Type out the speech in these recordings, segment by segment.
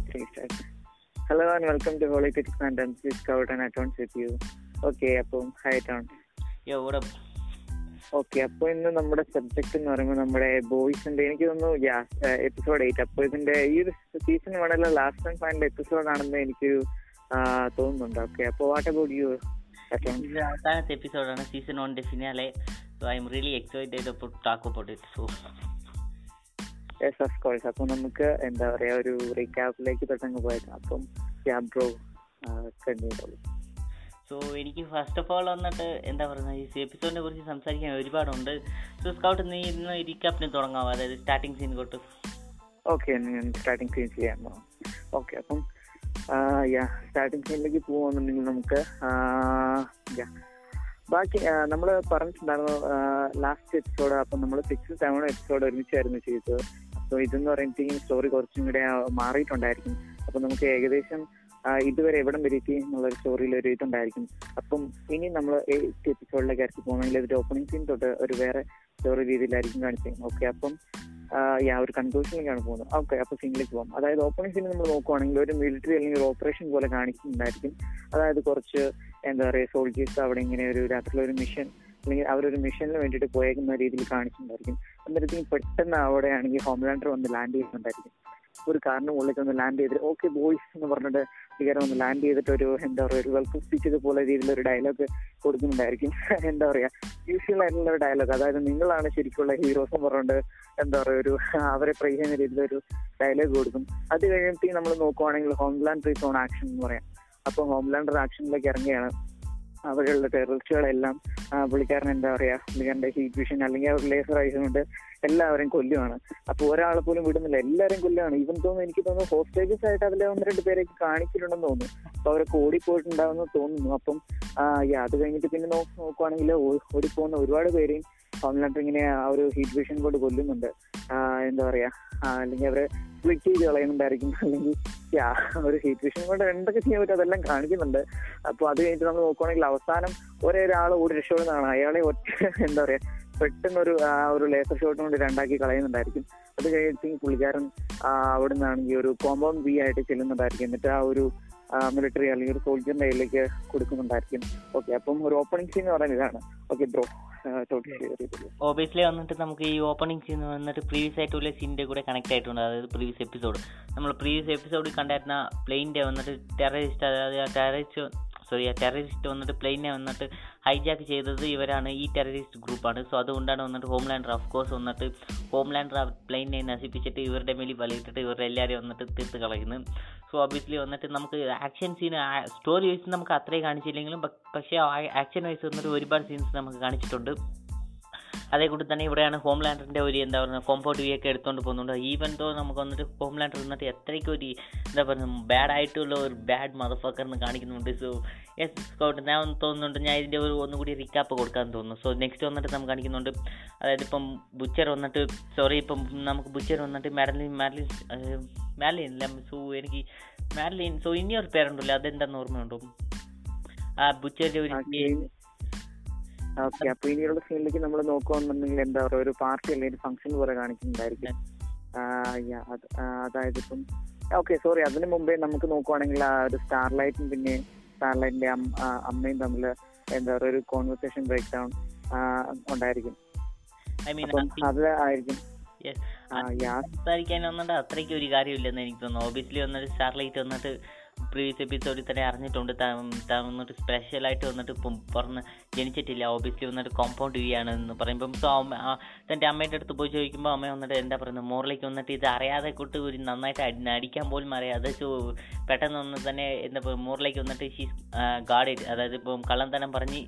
three start. Hello and welcome to Holy Critics and count and accounts with you okay അപ്പം hi ഇവിടെ okay അപ്പോൾ ഇന്ന് നമ്മുടെ subject എന്ന് പറയുമ്പോൾ നമ്മുടെ ബോയ്സിന്റെ എനിക്ക് തോന്നുന്നു എപ്പിസോഡ് എയ്റ്റ് അപ്പോൾ ഇതിന്റെ ഈ ഒരു സീസൺ വേണമല്ല ലാസ്റ്റ് ആൻഡ് ഫൈനൽ എപ്പിസോഡ് ആണെന്ന് എനിക്ക് തോന്നുന്നുണ്ട്. ഓക്കെ അപ്പോൾ വാട്ട് അബൌട്ട് യു അവസാനത്തെ എപ്പിസോഡാണ് സീസൺ വണ്ണിന്റെ finale so I'm really excited talk about it so yes of course അപ്പൊ നമുക്ക് എന്താ പറയാ ഒരു റീക്യാപ്പിലേക്ക് പെട്ടെന്ന് പോയേക്കാം അപ്പം ക്യാബ് ബ്രോ കണ്ടിട്ടുള്ളൂ സോ എനിക്ക് ഫസ്റ്റ് ഓഫ് ഓൾ വന്നിട്ട് എന്താ പറയുക ഈ എപ്പിസോഡിനെ കുറിച്ച് സംസാരിക്കാൻ ഒരുപാടുണ്ട്. സോ സ്കൗട്ട് നീ ഇന്ന് റീക്യാപ്പിന് തുടങ്ങാം അതായത് സ്റ്റാർട്ടിങ് സീൻ തൊട്ട്. ഓക്കെ സ്റ്റാർട്ടിംഗ് സീൻ ചെയ്യാൻ ഓക്കെ അപ്പം യാ സ്റ്റാർട്ടിങ് സീനിലേക്ക് പോകുന്നുണ്ടെങ്കിൽ നമുക്ക് യാ ബാക്കി നമ്മൾ പറഞ്ഞിട്ടുണ്ടായിരുന്നു ലാസ്റ്റ് എപ്പിസോഡ് അപ്പം നമ്മൾ സിക്സ് സെവൻ എപ്പിസോഡ് ഒരുമിച്ചായിരുന്നു ചെയ്തത്. അപ്പോൾ ഇതെന്ന് പറയുമ്പോഴത്തേക്കും സ്റ്റോറി കുറച്ചും കൂടെ മാറിയിട്ടുണ്ടായിരിക്കും. അപ്പൊ നമുക്ക് ഏകദേശം ഇതുവരെ എവിടം വരെ എത്തി എന്നുള്ളൊരു സ്റ്റോറിയിൽ ഒരു ഇതുണ്ടായിരിക്കും. അപ്പം ഇനി നമ്മൾ എപ്പിസോഡിലേക്ക് ഇറക്കി പോകണമെങ്കിൽ ഇതിന്റെ ഓപ്പണിംഗ് സീൻ തൊട്ട് ഒരു വേറെ സ്റ്റോറി രീതിയിലായിരിക്കും കാണിച്ചത്. ഓക്കെ അപ്പം യാ ഒരു കൺക്ലൂഷനിലേക്കാണ് പോകുന്നത്. ഓക്കെ അപ്പൊ സീനിലേക്ക് പോകാം. അതായത് ഓപ്പണിംഗ് സീൻ നമ്മൾ നോക്കുവാണെങ്കിൽ ഒരു മിലിറ്ററി അല്ലെങ്കിൽ ഒരു ഓപ്പറേഷൻ പോലെ കാണിക്കുന്നുണ്ടായിരിക്കും അതായത് കുറച്ച് എന്താ പറയുക സോൾജേഴ്സ് അവിടെ ഇങ്ങനെ ഒരു രാത്രിയിലെ ഒരു മിഷൻ അല്ലെങ്കിൽ അവരൊരു മിഷനിൽ വേണ്ടിയിട്ട് പോയേക്കുന്ന രീതിയിൽ കാണിച്ചിട്ടുണ്ടായിരിക്കും. എന്നിട്ട് പെട്ടെന്ന് അവിടെയാണെങ്കിൽ ഹോം ഹോംലാൻഡർ വന്ന് ലാൻഡ് ചെയ്യുന്നുണ്ടായിരിക്കും ഒരു കാറിന് മുകളിലേക്ക് ഒന്ന് ലാൻഡ് ചെയ്തിട്ട് ഓക്കെ ബോയ്സ് എന്ന് പറഞ്ഞിട്ട് വികാരം ഒന്ന് ലാൻഡ് ചെയ്തിട്ട് ഒരു എന്താ പറയുക ഒരു വെൽക്കം സ്പീച്ച് പോലെ രീതിയിലുള്ള ഒരു ഡയലോഗ് കൊടുക്കുന്നുണ്ടായിരിക്കും. എന്താ പറയാ യൂഷ്വൽ ആയിട്ടുള്ള ഒരു ഡയലോഗ് അതായത് നിങ്ങളാണ് ശരിക്കുള്ള ഹീറോസ് എന്ന് പറഞ്ഞിട്ട് എന്താ പറയുക ഒരു അവരെ പ്രൈ ചെയ്യുന്ന രീതിയിലൊരു ഡയലോഗ് കൊടുക്കും. അത് കഴിഞ്ഞിട്ട് നമ്മൾ നോക്കുവാണെങ്കിൽ ഹോംലാൻഡ് ഓൺ ആക്ഷൻ എന്ന് പറയാം. അപ്പോൾ ഹോംലാൻഡർ ആക്ഷനിലേക്ക് ഇറങ്ങുകയാണ്. അവിടെയുള്ള ടെററിസ്റ്റുകളെല്ലാം പുള്ളിക്കാരൻ എന്താ പറയാ പുള്ളിക്കാരന്റെ ഹീറ്റ് വിഷൻ അല്ലെങ്കിൽ ലേസർ കൊണ്ട് എല്ലാവരും കൊല്ലുവാണ്. അപ്പൊ ഒരാളെ പോലും വിടുന്നില്ല. എല്ലാവരും കൊല്ലുവാണ്. ഇവൻ തോന്നുന്നു എനിക്ക് തോന്നുന്നു ഹോസ്റ്റേജസ് ആയിട്ട് അതിലെ ഒന്ന് രണ്ട് പേരേക്ക് കാണിച്ചിട്ടുണ്ടെന്ന് തോന്നുന്നു. അപ്പൊ അവരൊക്കെ ഓടിപ്പോയിട്ടുണ്ടാവുമെന്ന് തോന്നുന്നു. അപ്പം അത് കഴിഞ്ഞിട്ട് പിന്നെ നോക്കുവാണെങ്കിൽ ഓടിപ്പോകുന്ന ഒരുപാട് പേരെയും ഹോംലാൻഡർ ഇങ്ങനെ ആ ഒരു ഹീറ്റ് വിഷൻ കൊണ്ട് കൊല്ലുന്നുണ്ട്. എന്താ പറയാ അല്ലെങ്കിൽ അവരെ സ്പ്ലിറ്റ് ചെയ്ത് കളയുന്നുണ്ടായിരിക്കും. അല്ലെങ്കിൽ ഒരു ഹീറ്റ് വിഷൻ കൊണ്ട് എന്തൊക്കെ ചെയ്യാൻ പറ്റും അതെല്ലാം കാണിക്കുന്നുണ്ട്. അപ്പോൾ അത് കഴിഞ്ഞിട്ട് നമ്മൾ നോക്കുവാണെങ്കിൽ അവസാനം ഒരേ ഒരാൾ ഓടി രക്ഷപ്പെടുന്നതാണ്. അയാളെ ഒറ്റ എന്താ പറയാ പെട്ടെന്നൊരു ഒരു ഒരു ലേസർ ഷോട്ട് കൊണ്ട് രണ്ടാക്കി കളയുന്നുണ്ടായിരിക്കും. അത് കഴിഞ്ഞിട്ട് പുള്ളിക്കാരൻ അവിടെ നിന്നാണെങ്കിൽ ഒരു കോമ്പൗണ്ട് ബി ആയിട്ട് ചെല്ലുന്നുണ്ടായിരിക്കും. എന്നിട്ട് ആ ഒരു മിലിറ്ററി അല്ലെങ്കിൽ ഒരു സോൾജറിന്റെ കയ്യിലേക്ക് കൊടുക്കുന്നുണ്ടായിരിക്കും. ഓക്കെ അപ്പം ഒരു ഓപ്പണിംഗ് സീൻ എന്ന് പറയുന്നത് ഇതാണ്. ഓക്കെ ബ്രോ ഓബിയസ്ലി വന്നിട്ട് നമുക്ക് ഈ ഓപ്പണിംഗ് വന്നിട്ട് പ്രീവിയസ് ആയിട്ടുള്ള സീനിന്റെ കൂടെ കണക്ട് ആയിട്ടുണ്ട്. അതായത് പ്രീവിയസ് എപ്പിസോഡ് നമ്മൾ പ്രീവിയസ് എപ്പിസോഡിൽ കണ്ടായിരുന്ന പ്ലെയിന്റെ വന്നിട്ട് ടെററിസ്റ്റ് അതായത് ടെററിസ്റ്റ് സോറി ആ ടെററിസ്റ്റ് വന്നിട്ട് പ്ലെയിനെ വന്നിട്ട് ഹൈജാക്ക് ചെയ്തത് ഇവരാണ്. ഈ ടെററിസ്റ്റ് ഗ്രൂപ്പാണ് സോ അതുകൊണ്ടാണ് വന്നിട്ട് ഹോംലാൻഡർ ഓഫ് കോഴ്സ് വന്നിട്ട് ഹോംലാൻഡർ പ്ലെയിനെ നശിപ്പിച്ചിട്ട് ഇവരുടെ മേലിൽ വലയിട്ടിട്ട് ഇവരുടെ എല്ലാവരെയും വന്നിട്ട് തീർത്ത് കളയുന്നത് സോ ഒബിയസ്ലി വന്നിട്ട് നമുക്ക് ആക്ഷൻ സീൻ സ്റ്റോറി വൈസ് നമുക്ക് അത്രയും കാണിച്ചില്ലെങ്കിലും പക്ഷേ ആക്ഷൻ വൈസ് വന്നിട്ട് ഒരുപാട് സീൻസ് നമുക്ക് കാണിച്ചിട്ടുണ്ട്. അതേ കൂടി തന്നെ ഇവിടെയാണ് ഹോം ലാൻഡറിന്റെ ഒരു എന്താ പറയുക കോമ്പൗണ്ട് വ്യൂ ഒക്കെ എടുത്തുകൊണ്ട് പോകുന്നുണ്ട് ഈവൻ തോ നമുക്ക് വന്നിട്ട് ഹോം ലാൻഡർ വന്നിട്ട് എത്രയ്ക്ക് ഒരു എന്താ പറയുക ബാഡ് ആയിട്ടുള്ള ഒരു ബാഡ് മദഫക്കറിന് കാണിക്കുന്നുണ്ട്. സോ യെസ് സ്കൗട്ട് ഞാൻ തോന്നുന്നുണ്ട് ഞാൻ ഇതിന്റെ ഒരു ഒന്നുകൂടി റിക്കാപ്പ് കൊടുക്കാൻ തോന്നുന്നു. സോ നെക്സ്റ്റ് വന്നിട്ട് നമുക്ക് കാണിക്കുന്നുണ്ട്. അതായത് ഇപ്പം ബുച്ചർ വന്നിട്ട് സോറി ഇപ്പം നമുക്ക് ബുച്ചർ വന്നിട്ട് മാരലിൻ മാരലിൻ മാരലിൻ അല്ല? സോ എനിക്ക് മാരലിൻ സോ ഇനി ഒരു പേരുണ്ടല്ലോ അതെന്താണെന്ന് ഓർമ്മയുണ്ടോ? ആ ബുച്ചറിന്റെ ഒരു ഓക്കെ. അപ്പൊ ഇനിയുള്ള സീനിലേക്ക് നമ്മൾ നോക്കുകയാണെന്നുണ്ടെങ്കിൽ എന്താ പറയുക ഒരു പാർട്ടി അല്ലെങ്കിൽ ഒരു ഫംഗ്ഷൻ പോലെ കാണിക്കുന്നുണ്ടായിരിക്കും. അതായത് ഇപ്പം ഓക്കെ സോറി അതിനു മുമ്പേ നമുക്ക് നോക്കുവാണെങ്കിൽ ആ ഒരു സ്റ്റാർലൈറ്റും പിന്നെ സ്റ്റാർലൈറ്റിന്റെ അമ്മയും തമ്മിൽ എന്താ പറയുക ഒരു കോൺവെർസേഷൻ ബ്രേക്ക് ഡൗൺ ഉണ്ടായിരിക്കും. അത് ആയിരിക്കും. സംസാരിക്കാൻ വന്നിട്ട് അത്രയ്ക്ക് ഒരു കാര്യമില്ലെന്ന് എനിക്ക് തോന്നുന്നു. ഓബിയസ്ലി വന്നിട്ട് സ്റ്റാർലൈറ്റ് വന്നിട്ട് പ്രീവിയസ് എപ്പിസോഡിൽ തന്നെ അറിഞ്ഞിട്ടുണ്ട്. വന്നിട്ട് സ്പെഷ്യലായിട്ട് വന്നിട്ട് പറഞ്ഞ് ജനിച്ചിട്ടില്ല. ഓബിയസ്ലി വന്നിട്ട് കോമ്പൗണ്ട് ചെയ്യുകയാണ് എന്ന് പറയുമ്പം സോ തന്റെ അമ്മയുടെ അടുത്ത് പോയി ചോദിക്കുമ്പോൾ അമ്മ വന്നിട്ട് എന്താ പറയുന്നത്? മോറിലേക്ക് വന്നിട്ട് ഇത് അറിയാതെ കൂട്ട് ഒരു നന്നായിട്ട് അടിക്കാൻ പോലും അറിയാതെ സോ പെട്ടെന്ന് വന്ന് തന്നെ എന്താ മോറിലേക്ക് വന്നിട്ട് ഷീസ് ഇറ്റ് അതായത് ഇപ്പം കള്ളന്തനം പറഞ്ഞ്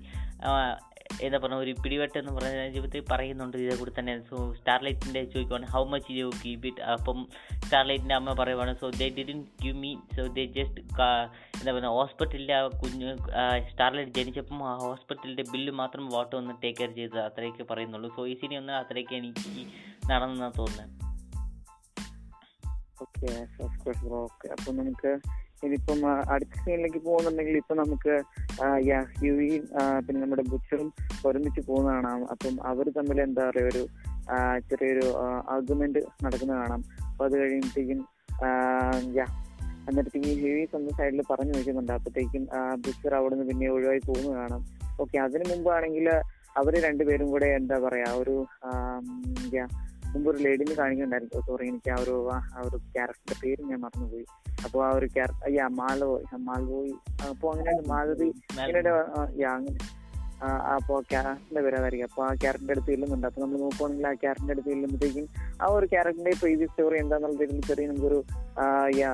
എന്താ പറയുക ഒരു പിടിവെട്ട് എന്ന് പറഞ്ഞ ജീവിതത്തിൽ പറയുന്നുണ്ട്. ഇതേ കൂടി തന്നെ സോ സ്റ്റാർലൈറ്റിന്റെ ചോദിക്കുവാണ് how much you keep it അപ്പം സ്റ്റാർലൈറ്റിന്റെ അമ്മ പറയുവാണ് so they didn't give me so they just എന്താ പറയുക ഹോസ്പിറ്റലിലെ കുഞ്ഞ് സ്റ്റാർലൈറ്റ് ജനിച്ചപ്പം ആ ഹോസ്പിറ്റലിന്റെ ബില്ല് മാത്രം വാട്ട് ഒന്ന് ടേക്ക് കെയർ ചെയ്തത്. അത്രയൊക്കെ പറയുന്നുള്ളൂ. സോ ഈ സിനി ഒന്ന് അത്രയൊക്കെ എനിക്ക് നടന്നെന്നാണ് തോന്നുന്നത് ഓക്കെ അപ്പം നമുക്ക് ഇതിപ്പം അടുത്ത സീനിലേക്ക് പോകുന്നുണ്ടെങ്കിൽ ഇപ്പൊ നമുക്ക് യാഹ്യൂയും പിന്നെ നമ്മുടെ ബുച്ചറും ഒരുമിച്ച് പോകുന്ന കാണാം. അപ്പം അവർ തമ്മിൽ എന്താ പറയുക ഒരു ചെറിയൊരു ആർഗ്യുമെന്റ് നടക്കുന്ന കാണാം. അപ്പൊ അത് കഴിയുമ്പോഴത്തേക്കും യാ പിന്നെ ഹെവി സ്വന്തം സൈഡിൽ പറഞ്ഞു വെക്കുന്നുണ്ട്. അപ്പോഴത്തേക്കും ബുച്ചർ അവിടെ നിന്ന് പിന്നെ ഒഴിവായി പോകുന്ന കാണാം. ഓക്കെ അതിനു മുമ്പാണെങ്കിൽ അവർ രണ്ടുപേരും കൂടെ എന്താ പറയാ ഒരു മുമ്പ് ഒരു ലേഡിന് കാണിക്കുന്നുണ്ടായിരുന്നു. സോറി എനിക്ക് ആ ഒരു ആ ഒരു ക്യാരക്ടറിന്റെ പേര് ഞാൻ മറന്നുപോയി. അപ്പൊ ആ ഒരു ക്യാരക്ടർ യാ മാൽവോയ് മാൽവോയ് അപ്പൊ അങ്ങനെ മാലതി ഇങ്ങനെ ഒരു, യാ അങ്ങനെ ആ, ക്യാരറ്റിന്റെ അതായിരിക്കും അപ്പൊ ആ ക്യാരക്ടറിന്റെ അടുത്ത് ചെല്ലുന്നുണ്ട്. അപ്പൊ നമ്മൾ നോക്കുവാണെങ്കിൽ ആ ക്യാരക്ടറിന്റെ അടുത്ത് ചെല്ലുമ്പോഴത്തേക്കും ആ ഒരു ക്യാരക്ടറിന്റെ പ്രീതി സ്റ്റോറി എന്താണെന്നുള്ള രീതിയിൽ ചെറിയ നമുക്കൊരു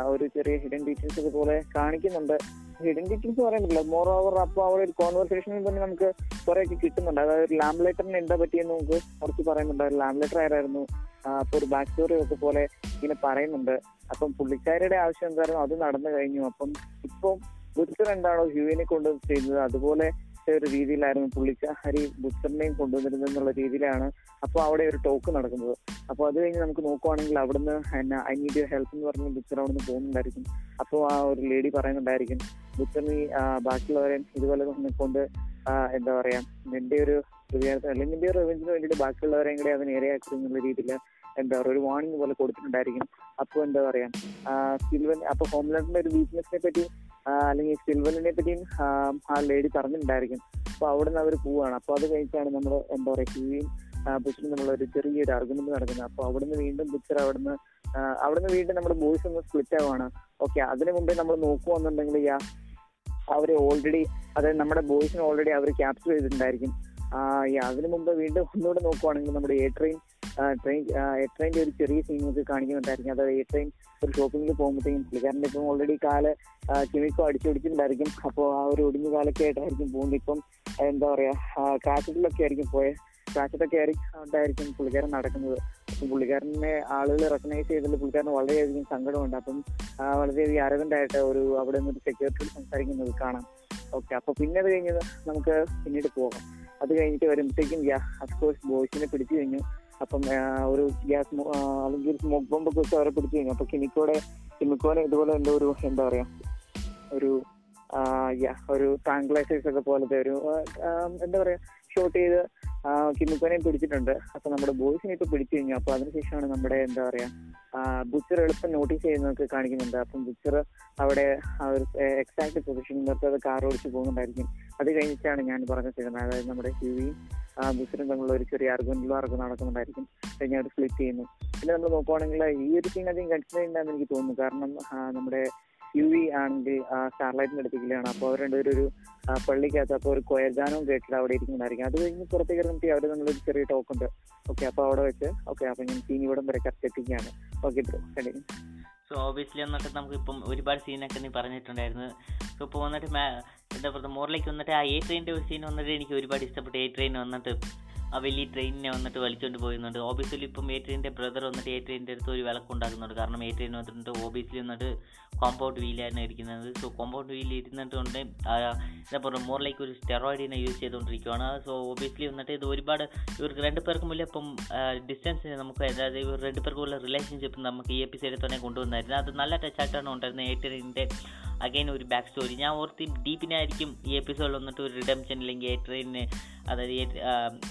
ഒരു ചെറിയ ഹിഡൻ ഡീറ്റെയിൽസ് ഇതുപോലെ പോലെ കാണിക്കുന്നുണ്ട്. ഹിഡൻ ഡീറ്റെയിൽസ് പറയുന്നില്ല മോർ ഓവർ അപ്പൊ അവിടെ ഒരു കോൺവെർസേഷനിൽ തന്നെ നമുക്ക് കുറെ ഒക്കെ കിട്ടുന്നുണ്ട്. അതായത് ഒരു ലാംബ് ലെറ്ററിന് എന്താ പറ്റിയെന്ന് നമുക്ക് കുറച്ച് പറയുന്നുണ്ട്. ഒരു ലാംബ് ലെറ്റർ ആരായിരുന്നു? ആ, അപ്പൊ ഒരു ബാക്ക് സ്റ്റോറി ഒക്കെ പോലെ ഇങ്ങനെ പറയുന്നുണ്ട്. അപ്പം പുള്ളിക്കാരിയുടെ ആവശ്യം എന്തായിരുന്നു? അത് നടന്നു കഴിഞ്ഞു. അപ്പം ഇപ്പം ബുദ്ധർ എന്താണോ ഹ്യൂവിനെ കൊണ്ട് ചെയ്തത് അതുപോലെ ഒരു രീതിയിലായിരുന്നു പുള്ളിക്കാരി ബുദ്ധനെയും കൊണ്ടുവന്നിരുന്നത് എന്നുള്ള രീതിയിലാണ് അപ്പോൾ അവിടെ ഒരു ടോക്ക് നടക്കുന്നത്. അപ്പോൾ അത് കഴിഞ്ഞ് നമുക്ക് നോക്കുവാണെങ്കിൽ അവിടുന്ന് എന്നാ ഐ നീഡ് ഹെൽപ്പ് എന്ന് പറഞ്ഞ് ബുദ്ധർ അവിടുന്ന് പോകുന്നുണ്ടായിരിക്കും. അപ്പോൾ ആ ഒരു ലേഡി പറയുന്നുണ്ടായിരിക്കും ബുദ്ധൻ ഈ ബാക്കിയുള്ളവരെ ഇതുപോലെ തന്നെ കൊണ്ട് എന്താ പറയാ നിന്റെ ഒരു ഹൃദയത്തിന് അല്ലെങ്കിൽ നിന്റെ ഒരു റിവെഞ്ചിന് വേണ്ടിയിട്ട് ബാക്കിയുള്ളവരെയും കൂടെ അവൻ ഇരയാക്കും എന്നുള്ള രീതിയിൽ എന്താ പറയുക ഒരു വാണിംഗ് പോലെ കൊടുത്തിട്ടുണ്ടായിരിക്കും. അപ്പോൾ എന്താ പറയാ സിൽവൻ അപ്പൊ ഹോംലാൻഡിന്റെ ഒരു വീക്ക്നെസിനെ പറ്റി അല്ലെങ്കിൽ സിൽവറിനെ പറ്റിയും ആ, ലേഡി പറഞ്ഞിട്ടുണ്ടായിരിക്കും. അപ്പൊ അവിടെ നിന്ന് അവർ പോവാണ്. അപ്പൊ അത് കഴിഞ്ഞിട്ടാണ് നമ്മൾ എന്താ പറയുക ഹീയും ബുച്ചറും തമ്മിലുള്ള ഒരു ചെറിയൊരു ആർഗ്യുമെന്റ് നടക്കുന്നത്. അപ്പൊ അവിടുന്ന് വീണ്ടും ബുച്ചർ അവിടുന്ന് അവിടുന്ന് വീണ്ടും നമ്മുടെ ബോയ്സ് ഒന്ന് സ്പ്ലിറ്റ് ആവാണ് ഓക്കെ അതിനു മുമ്പേ നമ്മൾ നോക്കുവാന്നുണ്ടെങ്കിൽ യാ അവരെ ഓൾറെഡി അതായത് നമ്മുടെ ബോയ്സിനെ ഓൾറെഡി അവർ ക്യാപ്ചർ ചെയ്തിട്ടുണ്ടായിരിക്കും. അതിനു മുമ്പ് വീണ്ടും ഒന്നുകൂടെ നോക്കുവാണെങ്കിൽ നമ്മുടെ എ ട്രെയിൻ ട്രെയിൻ എ ട്രെയിന്റെ ഒരു ചെറിയ സീൻ നമുക്ക് കാണിക്കുന്നുണ്ടായിരിക്കും. അതായത് എ ട്രെയിൻ ഒരു ഷോപ്പിംഗിൽ പോകുമ്പോഴത്തേക്കും പുള്ളിക്കാരന്റെ ഇപ്പം ഓൾറെഡി കാൽ കിമിക്കോ അടിച്ചുപിടിച്ചിട്ടുണ്ടായിരിക്കും അപ്പോൾ ആ ഒരു ഒടിഞ്ഞ കാലൊക്കെ ആയിട്ടായിരിക്കും പോകുന്നത്. ഇപ്പം എന്താ പറയുക കാറ്ററ്റിലൊക്കെ ആയിരിക്കും പോയത് കാറ്ററ്റൊക്കെ ആയിരിക്കും പുള്ളിക്കാരൻ നടക്കുന്നത്. അപ്പം പുള്ളിക്കാരനെ ആളുകൾ റെക്കഗ്നൈസ് ചെയ്തതിൽ പുള്ളിക്കാരന് വളരെയധികം സങ്കടമുണ്ട്. അപ്പം വളരെയധികം ആയിട്ട് ഒരു അവിടെ നിന്ന് സെക്യൂരിറ്റി സംസാരിക്കുന്നത് കാണാം. ഓക്കെ അപ്പൊ പിന്നെ അത് കഴിഞ്ഞത് നമുക്ക് പിന്നീട് പോകാം. അത് കഴിഞ്ഞിട്ട് വരുമ്പോഴത്തേക്കും അഫ്കോഴ്സ് ബോയ്സിനെ പിടിച്ചു കഴിഞ്ഞു. അപ്പം ഒരു ഗ്യാസ് അല്ലെങ്കിൽ ഒരു സ്മോക്ക് ബോംബൊക്കെ വെച്ച് അവരെ പിടിച്ചു കഴിഞ്ഞു. അപ്പൊ കിമിക്കോടെ കിമിക്കോനെ ഇതുപോലെ എന്തോ ഒരു എന്താ പറയാ ഒരു ഒരു ടാങ്ക്ലൈസേഴ്സ് ഒക്കെ പോലത്തെ ഒരു എന്താ പറയാ ഷോട്ട് ചെയ്ത് കിമിക്കോനെയും പിടിച്ചിട്ടുണ്ട്. അപ്പൊ നമ്മുടെ ബോയ്സിനെ ഇപ്പൊ പിടിച്ചു കഴിഞ്ഞു. അപ്പൊ അതിനുശേഷമാണ് നമ്മുടെ എന്താ പറയാ ബുച്ചർ എളുപ്പം നോട്ടീസ് ചെയ്യുന്നതൊക്കെ കാണിക്കുന്നുണ്ട്. അപ്പം ബുച്ചർ അവിടെ എക്സാക്ട് പൊസിഷൻ നിർത്താതെ കാർ ഓടിച്ച് പോകുന്നുണ്ടായിരിക്കും. അത് കഴിഞ്ഞിട്ടാണ് ഞാൻ പറഞ്ഞ സിനിമ അതായത് നമ്മുടെ ഹ്യൂവിയും ബുച്ചറും തമ്മിലുള്ള ഒരു ചെറിയ ആർഗ്യുമെന്റിലും ആർക്കും നടക്കുന്നുണ്ടായിരിക്കും കഴിഞ്ഞ അവർ സ്പ്ലിറ്റ് ചെയ്യുന്നു. പിന്നെ നമ്മൾ നോക്കുവാണെങ്കിൽ ഈ ഒരു സീൻ അധികം കൺസിഡർ ചെയ്യണ്ടെന്ന് എനിക്ക് തോന്നുന്നു. കാരണം നമ്മുടെ യു വി ആണെങ്കിൽ സ്റ്റാർലൈറ്റിന്റെ അടുത്തേക്കിലാണ് അപ്പോൾ അവർ രണ്ടുപേരും ഒരു പള്ളിക്കകത്ത് അപ്പോൾ ഒരു കൊയർഗാനവും കേട്ടിട്ട് അവിടെ ഇരിക്കുന്നുണ്ടായിരിക്കും അത് കഴിഞ്ഞ് പുറത്തേക്ക് ഇറങ്ങിയിട്ട് അവർ നമ്മളൊരു ചെറിയ ടോക്ക് ഉണ്ട്. ഓക്കെ അപ്പോൾ അവിടെ വെച്ച് ഓക്കെ അപ്പോൾ ഞാൻ സീൻ ഇവിടം വരെ കറക്റ്റ് എത്തിക്കുകയാണ്. Okay bro continue so obviously എന്നൊക്കെ നമുക്ക് ഇപ്പം ഒരുപാട് സീനൊക്കെ നീ പറഞ്ഞിട്ടുണ്ടായിരുന്നു. സോ ഇപ്പോൾ വന്നിട്ട് എന്താ പറയുക മോറിലേക്ക് വന്നിട്ട് ആ എ ട്രെയിനിന്റെ ഒരു സീൻ വന്നിട്ട് എനിക്ക് ഒരുപാട് ഇഷ്ടപ്പെട്ടു. എ ട്രെയിൻ വന്നിട്ട്. ആ വലിയ ട്രെയിനിനെ വന്നിട്ട് വലിച്ചുകൊണ്ട് പോയിരുന്നുണ്ട്. ഓബിയസ്ലി ഇപ്പം എ ട്രെയിനിന്റെ ബ്രദർ വന്നിട്ട് എ ട്രെയിനിന്റെ അടുത്ത് ഒരു വിളക്കുണ്ടാക്കുന്നുണ്ട് കാരണം എ ട്രെയിൻ വന്നിട്ട് ഓബിയസ്ലി വന്നിട്ട് കോമ്പൗണ്ട് വീലാണ് ഇരിക്കുന്നത്. സോ കോമ്പൗണ്ട് വീലിൽ ഇരുന്നിട്ടുണ്ട് എന്താ പറയുക മോർ ലൈക്ക് ഒരു സ്റ്റെറോയിഡിനെ യൂസ് ചെയ്തുകൊണ്ടിരിക്കുകയാണ് സോ ഓബിയസ്ലി വന്നിട്ട് ഇത് ഒരുപാട് ഇവർക്ക് രണ്ട് പേർക്കും വലിയ ഇപ്പം ഡിസ്റ്റൻസ് നമുക്ക് അതായത് ഇവർ രണ്ട് പേർക്കുമുള്ള റിലേഷൻഷിപ്പ് നമുക്ക് ഈ എപ്പിസോഡിൽ തന്നെ കൊണ്ടുവന്നായിരുന്നു. അത് നല്ല ടച്ചായിട്ടാണ് ഉണ്ടായിരുന്നത് ഏറ്ററിന്റെ അഗൈൻ ഒരു ബാക്ക് സ്റ്റോറി ഞാൻ ഓർത്തി ഡീപ്പിനായിരിക്കും ഈ എപ്പിസോഡിൽ വന്നിട്ട് ഒരു റിഡംഷൻ അല്ലെങ്കിൽ ഏറ്ററിന് അതായത്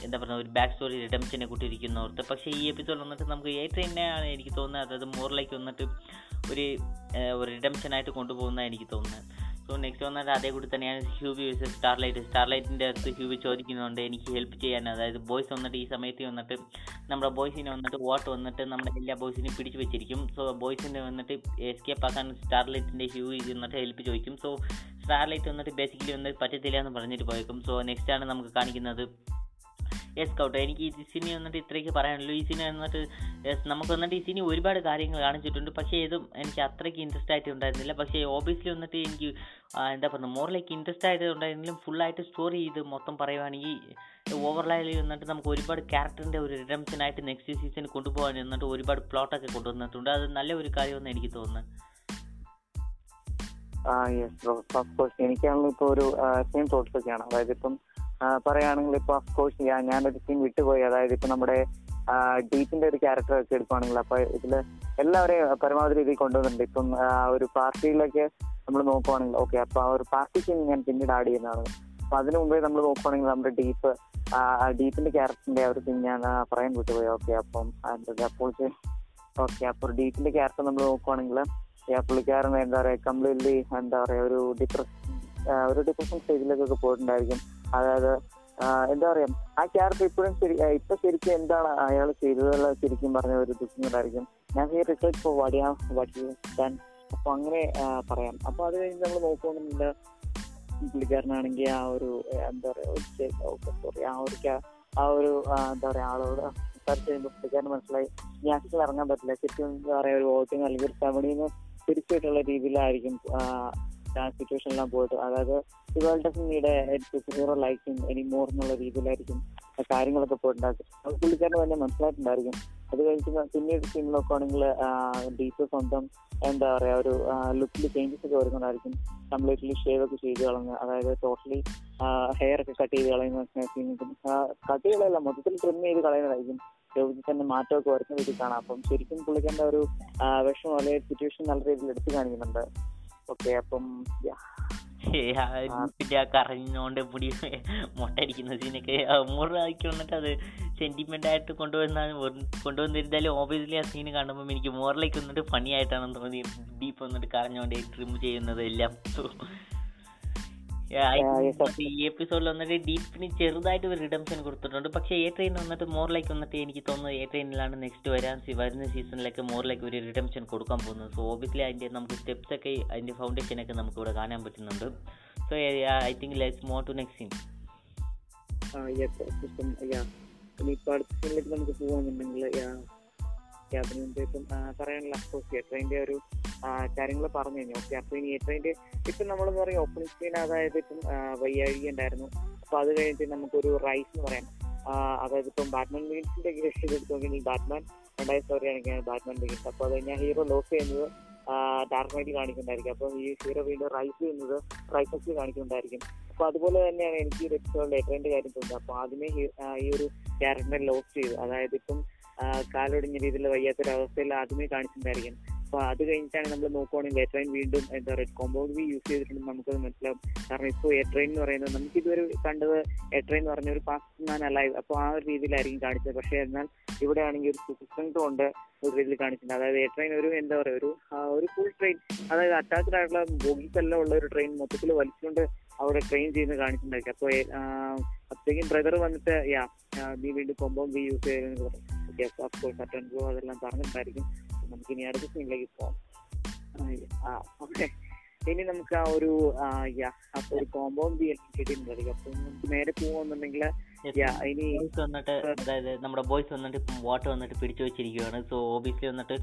എന്താ പറയുക ഒരു ബാക്ക് സ്റ്റോറി റിഡംഷനെ കൂട്ടിയിരിക്കുന്ന ഓർത്ത്. പക്ഷേ ഈ എപ്പിസോഡ് വന്നിട്ട് നമുക്ക് ഏറ്ററിനെയാണ് എനിക്ക് തോന്നുന്നത്. അതായത് മോറിലേക്ക് വന്നിട്ട് ഒരു ഒരു റിഡംഷനായിട്ട് കൊണ്ടുപോകുന്നതാണ് എനിക്ക് തോന്നുന്നത്. സോ നെക്സ്റ്റ് വന്നിട്ട് അതേ കൂടി തന്നെയാണ് ഹ്യൂബി വേഴ്സസ് സ്റ്റാർലൈറ്റ്. സ്റ്റാർലൈറ്റിന്റെ അടുത്ത് ഹ്യൂബി ചോദിക്കുന്നുണ്ട് എനിക്ക് ഹെൽപ്പ് ചെയ്യാൻ. അതായത് ബോയ്സ് വന്നിട്ട് ഈ സമയത്ത് വന്നിട്ട് നമ്മുടെ ബോയ്സിനെ വന്നിട്ട് വോട്ട് വന്നിട്ട് നമ്മുടെ എല്ലാ ബോയ്സിനെയും പിടിച്ചു വെച്ചിരിക്കും. സോ ബോയ്സിനെ വന്നിട്ട് എസ്കേപ്പ് ആക്കാൻ സ്റ്റാർലൈറ്റിന്റെ ഹ്യൂ വന്നിട്ട് ഹെൽപ്പ് ചോദിക്കും. സോ സ്റ്റാർലൈറ്റ് വന്നിട്ട് ബേസിക്കലി വന്നിട്ട് പറ്റത്തില്ല എന്ന് പറഞ്ഞിട്ട് പോയേക്കും. സോ നെക്സ്റ്റ് ആണ് നമുക്ക് കാണിക്കുന്നത് യെസ് കൗട്ടോ. എനിക്ക് ഈ സിനി വന്നിട്ട് ഇത്രയ്ക്ക് പറയാനുള്ളൂ. ഈ സിനി വന്നിട്ട് യെസ് നമുക്ക് വന്നിട്ട് ഈ സിനി ഒരുപാട് കാര്യങ്ങൾ കാണിച്ചിട്ടുണ്ട്. പക്ഷേ ഇതും എനിക്ക് അത്രയ്ക്ക് ഇൻട്രസ്റ്റ് ആയിട്ട് ഉണ്ടായിരുന്നില്ല. പക്ഷേ ഓബിയസ്ലി വന്നിട്ട് എനിക്ക് എന്താ പറയുക മോറിലേക്ക് ഇൻട്രസ്റ്റ് ആയിട്ട് ഉണ്ടായിരുന്നെങ്കിലും ഫുള്ളായിട്ട് സ്റ്റോറി ഇത് മൊത്തം പറയുവാണെങ്കിൽ ഓവർലൈലി വന്നിട്ട് നമുക്ക് ഒരുപാട് ക്യാരക്ടറിന്റെ ഒരു റിഡംഷൻ ആയിട്ട് നെക്സ്റ്റ് സീസൺ കൊണ്ടുപോകാൻ വന്നിട്ട് ഒരുപാട് പ്ലോട്ടൊക്കെ കൊണ്ടുവന്നിട്ടുണ്ട്. അത് നല്ല ഒരു കാര്യമെന്ന് എനിക്ക് തോന്നുന്നു. ആ യെസ് ബ്രോ ഓഫ് കോഴ്സ് എനിക്കാണല്ലോ ഇപ്പോൾ ഒരു സെയിം തോട്ട്സ് ഒക്കെയാണ്. അതായത് ഇപ്പം പറയുകയാണെങ്കിൽ ഇപ്പൊ അഫ്കോഴ്സ് ഞാനൊരു സീൻ വിട്ടുപോയി. അതായത് ഇപ്പൊ നമ്മുടെ ഡീപ്പിന്റെ ഒരു ക്യാരക്ടർ ഒക്കെ എടുക്കുകയാണെങ്കിൽ അപ്പൊ ഇതിൽ എല്ലാവരെയും പരമാവധി രീതിയിൽ കൊണ്ടുവന്നിട്ടുണ്ട്. ഇപ്പം ഒരു പാർട്ടിയിലൊക്കെ നമ്മൾ നോക്കുവാണെങ്കിൽ ഓക്കെ അപ്പൊ ആ ഒരു പാർട്ടി സീൻ ഞാൻ പിന്നീട് ആഡ് ചെയ്യുന്നതാണ്. അപ്പൊ അതിനു മുമ്പേ നമ്മൾ നോക്കുവാണെങ്കിൽ നമ്മുടെ ഡീപ്പ് ഡീപ്പിന്റെ ക്യാരക്ടറിന്റെ ആ ഒരു സീൻ ഞാൻ പറയാൻ വിട്ടുപോയി. ഓക്കെ അപ്പം അപ്പോൾ ഓക്കെ അപ്പോൾ ഡീപ്പിന്റെ ക്യാരക്ടർ നമ്മൾ നോക്കുവാണെങ്കിൽ പുള്ളിക്കാരൻ എന്താ പറയാ കംപ്ലീറ്റ്ലി എന്താ പറയാ ഒരു ഡിപ്രഷൻ ഒരു ഡിപ്രഷൻ സ്റ്റേജിലേക്കൊക്കെ പോയിട്ടുണ്ടായിരിക്കും. അതായത് എന്താ പറയാ ആ ക്യാരക്ടർ ഇപ്പോഴും ശരി ഇപ്പൊ ശരിക്കും എന്താണ് അയാൾ ചെയ്തതെന്നുള്ള ശരിക്കും പറഞ്ഞ ഒരു ദുഃഖങ്ങളുണ്ടായിരിക്കും ഞാൻ ഈ റിസൾട്ട് ഫോർ വടിയാ വടി അപ്പൊ അങ്ങനെ പറയാം. അപ്പൊ അത് കഴിഞ്ഞ് നമ്മൾ നോക്കുകയാണെന്നുണ്ട് പുള്ളിക്കാരനാണെങ്കിൽ ആ ഒരു എന്താ പറയാ സോറി ആ ഒരു ആ ഒരു എന്താ പറയാ ആളോട് സംസാരിച്ച് കഴിയുമ്പോൾ പുള്ളിക്കാരന് മനസ്സിലായി ഞാൻ ഇറങ്ങാൻ പറ്റില്ല. ശരിക്കും എന്താ പറയാ ഒരു വോട്ടിങ് അല്ലെങ്കിൽ ഒരു സെവണിന്ന് തിരിച്ചിട്ടുള്ള രീതിയിലായിരിക്കും സിറ്റുവേഷനിലെല്ലാം പോയിട്ട് അതായത് world doesn't need hero like anymore എന്നുള്ള രീതിയിലായിരിക്കും കാര്യങ്ങളൊക്കെ പോയിട്ടുണ്ടാക്കും അത് പുള്ളിക്കാരന് തന്നെ മനസ്സിലായിട്ടുണ്ടായിരിക്കും. അത് കഴിഞ്ഞ് പിന്നീട് ടീമിലൊക്കെ ആണെങ്കിൽ ഡീപ്പ് സ്വന്തം എന്താ പറയാ ഒരു ലുക്കിൽ ചേഞ്ചസ് ഒക്കെ വരുന്നുണ്ടായിരിക്കും. കംപ്ലീറ്റ്ലി ഷേവ് ഒക്കെ ചെയ്ത് കളഞ്ഞ് അതായത് ടോട്ടലി ഹെയർ ഒക്കെ കട്ട് ചെയ്ത് കളയുന്ന കട്ട് ചെയ്യലല്ല മൊത്തത്തിൽ ട്രിം ചെയ്ത് കളയുന്നതായിരിക്കും. രോഗിക്ക് തന്നെ മാറ്റമൊക്കെ വരുന്ന രീതിയിൽ കാണാം. അപ്പം ശരിക്കും പുള്ളിക്കാരന്റെ ഒരു വിഷമം അല്ലെങ്കിൽ സിറ്റുവേഷൻ നല്ല രീതിയിൽ എടുത്തു കാണിക്കുന്നുണ്ട്. ഓക്കെ അപ്പം പിന്നെ കറഞ്ഞോണ്ട് മുടി മുട്ടടിക്കുന്ന സീനൊക്കെ മൂറാക്കി വന്നിട്ട് അത് സെന്റിമെന്റ് ആയിട്ട് കൊണ്ടുവന്ന കൊണ്ടുവന്നിരുന്നാലും ഓബിയസ്ലി ആ സീൻ കാണുമ്പോൾ എനിക്ക് മോറിലേക്ക് വന്നിട്ട് ഫണി ആയിട്ടാണ് തോന്നി. ഡീപ്പ് വന്നിട്ട് കറഞ്ഞോണ്ട് ട്രിം ചെയ്യുന്നത് എല്ലാം. ഈ എപ്പിസോഡിൽ വന്നിട്ട് ഡീപ്പിന് ചെറുതായിട്ട് ഒരു റിഡംഷൻ കൊടുത്തിട്ടുണ്ട്. പക്ഷേ എ ട്രെയിൻ വന്നിട്ട് മോറിലേക്ക് വന്നിട്ട് എനിക്ക് തോന്നുന്നത് എ ട്രെയിനിലാണ് നെക്സ്റ്റ് വരാൻ വരുന്ന സീസണിലേക്ക് മോറിലേക്ക് ഒരു റിഡംഷൻ കൊടുക്കാൻ പോകുന്നത്. സോ ഓബിയസ്ലി അതിന്റെ നമുക്ക് സ്റ്റെപ്സ് ഒക്കെ അതിന്റെ ഫൗണ്ടേഷൻ ഒക്കെ നമുക്ക് ഇവിടെ കാണാൻ പറ്റുന്നുണ്ട്. So I think let's move to next scene ഇനിയിപ്പോൾ അടുത്ത സീനിലേക്ക് നമുക്ക് മുമ്പ് ഇപ്പം പറയാനുള്ള അഫ്കോഴ്സ് ട്രെയിനിന്റെ ഒരു കാര്യങ്ങൾ പറഞ്ഞു കഴിഞ്ഞു. ഓക്കെ അപ്പൊ ഇനി ട്രെയിനിന്റെ ഇപ്പൊ നമ്മളെന്ന് പറയും ഓപ്പണിംഗ് സ്ക്രീൻ അതായത് ഇപ്പം വയ്യാഴിക ഉണ്ടായിരുന്നു. അപ്പൊ അത് കഴിഞ്ഞിട്ട് നമുക്കൊരു റൈസ് എന്ന് പറയാം. അതായത് ഇപ്പം ബാറ്റ്മാൻ ബിഗിൻസിന്റെ കേസ് എടുത്ത് ബാറ്റ്മാൻ രണ്ടായിരം സ്റ്റോറിയാണ് ബാറ്റ്മാൻ ബിഗിൻസ് അപ്പൊ അത് കഴിഞ്ഞാൽ ഹീറോ ലോസ് ചെയ്യുന്നത് ഡാർക്ക് നൈറ്റ് കാണിക്കുന്നുണ്ടായിരിക്കും. അപ്പൊ ഈ ഹീറോ വീണ്ടും റൈസ് ചെയ്യുന്നത് റൈസസ് കാണിക്കുന്നുണ്ടായിരിക്കും. അപ്പൊ അതുപോലെ തന്നെയാണ് എനിക്ക് ഈ എപ്പിസോഡിൽ എട്രൈന്റെ കാര്യം തോന്നുന്നത്. അപ്പൊ ആദ്യമേ ഈ ഒരു ക്യാരക്ടറിനെ ലോസ് ചെയ്തു അതായത് ഇപ്പം കാലൊടിഞ്ഞ രീതിയിൽ വയ്യാത്തൊരവസ്ഥയിൽ ആദ്യമേ കാണിച്ചിട്ടുണ്ടായിരിക്കും. അപ്പൊ അത് കഴിഞ്ഞിട്ടാണ് നമ്മൾ നോക്കുവാണെങ്കിൽ എയർട്രെയിൻ വീണ്ടും എന്താ പറയുക കോമ്പൗണ്ട് വി യൂസ് ചെയ്തിട്ടുണ്ട് നമുക്കത് മനസ്സിലാവും. കാരണം ഇപ്പോൾ എയർട്രെയിൻ എന്ന് പറയുന്നത് നമുക്ക് ഇതുവരെ കണ്ടത് എയർട്രെയിൻ എന്ന് പറഞ്ഞ ഒരു ഫാസ്റ്റ് മാൻ അലൈവ് അപ്പോൾ ആ ഒരു രീതിയിലായിരിക്കും കാണിച്ചത്. പക്ഷേ എന്നാൽ ഇവിടെ ആണെങ്കിൽ ഒരു ഉണ്ട് കൊണ്ട് ഒരു രീതിയിൽ കാണിച്ചിട്ടുണ്ട്. അതായത് എയർട്രെയിൻ ഒരു എന്താ പറയുക ഒരു ഒരു ഫുൾ ട്രെയിൻ അതായത് അറ്റാച്ച്ഡ് ആയിട്ടുള്ള ബോഗീസ് എല്ലാം ഉള്ള ഒരു ട്രെയിൻ മൊത്തത്തിൽ വലിച്ചുകൊണ്ട് അവിടെ ട്രെയിൻ ചെയ്യുന്ന കാണിച്ചിട്ടുണ്ടായിരിക്കും. അപ്പോൾ അപ്പോഴേക്കും ബ്രദർ വന്നിട്ട് യാ നീ വീണ്ടും കോമ്പൗണ്ട് വി യൂസ് അറ്റൻഡോ അതെല്ലാം പറഞ്ഞിട്ടുണ്ടായിരിക്കും. നമുക്ക് ഇനി അടുത്ത സീനിലേക്ക് ഓക്കെ. ഇനി നമുക്ക് ആ ഒരു ഒരു കോമ്പൗണ്ട് കിട്ടിയിട്ടുണ്ട് അപ്പൊ നമുക്ക് നേരെ പോകുന്നുണ്ടെങ്കിൽ ഇനി വന്നിട്ട് അതായത് നമ്മുടെ ബോയ്സ് വന്നിട്ട് ഇപ്പം വാട്ടർ വന്നിട്ട് പിടിച്ചു വെച്ചിരിക്കുകയാണ്. സോ ഓബിയസ്ലി വന്നിട്ട്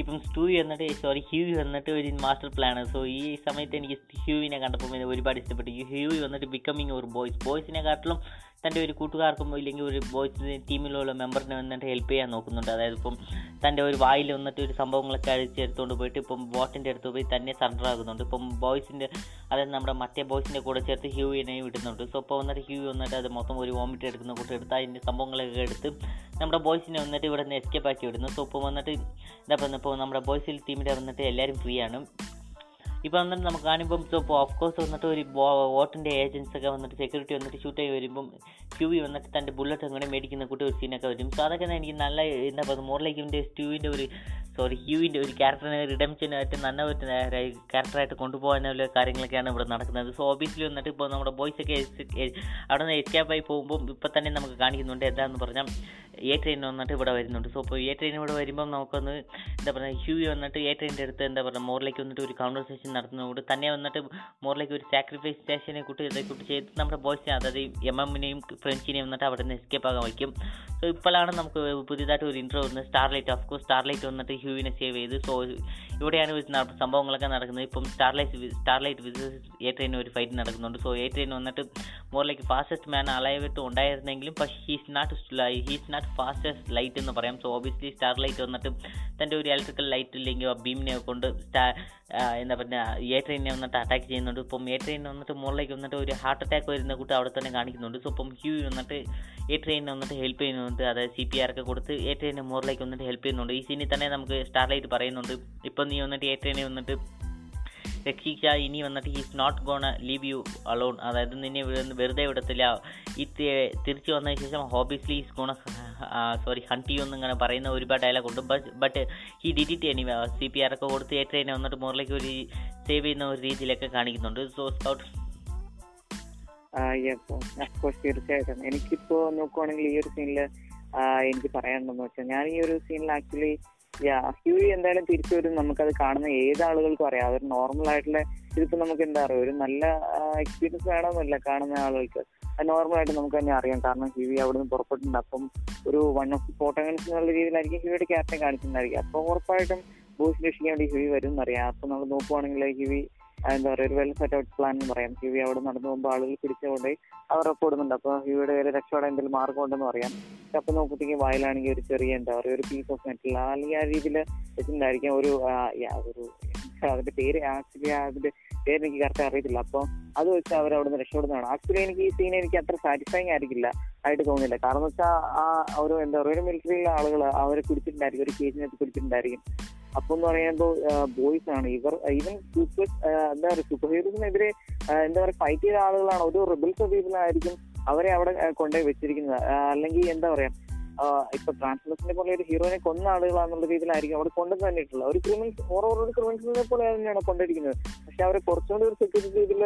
ഇപ്പം സ്റ്റൂവി വന്നിട്ട് സോറി ഹ്യൂ വന്നിട്ട് ഒരു മാസ്റ്റർ പ്ലാൻ സോ ഈ സമയത്ത് എനിക്ക് ഹ്യൂവിനെ കണ്ടപ്പോൾ ഒരുപാട് ഇഷ്ടപ്പെട്ടു. ഹ്യൂ ഹ്യൂവി വന്നിട്ട് ബിക്കമിങ് ഒരു ബോയ്സ് ബോയ്സിനെ കാട്ടിലും തന്റെ ഒരു കൂട്ടുകാർക്കും ഇല്ലെങ്കിൽ ഒരു ബോയ്സ് ടീമിലുള്ള മെമ്പറിനെ വന്നിട്ട് ഹെൽപ്പ് ചെയ്യാൻ നോക്കുന്നുണ്ട്. അതായത് ഇപ്പം തന്റെ ഒരു വായിൽ വന്നിട്ട് ഒരു സംഭവങ്ങളൊക്കെ അഴിച്ചെടുത്തുകൊണ്ട് പോയിട്ട് ഇപ്പം ബോട്ടിന്റെ അടുത്ത് പോയി തന്നെ സറണ്ടർ ആകുന്നുണ്ട്. ഇപ്പം ബോയ്സിന്റെ അതായത് നമ്മുടെ മറ്റേ ബോയ്സിന്റെ കൂടെ ചേർത്ത് ഹ്യൂവിനെ വിടുന്നുണ്ട് സോ ഇപ്പോൾ വന്നിട്ട് ഹ്യൂ വന്നിട്ട് അത് മൊത്തം ഒരു വോമിറ്റ് എടുക്കുന്ന കൂട്ടി എടുത്ത് അതിന്റെ സംഭവങ്ങളൊക്കെ എടുത്ത് നമ്മുടെ ബോയ്സിനെ വന്നിട്ട് ഇവിടെ നിന്ന് എസ്കേപ്പ് ആക്കി വിടുന്നു. സോ ഇപ്പോൾ വന്നിട്ട് പറയുന്നത് ഇപ്പോൾ നമ്മുടെ ബോയ്സിൽ ടീമിന്റെ വന്നിട്ട് എല്ലാവരും ഫ്രീ ആണ്. ഇപ്പോൾ വന്നിട്ട് നമുക്ക് കാണുമ്പം ഇപ്പോൾ ഓഫ് കോഴ്സ് വന്നിട്ട് ഒരു വോട്ടിന്റെ ഏജൻസ് ഒക്കെ വന്നിട്ട് സെക്യൂരിറ്റി വന്നിട്ട് ഷൂട്ട് ചെയ്ത് വരുമ്പം ക്യൂ വന്നിട്ട് തന്റെ ബുള്ളറ്റ് അങ്ങനെ മേടിക്കുന്ന കൂട്ടി ഒരു സീനൊക്കെ വരും. സോ അതൊക്കെ എനിക്ക് നല്ല എന്താ പറയുക മോറിലേക്കിന്റെ സ്റ്റൂവിന്റെ ഒരു സോറി ഹ്യൂവിന്റെ ഒരു ക്യാരക്ടറിനെ റിഡംഷനായിട്ട് നല്ല ഒരു ക്യാരക്ടറായിട്ട് കൊണ്ടുപോകാനുള്ള കാര്യങ്ങളൊക്കെയാണ് ഇവിടെ നടക്കുന്നത്. സോ ഓബിയസ്ലി വന്നിട്ട് ഇപ്പോൾ നമ്മുടെ ബോയ്സ് ഒക്കെ അവിടെ നിന്ന് എസ്കേപ്പായി പോകുമ്പോൾ ഇപ്പോൾ തന്നെ നമുക്ക് കാണിക്കുന്നുണ്ട് എന്താണെന്ന് പറഞ്ഞാൽ എ ട്രെയിൻ വന്നിട്ട് ഇവിടെ വരുന്നുണ്ട്. സോ ഇപ്പോൾ എ ട്രെയിൻ ഇവിടെ വരുമ്പോൾ നമുക്കൊന്ന് എന്താ പറയുക ഹ്യൂവി വന്നിട്ട് എ ട്രെയിനിന്റെ അടുത്ത് എന്താ പറയുക മോറിലേക്ക് വന്നിട്ട് ഒരു കൺവെർസേഷൻ നടത്തുന്നതുകൊണ്ട് തന്നെ വന്നിട്ട് മോറിലേക്ക് ഒരു സാക്രിഫൈസ് സ്റ്റേഷനെ കൂട്ടി കൂട്ടി ചെയ്ത് നമ്മുടെ ബോയ്സിനെ അതായത് എം എമ്മിനെയും ഫ്രഞ്ചിനെയും വന്നിട്ട് അവിടെ നിന്ന് എസ്കേപ്പ് ആകാൻ വയ്ക്കും. സോ ഇപ്പോഴാണ് നമുക്ക് പുതിയതായിട്ട് ഒരു ഇൻട്രോ വരുന്നത് സ്റ്റാർലൈറ്റ് ഓഫ് കോഴ്സ് സ്റ്റാർലൈറ്റ് വന്നിട്ട് ഹ്യൂവിനെ സേവ് ചെയ്ത്. സോ ഇവിടെയാണ് സംഭവങ്ങളൊക്കെ നടക്കുന്നത്. ഇപ്പം Starlight Starlight versus A train ഒരു ഫൈറ്റ് നടക്കുന്നുണ്ട്. സോ എ ട്രെയിൻ വന്നിട്ട് മോറിലേക്ക് ഫാസ്റ്റസ്റ്റ് മാൻ അലയവിട്ട് ഉണ്ടായിരുന്നെങ്കിലും പക്ഷേ he's not he's not fastest light എന്ന് പറയാം. സോ ഓബിയസ്ലി സ്റ്റാർലൈറ്റ് വന്നിട്ട് തന്റെ ഒരു ഇലക്ട്രിക്കൽ ലൈറ്റ് ഇല്ലെങ്കിൽ ബീമിനെ കൊണ്ട് സ്റ്റാ എന്താ പറയുക എ ട്രെയിനെ വന്നിട്ട് അറ്റാക്ക് ചെയ്യുന്നുണ്ട്. ഇപ്പം എ ട്രെയിൻ വന്നിട്ട് മുകളിലേക്ക് വന്നിട്ട് ഒരു ഹാർട്ട് അറ്റാക്ക് വരുന്ന കൂട്ട് അവിടെ തന്നെ കാണിക്കുന്നുണ്ട്. സോ ഇപ്പം ഹ്യൂ വന്നിട്ട് എ ട്രെയിനെ വന്നിട്ട് ഹെൽപ്പ് ചെയ്യുന്നുണ്ട്. അതായത് സി പി ആർ ഒക്കെ കൊടുത്ത് എ ട്രെയിനെ മുകളിലേക്ക് വന്നിട്ട് ഹെൽപ്പ് ചെയ്യുന്നുണ്ട്. ഈ സീനിൽ തന്നെ നമുക്ക് സ്റ്റാർലൈറ്റ് പറയുന്നുണ്ട്. ഇപ്പം നീ വന്നിട്ട് ട്രെയിനെ വന്നിട്ട് രക്ഷിക്കുക ഇനി വന്നിട്ട് he's not gonna leave you alone അതായത് നിന്നെ വെറുതെ വിടത്തില്ല. ഈ തിരിച്ചു വന്നതിന് ശേഷം obviously is gonna sorry hunt you എന്നിങ്ങനെ പറയുന്ന ഒരുപാട് ഡയലോഗ് ഉണ്ട്. ബട്ട് ഈ did it anyway C P R ഒക്കെ കൊടുത്ത് ഏറ്റവും വന്നിട്ട് മുകളിലേക്ക് ഒരു സേവ് ചെയ്യുന്ന ഒരു രീതിയിലൊക്കെ കാണിക്കുന്നുണ്ട്. സോ സ്കൗട്ട് തീർച്ചയായിട്ടും. എനിക്കിപ്പോ നോക്കുവാണെങ്കിൽ ഈ ഒരു സീനിൽ എനിക്ക് പറയാനുണ്ടെന്ന് വെച്ചാൽ ഞാൻ ഈ ഒരു സീനിൽ ആക്ച്വലി ഹ്യൂയി എന്തായാലും തിരിച്ചു വരും. നമുക്കത് കാണുന്ന ഏത് ആളുകൾക്കും അറിയാം. അതൊരു നോർമൽ ആയിട്ടുള്ള ഇതിപ്പോ നമുക്ക് എന്താ പറയുക ഒരു നല്ല എക്സ്പീരിയൻസ് വേണമെന്നില്ല കാണുന്ന ആളുകൾക്ക്. അത് നോർമൽ ആയിട്ട് നമുക്ക് തന്നെ അറിയാം. കാരണം ഹ്യൂയി അവിടെ നിന്ന് പുറപ്പെട്ടിട്ടുണ്ട്. അപ്പം ഒരു വൺ ഓഫ് ഫോട്ടോഗൺസ് എന്നുള്ള രീതിയിലായിരിക്കും ഹ്യൂയുടെ ക്യാപ്റ്റൻ കാണിക്കുന്നതായിരിക്കും. അപ്പൊ ഉറപ്പായിട്ടും ബോയ്സ് രക്ഷിക്കാൻ വേണ്ടി ഹ്യൂയി വരും എന്നറിയാം അപ്പൊ നമ്മൾ നോക്കുവാണെങ്കിൽ ഹ്യൂയി എന്താ പറയുക ഒരു വെൽ സെറ്റ് ഔട്ട് പ്ലാൻ എന്ന് പറയാം. ഹ്യൂവി അവിടെ നടന്നു പോകുമ്പോൾ ആളുകൾ പിടിച്ചുകൊണ്ട് അവർ ഒപ്പിടുന്നുണ്ട് അപ്പൊ ഹ്യൂവിയുടെ കയ്യിൽ രക്ഷപ്പെടാൻ എന്തെങ്കിലും മാർഗം ഉണ്ടെന്ന് പറയാം അപ്പൊ നോക്കുമ്പോഴത്തേക്കും വായിലാണെങ്കിൽ ഒരു ചെറിയ എന്താ പറയുക ഒരു പീസ് ഓഫ് മെറ്റൽ അല്ലെങ്കിൽ ആ രീതിയിൽ വെച്ചിട്ടുണ്ടായിരിക്കാം. ഒരു ഒരു അതിന്റെ പേര് ആക്ച്വലി അതിന്റെ പേര് എനിക്ക് കറക്റ്റ് അറിയത്തില്ല. അപ്പൊ അത് വെച്ച് അവർ അവിടെ നിന്ന് രക്ഷപ്പെടുന്നതാണ്. ആക്ച്വലി എനിക്ക് ഈ സീൻ എനിക്ക് അത്ര സാറ്റിസ്ഫൈങ് ആയിരിക്കില്ല. ആയിട്ട് തോന്നില്ല കാരണം വെച്ചാൽ ആ ഒരു എന്താ പറയുക ഒരു മിലിറ്ററിയിലെ ആളുകൾ അവരെ കുടിച്ചിട്ടുണ്ടായിരിക്കും ഒരു കേസിനകത്ത് പിടിച്ചിട്ടുണ്ടായിരിക്കും. അപ്പൊ എന്ന് പറയുമ്പോൾ ബോയ്സ് ആണ് ഇവർ ഈവൻ സൂപ്പർ എന്താ പറയുക സൂപ്പർ ഹീറോസിനെതിരെ എന്താ പറയുക ഫൈറ്റ് ചെയ്ത ആളുകളാണ്. ഒരു റിബൽസ് പീപ്പിളായിരിക്കും അവരെ അവിടെ കൊണ്ടുപോയി വെച്ചിരിക്കുന്നത്. അല്ലെങ്കിൽ എന്താ പറയാ ഇപ്പൊ ട്രാൻസ്ലേഷനെ പോലെ ഒരു ഹീറോയിനെ കൊന്ന ആളുകളാന്നുള്ള രീതിയിലായിരിക്കും അവിടെ കൊണ്ടു തന്നിട്ടുള്ള ഒരു ക്രിമിനൽസ് ഓരോ ഒരു ക്രിമിനൽസിനെ പോലെ തന്നെയാണ് കൊണ്ടിരിക്കുന്നത്. പക്ഷെ അവരെ കുറച്ചുകൂടി ഒരു സെക്യൂരിറ്റി രീതിയിൽ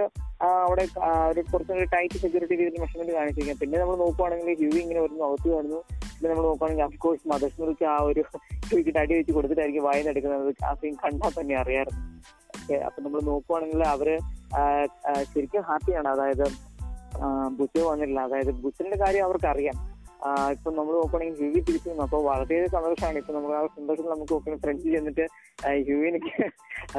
അവിടെ ഒരു കുറച്ചുകൂടി ടൈറ്റ് സെക്യൂരിറ്റി രീതിയിൽ മെഷർമെന്റ് കാണിച്ചിരിക്കാം പിന്നെ നമ്മൾ നോക്കുവാണെങ്കിൽ ഹ്യൂ ഇങ്ങനെ വരുന്നു അകത്ത് കാണുന്നു പിന്നെ നമ്മൾ നോക്കുവാണെങ്കിൽ അഫ്കോഴ്സ് മദേഴ്സ് ആ ഒരു ഹ്യൂവിക്ക് അടി വെച്ച് കൊടുത്തിട്ടായിരിക്കും വായന എടുക്കുന്നത്. ആ സീൻ കണ്ടാൽ തന്നെ അറിയാറുണ്ട് അപ്പൊ നമ്മൾ നോക്കുവാണെങ്കിൽ അവർ ശരിക്കും ഹാപ്പിയാണ് അതായത് ബുച്ച് വന്നിട്ടില്ല. അതായത് ബുച്ചിന്റെ കാര്യം അവർക്ക് അറിയാം ഇപ്പൊ നമ്മൾ നോക്കുകയാണെങ്കിൽ ഹ്യൂവി തിരിച്ചു അപ്പൊ വളരെയധികം സന്തോഷമാണ്. ഇപ്പൊ നമ്മൾ ആ സന്തോഷം നമുക്ക് നോക്കുന്നത് ഫ്രണ്ട്സ് ചെന്നിട്ട് ഹ്യൂവിനൊക്കെ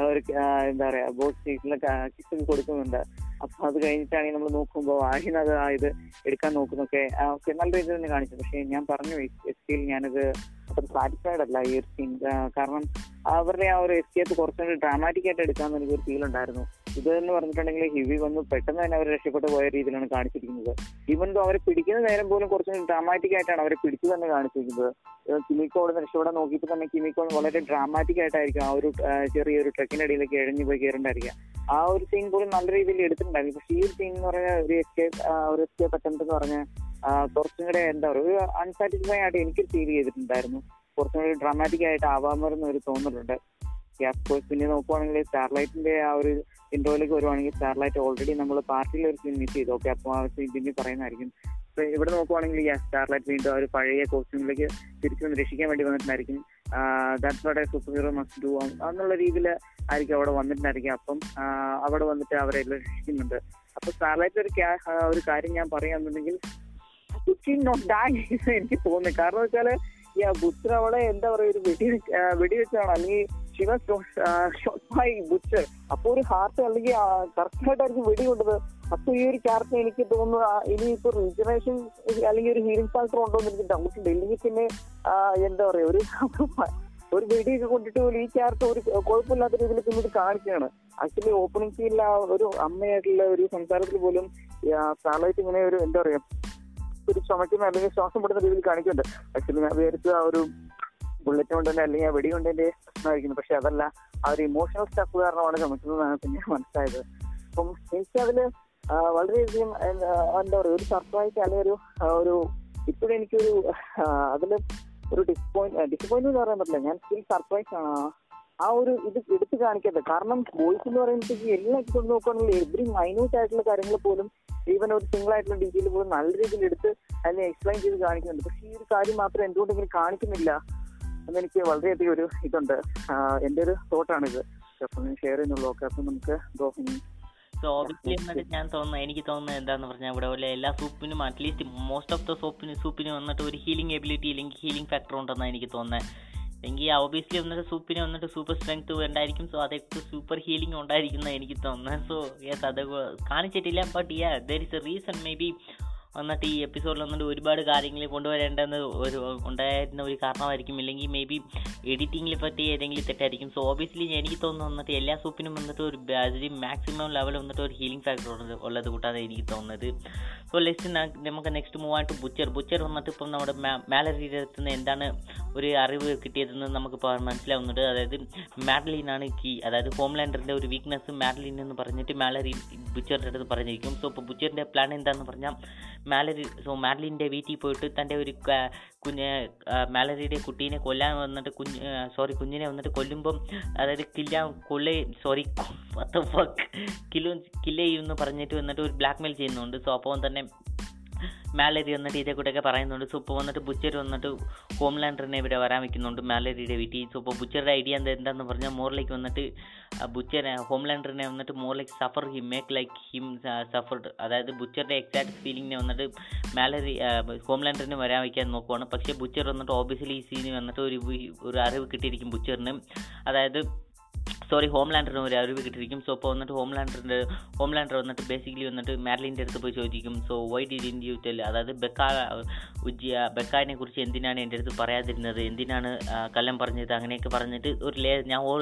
ഒരു എന്താ പറയാ ബോസ് സീറ്റിലൊക്കെ കിസ് കൊടുക്കുന്നുണ്ട്. അപ്പൊ അത് കഴിഞ്ഞിട്ടാണെങ്കിൽ നമ്മൾ നോക്കുമ്പോൾ ആഹിൻ അത് ഇത് എടുക്കാൻ നോക്കുന്നൊക്കെ ഒക്കെ നല്ല രീതിയിൽ തന്നെ കാണിച്ചു. പക്ഷെ ഞാൻ പറഞ്ഞു എസ് സിയിൽ ഞാനത് അത്ര സാറ്റിസ്ഫൈഡ് അല്ല ഈ ഒരു സീൻ കാരണം അവരുടെ ആ ഒരു എസ് എസ്കേപ്പ് കുറച്ചുകൂടി ഡ്രാമാറ്റിക് ആയിട്ട് എടുക്കാമെന്ന് എനിക്കൊരു ഫീൽ ഉണ്ടായിരുന്നു. ഇത് എന്ന് പറഞ്ഞിട്ടുണ്ടെങ്കിൽ ഹിവി വന്ന് പെട്ടെന്ന് തന്നെ അവർ രക്ഷപ്പെട്ടു പോയ രീതിയിലാണ് കാണിച്ചിരിക്കുന്നത്. ഈവൻ അവരെ പിടിക്കുന്ന നേരം പോലും കുറച്ചും ഡ്രാമാറ്റിക് ആയിട്ടാണ് അവരെ പിടിച്ചു തന്നെ കാണിച്ചിരിക്കുന്നത്. കിമിക്കോ അവിടെ രക്ഷപ്പെടാൻ നോക്കിയപ്പോൾ തന്നെ കിമിക്കോ വളരെ ഡ്രാമാറ്റിക് ആയിട്ടായിരിക്കും ആ ഒരു ചെറിയൊരു ട്രക്കിനിടയിലേക്ക് ഇഴഞ്ഞു പോയി കയറണ്ടായിരിക്കുക ആ ഒരു സീൻ പോലും നല്ല രീതിയിൽ എടുത്തിട്ടുണ്ടായിരുന്നു. പക്ഷേ ഈ ഒരു സീൻ എന്ന് പറഞ്ഞാൽ ഒരു എസ്കേപ്പ് ഒരു എസ്കേപ്പ് അറ്റംപ്റ്റ് എന്ന് പറഞ്ഞാൽ കുറച്ചും കൂടെ എന്താ പറയുക ഒരു അൺസാറ്റിസ്ഫൈ ആയിട്ട് എനിക്ക് ഫീൽ ചെയ്തിട്ടുണ്ടായിരുന്നു. കുറച്ചും കൂടി ഡ്രാമാറ്റിക് ആയിട്ട് ആവാമെന്ന് ഒരു തോന്നലുണ്ട്. അഫ്കോഴ്സ് പിന്നെ നോക്കുവാണെങ്കിൽ സ്റ്റാർലൈറ്റിന്റെ ആ ഒരു ഇൻട്രോയിലേക്ക് വരുവാണെങ്കിൽ സ്റ്റാർലൈറ്റ് ഓൾറെഡി നമ്മൾ പാർട്ടിയിൽ ഒരു സീൻ മിസ് ചെയ്തു. ഓക്കെ അപ്പോൾ ആ സീൻ പിന്നെ പറയുന്നതായിരിക്കും. ഇവിടെ നോക്കുവാണെങ്കിൽ സ്റ്റാർലൈറ്റ് വീണ്ടും ഒരു പഴയ കോസ്റ്റ്യൂമിലേക്ക് തിരിച്ചു രക്ഷിക്കാൻ വേണ്ടി വന്നിട്ടുണ്ടായിരിക്കും. That's what super hero must do എന്നുള്ള രീതിയിൽ ആയിരിക്കും അവിടെ വന്നിട്ടുണ്ടായിരിക്കും. അപ്പം അവിടെ വന്നിട്ട് അവരെല്ലാം രക്ഷിക്കുന്നുണ്ട്. അപ്പൊ സ്റ്റാർലൈറ്റ് ഒരു ഒരു കാര്യം ഞാൻ പറയാന്നുണ്ടെങ്കിൽ നോട്ട് ഡാങ് എനിക്ക് തോന്നുന്നു. കാരണം വെച്ചാൽ ഈ ബുച്ചർ അവളെ എന്താ പറയുക ഒരു വെടി വെടിവെച്ചാണ് അല്ലെങ്കിൽ ശിവ ബൈ ബുച്ചർ അപ്പൊ ഒരു ഹാർട്ട് അല്ലെങ്കിൽ കറക്റ്റ് ആയിട്ടായിരിക്കും വെടി കൊണ്ടത്. അപ്പൊ ഈ ഒരു ക്യാരക്ടർ എനിക്ക് തോന്നുന്നു ഇനിയിപ്പോ റീജനറേഷൻ അല്ലെങ്കിൽ ഒരു ഹീലിംഗ് ഫാക്ടർ ഉണ്ടോ എന്ന് എനിക്ക് ഡൗട്ട് ഉണ്ട്. ഇല്ലെങ്കിൽ പിന്നെ എന്താ പറയാ ഒരു ഒരു വെടിയൊക്കെ കൊണ്ടിട്ട് പോലും ഈ ക്യാരക്ടർ ഒരു കുഴപ്പമില്ലാത്ത രീതിയിൽ പിന്നീട് കാണിക്കുകയാണ്. ആക്ച്വലി ഓപ്പണിംഗ് സീനിൽ ആ ഒരു അമ്മയായിട്ടുള്ള ഒരു സംസാരത്തിൽ പോലും സ്റ്റാർലൈറ്റ് ഇങ്ങനെ ഒരു എന്താ പറയാ ഒരു ചുമക്കുന്ന അല്ലെങ്കിൽ ശ്വാസം പെടുന്ന രീതിയിൽ കാണിക്കുന്നുണ്ട്. ആക്ച്വലി ഞാൻ വിചാരിച്ച ആ ഒരു ബുള്ളറ്റ് കൊണ്ട് തന്നെ അല്ലെങ്കിൽ ആ വെടി കൊണ്ട് തന്നെ പ്രശ്നമായിരിക്കുന്നു. പക്ഷെ അതല്ല ആ ഒരു ഇമോഷണൽ സ്റ്റഫ് കാരണമാണ് ചുമക്കുന്നതെന്നാണ് പിന്നെ മനസ്സിലായത്. അപ്പം എനിക്ക് അതിൽ വളരെയധികം എന്താ പറയുക ഒരു സർപ്രൈസ് അല്ലെങ്കിൽ ഒരു ഒരു ഇപ്പോഴും എനിക്കൊരു അതിൽ ഒരു ഡിസപ്പോയിന്റ് ഡിസപ്പോയിന്റ് എന്ന് പറയാൻ പറ്റില്ല. ഞാൻ സ്റ്റിൽ സർപ്രൈസ് ആണ്. ആ ഒരു ഇത് എടുത്തു കാണിക്കട്ടെ. കാരണം ബോയ്സ് എന്ന് പറയുമ്പോഴത്തേക്ക് എല്ലാ എപ്പിസോഡ് നോക്കുകയാണെങ്കിൽ എവറി മൈന്യൂട്ട് ആയിട്ടുള്ള കാര്യങ്ങൾ പോലും ഈവൻ ഒരു സിംഗിൾ ആയിട്ടുള്ള ഡീറ്റെയിൽ പോലും നല്ല രീതിയിൽ എടുത്ത് അതിനെ എക്സ്പ്ലെയിൻ ചെയ്ത് കാണിക്കുന്നുണ്ട്. പക്ഷെ ഈ ഒരു കാര്യം മാത്രം എന്തുകൊണ്ട് ഇങ്ങനെ കാണിക്കുന്നില്ല എന്നെനിക്ക് വളരെയധികം ഒരു ഇതുണ്ട്. എന്റെ ഒരു തോട്ടാണിത് അപ്പം ഷെയർ ചെയ്യുന്നുള്ളൂ. ഓക്കെ അപ്പം നമുക്ക് സോ ഓബിയസ്ലി എന്നിട്ട് ഞാൻ തോന്നുന്നു എനിക്ക് തോന്നുന്നത് എന്താന്ന് പറഞ്ഞാൽ ഇവിടെ പോലെ എല്ലാ സൂപ്പിനും at least most of the സോപ്പിന് സൂപ്പിന് വന്നിട്ട് ഒരു ഹീലിംഗ് എബിലിറ്റി ഇല്ലെങ്കിൽ ഹീലിംഗ് ഫാക്ടർ ഉണ്ടെന്നാണ് എനിക്ക് തോന്നുന്നത്. എങ്കിൽ ഓബിയസ്ലി വന്നിട്ട് സൂപ്പിന് വന്നിട്ട് സൂപ്പർ സ്ട്രെങ്ത് ഉണ്ടായിരിക്കും സോ അതൊക്കെ സൂപ്പർ ഹീലിംഗ് ഉണ്ടായിരിക്കുന്ന എനിക്ക് തോന്നുന്നത്. സോ യെസ് അത് കാണിച്ചിട്ടില്ല but yeah there is a reason maybe വന്നിട്ട് ഈ എപ്പിസോഡിൽ വന്നിട്ട് ഒരുപാട് കാര്യങ്ങൾ കൊണ്ടുവരേണ്ടെന്ന് ഒരു ഉണ്ടായിരുന്ന ഒരു കാരണമായിരിക്കും. ഇല്ലെങ്കിൽ മേ ബി എഡിറ്റിങ്ങിൽ പറ്റി ഏതെങ്കിലും തെറ്റായിരിക്കും. സോ ഓബിയസ്ലി എനിക്ക് തോന്നുന്നു വന്നിട്ട് എല്ലാ സൂപ്പിനും വന്നിട്ട് ഒരു അതിൽ മാക്സിമം ലെവൽ വന്നിട്ട് ഒരു ഹീലിംഗ് ഫാക്ടർ ഉള്ളത് കൂട്ടാതെ എനിക്ക് തോന്നുന്നത്. സോ ലെസ്റ്റ് നമുക്ക് നെക്സ്റ്റ് മൂവ് ആയിട്ട് ബുച്ചർ ബുച്ചർ വന്നിട്ട് ഇപ്പം നമ്മുടെ മാലരീരത്തിൽ നിന്ന് എന്താണ് ഒരു അറിവ് കിട്ടിയതെന്ന് നമുക്ക് പ- മനസ്സിലാവുന്നുണ്ട്. അതായത് മാഡലിനാണ് കീ അതായത് ഹോംലാൻഡറിന്റെ ഒരു വീക്ക്നെസ് മാഡ്ലിൻ എന്ന് പറഞ്ഞിട്ട് മാലറി ബുച്ചറിന്റെ അടുത്ത് പറഞ്ഞിരിക്കും. സോ ഇപ്പോൾ ബുച്ചറിന്റെ പ്ലാൻ എന്താണെന്ന് പറഞ്ഞാൽ മാലറി സോ മാലിന്റെ വീട്ടിൽ പോയിട്ട് തന്റെ ഒരു കുഞ്ഞ് മാലറിയുടെ കുട്ടീനെ കൊല്ലാൻ വന്നിട്ട് കുഞ്ഞ് സോറി കുഞ്ഞിനെ വന്നിട്ട് കൊല്ലുമ്പം അതായത് കില്ല കൊള്ള സോറി ഫക്ക് കിലോ കില്ല ചെയ്യുമെന്ന് പറഞ്ഞിട്ട് വന്നിട്ട് ഒരു ബ്ലാക്ക് മെയിൽ ചെയ്യുന്നുണ്ട്. സോ അപ്പോൾ തന്നെ മാലരി വന്നിട്ട് ഇതേ പറയുന്നുണ്ട്. സോ വന്നിട്ട് ബുച്ചർ വന്നിട്ട് ഹോംലാൻഡറിനെ ഇവിടെ വരാൻ വെക്കുന്നുണ്ട്. മാലരിയുടെ വീട്ടിൽ സോ ബുച്ചറുടെ ഐഡിയ എന്താ എന്താണെന്ന് പറഞ്ഞാൽ മോറിലേക്ക് വന്നിട്ട് ബുച്ചർ ഹോംലാൻഡറിനെ വന്നിട്ട് മോറിലേക്ക് suffer him make like him suffered. അതായത് ബുച്ചറുടെ എക്സാക്ട് ഫീലിങ്ങിനെ വന്നിട്ട് മാലറി ഹോംലാൻഡറിന് വരാൻ വയ്ക്കാൻ നോക്കുവാണ്. പക്ഷേ ബുച്ചർ വന്നിട്ട് ഓബിയസ്ലി ഈ സീന് വന്നിട്ട് ഒരു ഒരു അറിവ് കിട്ടിയിരിക്കും ബുച്ചറിന്. അതായത് സോറി ഹോം ലാൻഡറിന് ഒരു അറിവ് കിട്ടിയിരിക്കും. സോ ഇപ്പോൾ വന്നിട്ട് ഹോം ലാൻഡറിന്റെ ഹോം ലാൻഡർ വന്നിട്ട് ബേസിക്കലി വന്നിട്ട് മാരലിന്റെ അടുത്ത് പോയി ചോദിക്കും. So why didn't you tell അതായത് ബെക്ക ഉജ്ജിയ ബെക്കാനെ കുറിച്ച് എന്തിനാണ് എന്റെ അടുത്ത് പറയാതിരുന്നത്? എന്തിനാണ് കല്ലം പറഞ്ഞത്? അങ്ങനെയൊക്കെ പറഞ്ഞിട്ട് ഒരു ലേ ഞാൻ ഓ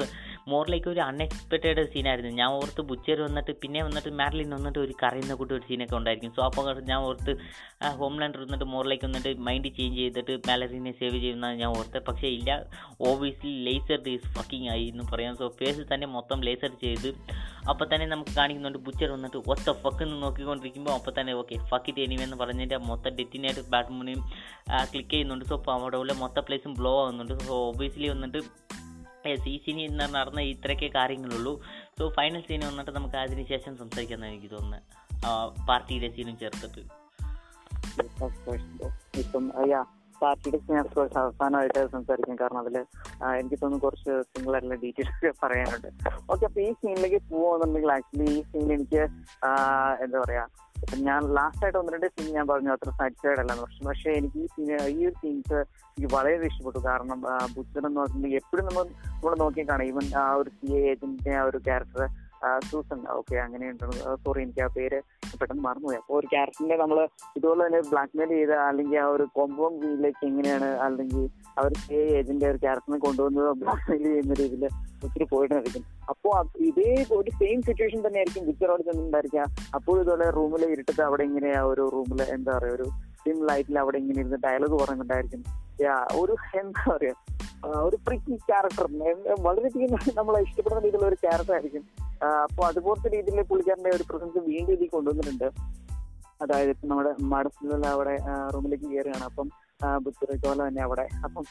മോറിലേക്ക് ഒരു അൺഎക്സ്പെക്റ്റഡ് സീനായിരുന്നു ഞാൻ ഓർത്ത് ബുച്ചർ വന്നിട്ട് പിന്നെ വന്നിട്ട് മാരലിൻ വന്നിട്ട് ഒരു കറിയുന്ന കൂട്ടി ഒരു സീനൊക്കെ ഉണ്ടായിരിക്കും. സോ അപ്പോൾ ഞാൻ ഓർത്ത് ഹോം ലാൻഡർ വന്നിട്ട് മോറിലേക്ക് വന്നിട്ട് മൈൻഡ് ചേഞ്ച് ചെയ്തിട്ട് മാലറിനെ സേവ് ചെയ്യുന്ന ഞാൻ ഓർത്ത്. പക്ഷേ ഇല്ല. ഓബിയസ്ലി ലേസർ ഈസ് ഫക്കിങ് ആയി എന്ന് പറയാം. സോ ഫേസ് തന്നെ മൊത്തം ലേസർ ചെയ്ത് അപ്പോൾ തന്നെ നമുക്ക് കാണിക്കുന്നുണ്ട് ബുച്ചർ വന്നിട്ട് ഒറ്റ ഫക്ക് എന്ന് നോക്കിക്കൊണ്ടിരിക്കുമ്പോൾ അപ്പോൾ തന്നെ ഓക്കെ ഫക്ക് ഇറ്റ് എനിവേ എന്ന് പറഞ്ഞിട്ട് മൊത്തം ഡെറ്റിനായിട്ട് ബാറ്റ്മുനെയും ക്ലിക്ക് ചെയ്യുന്നുണ്ട്. സോ അപ്പോൾ അവിടെ ഉള്ള മൊത്തം പ്ലേസും ബ്ലോ ആവുന്നുണ്ട്. സോ ഒബിയസ്ലി വന്നിട്ട് സീനി നടന്ന ഇത്രയൊക്കെ കാര്യങ്ങളുള്ളൂ. സോ ഫൈനൽ സീൻ വന്നിട്ട് നമുക്ക് അതിന് ശേഷം സംസാരിക്കാമെന്ന് എനിക്ക് തോന്നുന്നത് പാർട്ടിയുടെ സീനും ചേർത്തിട്ട്. പാർട്ടിയുടെ ഞാൻ ഓഫ് കോഴ്സ് അവസാനമായിട്ട് സംസാരിക്കും കാരണം അതിൽ എനിക്ക് തോന്നുന്നു കുറച്ച് സിംഗിൾ ഡീറ്റെയിൽസ് ഒക്കെ പറയാനുണ്ട്. ഓക്കെ അപ്പൊ ഈ സീനിലേക്ക് പോകുന്നുണ്ടെങ്കിൽ ആക്ച്വലി ഈ സീൻ എനിക്ക് എന്താ പറയാ ഞാൻ ലാസ്റ്റ് ആയിട്ട് ഒന്ന് രണ്ട് സീൻ ഞാൻ പറഞ്ഞു അത്ര സാറ്റിസ്ഫൈഡ് അല്ലെന്ന് പക്ഷെ പക്ഷേ എനിക്ക് ഈ സീൻ ഈ ഒരു സീൻസ് എനിക്ക് വളരെ ഇഷ്ടപ്പെട്ടു. കാരണം ബുദ്ധൻ എന്ന് പറഞ്ഞിട്ടുണ്ടെങ്കിൽ എപ്പോഴും നമ്മൾ നമ്മൾ നോക്കിയാൽ കാണാം ഈവൻ ആ ഒരു സി ഏജന്റിന്റെ ആ ഒരു ക്യാരക്ടർ സൂസൻ. ഓക്കെ അങ്ങനെയുണ്ട്. സോറി എനിക്ക് ആ പേര് പെട്ടെന്ന് മറന്നുപോയി. അപ്പോൾ ഒരു ക്യാരക്ടറിനെ നമ്മൾ ഇതുപോലെ തന്നെ ബ്ലാക്ക്മെയിൽ ചെയ്ത അല്ലെങ്കിൽ ആ ഒരു കോമ്പൗണ്ട് വീട്ടിലേക്ക് എങ്ങനെയാണ് അല്ലെങ്കിൽ അവർ സി ഏജന്റ് ഒരു ക്യാരക്ടറിനെ കൊണ്ടുവന്ന് ബ്ലാക്ക്മെയിൽ ചെയ്യുന്ന രീതിയിൽ ഒത്തിരി പോയിട്ടായിരിക്കും അപ്പോൾ ഇതേ ഒരു സെയിം സിറ്റുവേഷൻ തന്നെ ആയിരിക്കും ബിച്ചറോട് ചെന്നിട്ടുണ്ടായിരിക്കുക. അപ്പോൾ ഇതുപോലെ റൂമിൽ ഇരുട്ടത്ത് അവിടെ ഇങ്ങനെ ആ ഒരു റൂമിൽ എന്താ പറയുക ഒരു സിം ലൈറ്റിൽ അവിടെ ഇങ്ങനെ ഇരുന്ന് ഡയലോഗ് പറയുന്നുണ്ടായിരിക്കും യാ ഒരു എന്താ പറയാ ഒരു പ്രിക്കി ക്യാരക്ടർ വളരെയധികം നമ്മളെ ഇഷ്ടപ്പെടുന്ന രീതിയിലുള്ള ഒരു ക്യാരക്ടർ ആയിരിക്കും. അപ്പോൾ അതുപോലത്തെ രീതിയിൽ പുള്ളിക്കാരന്റെ ഒരു പ്രസൻസ് വീണ്ടും ഇതിൽ കൊണ്ടുവന്നിട്ടുണ്ട്. അതായത് ഇപ്പം നമ്മുടെ മഠത്തിലുള്ള അവിടെ റൂമിലേക്ക് കയറുകയാണ് അപ്പം ബുദ്ധിമുട്ടുപോലെ തന്നെ അവിടെ അപ്പം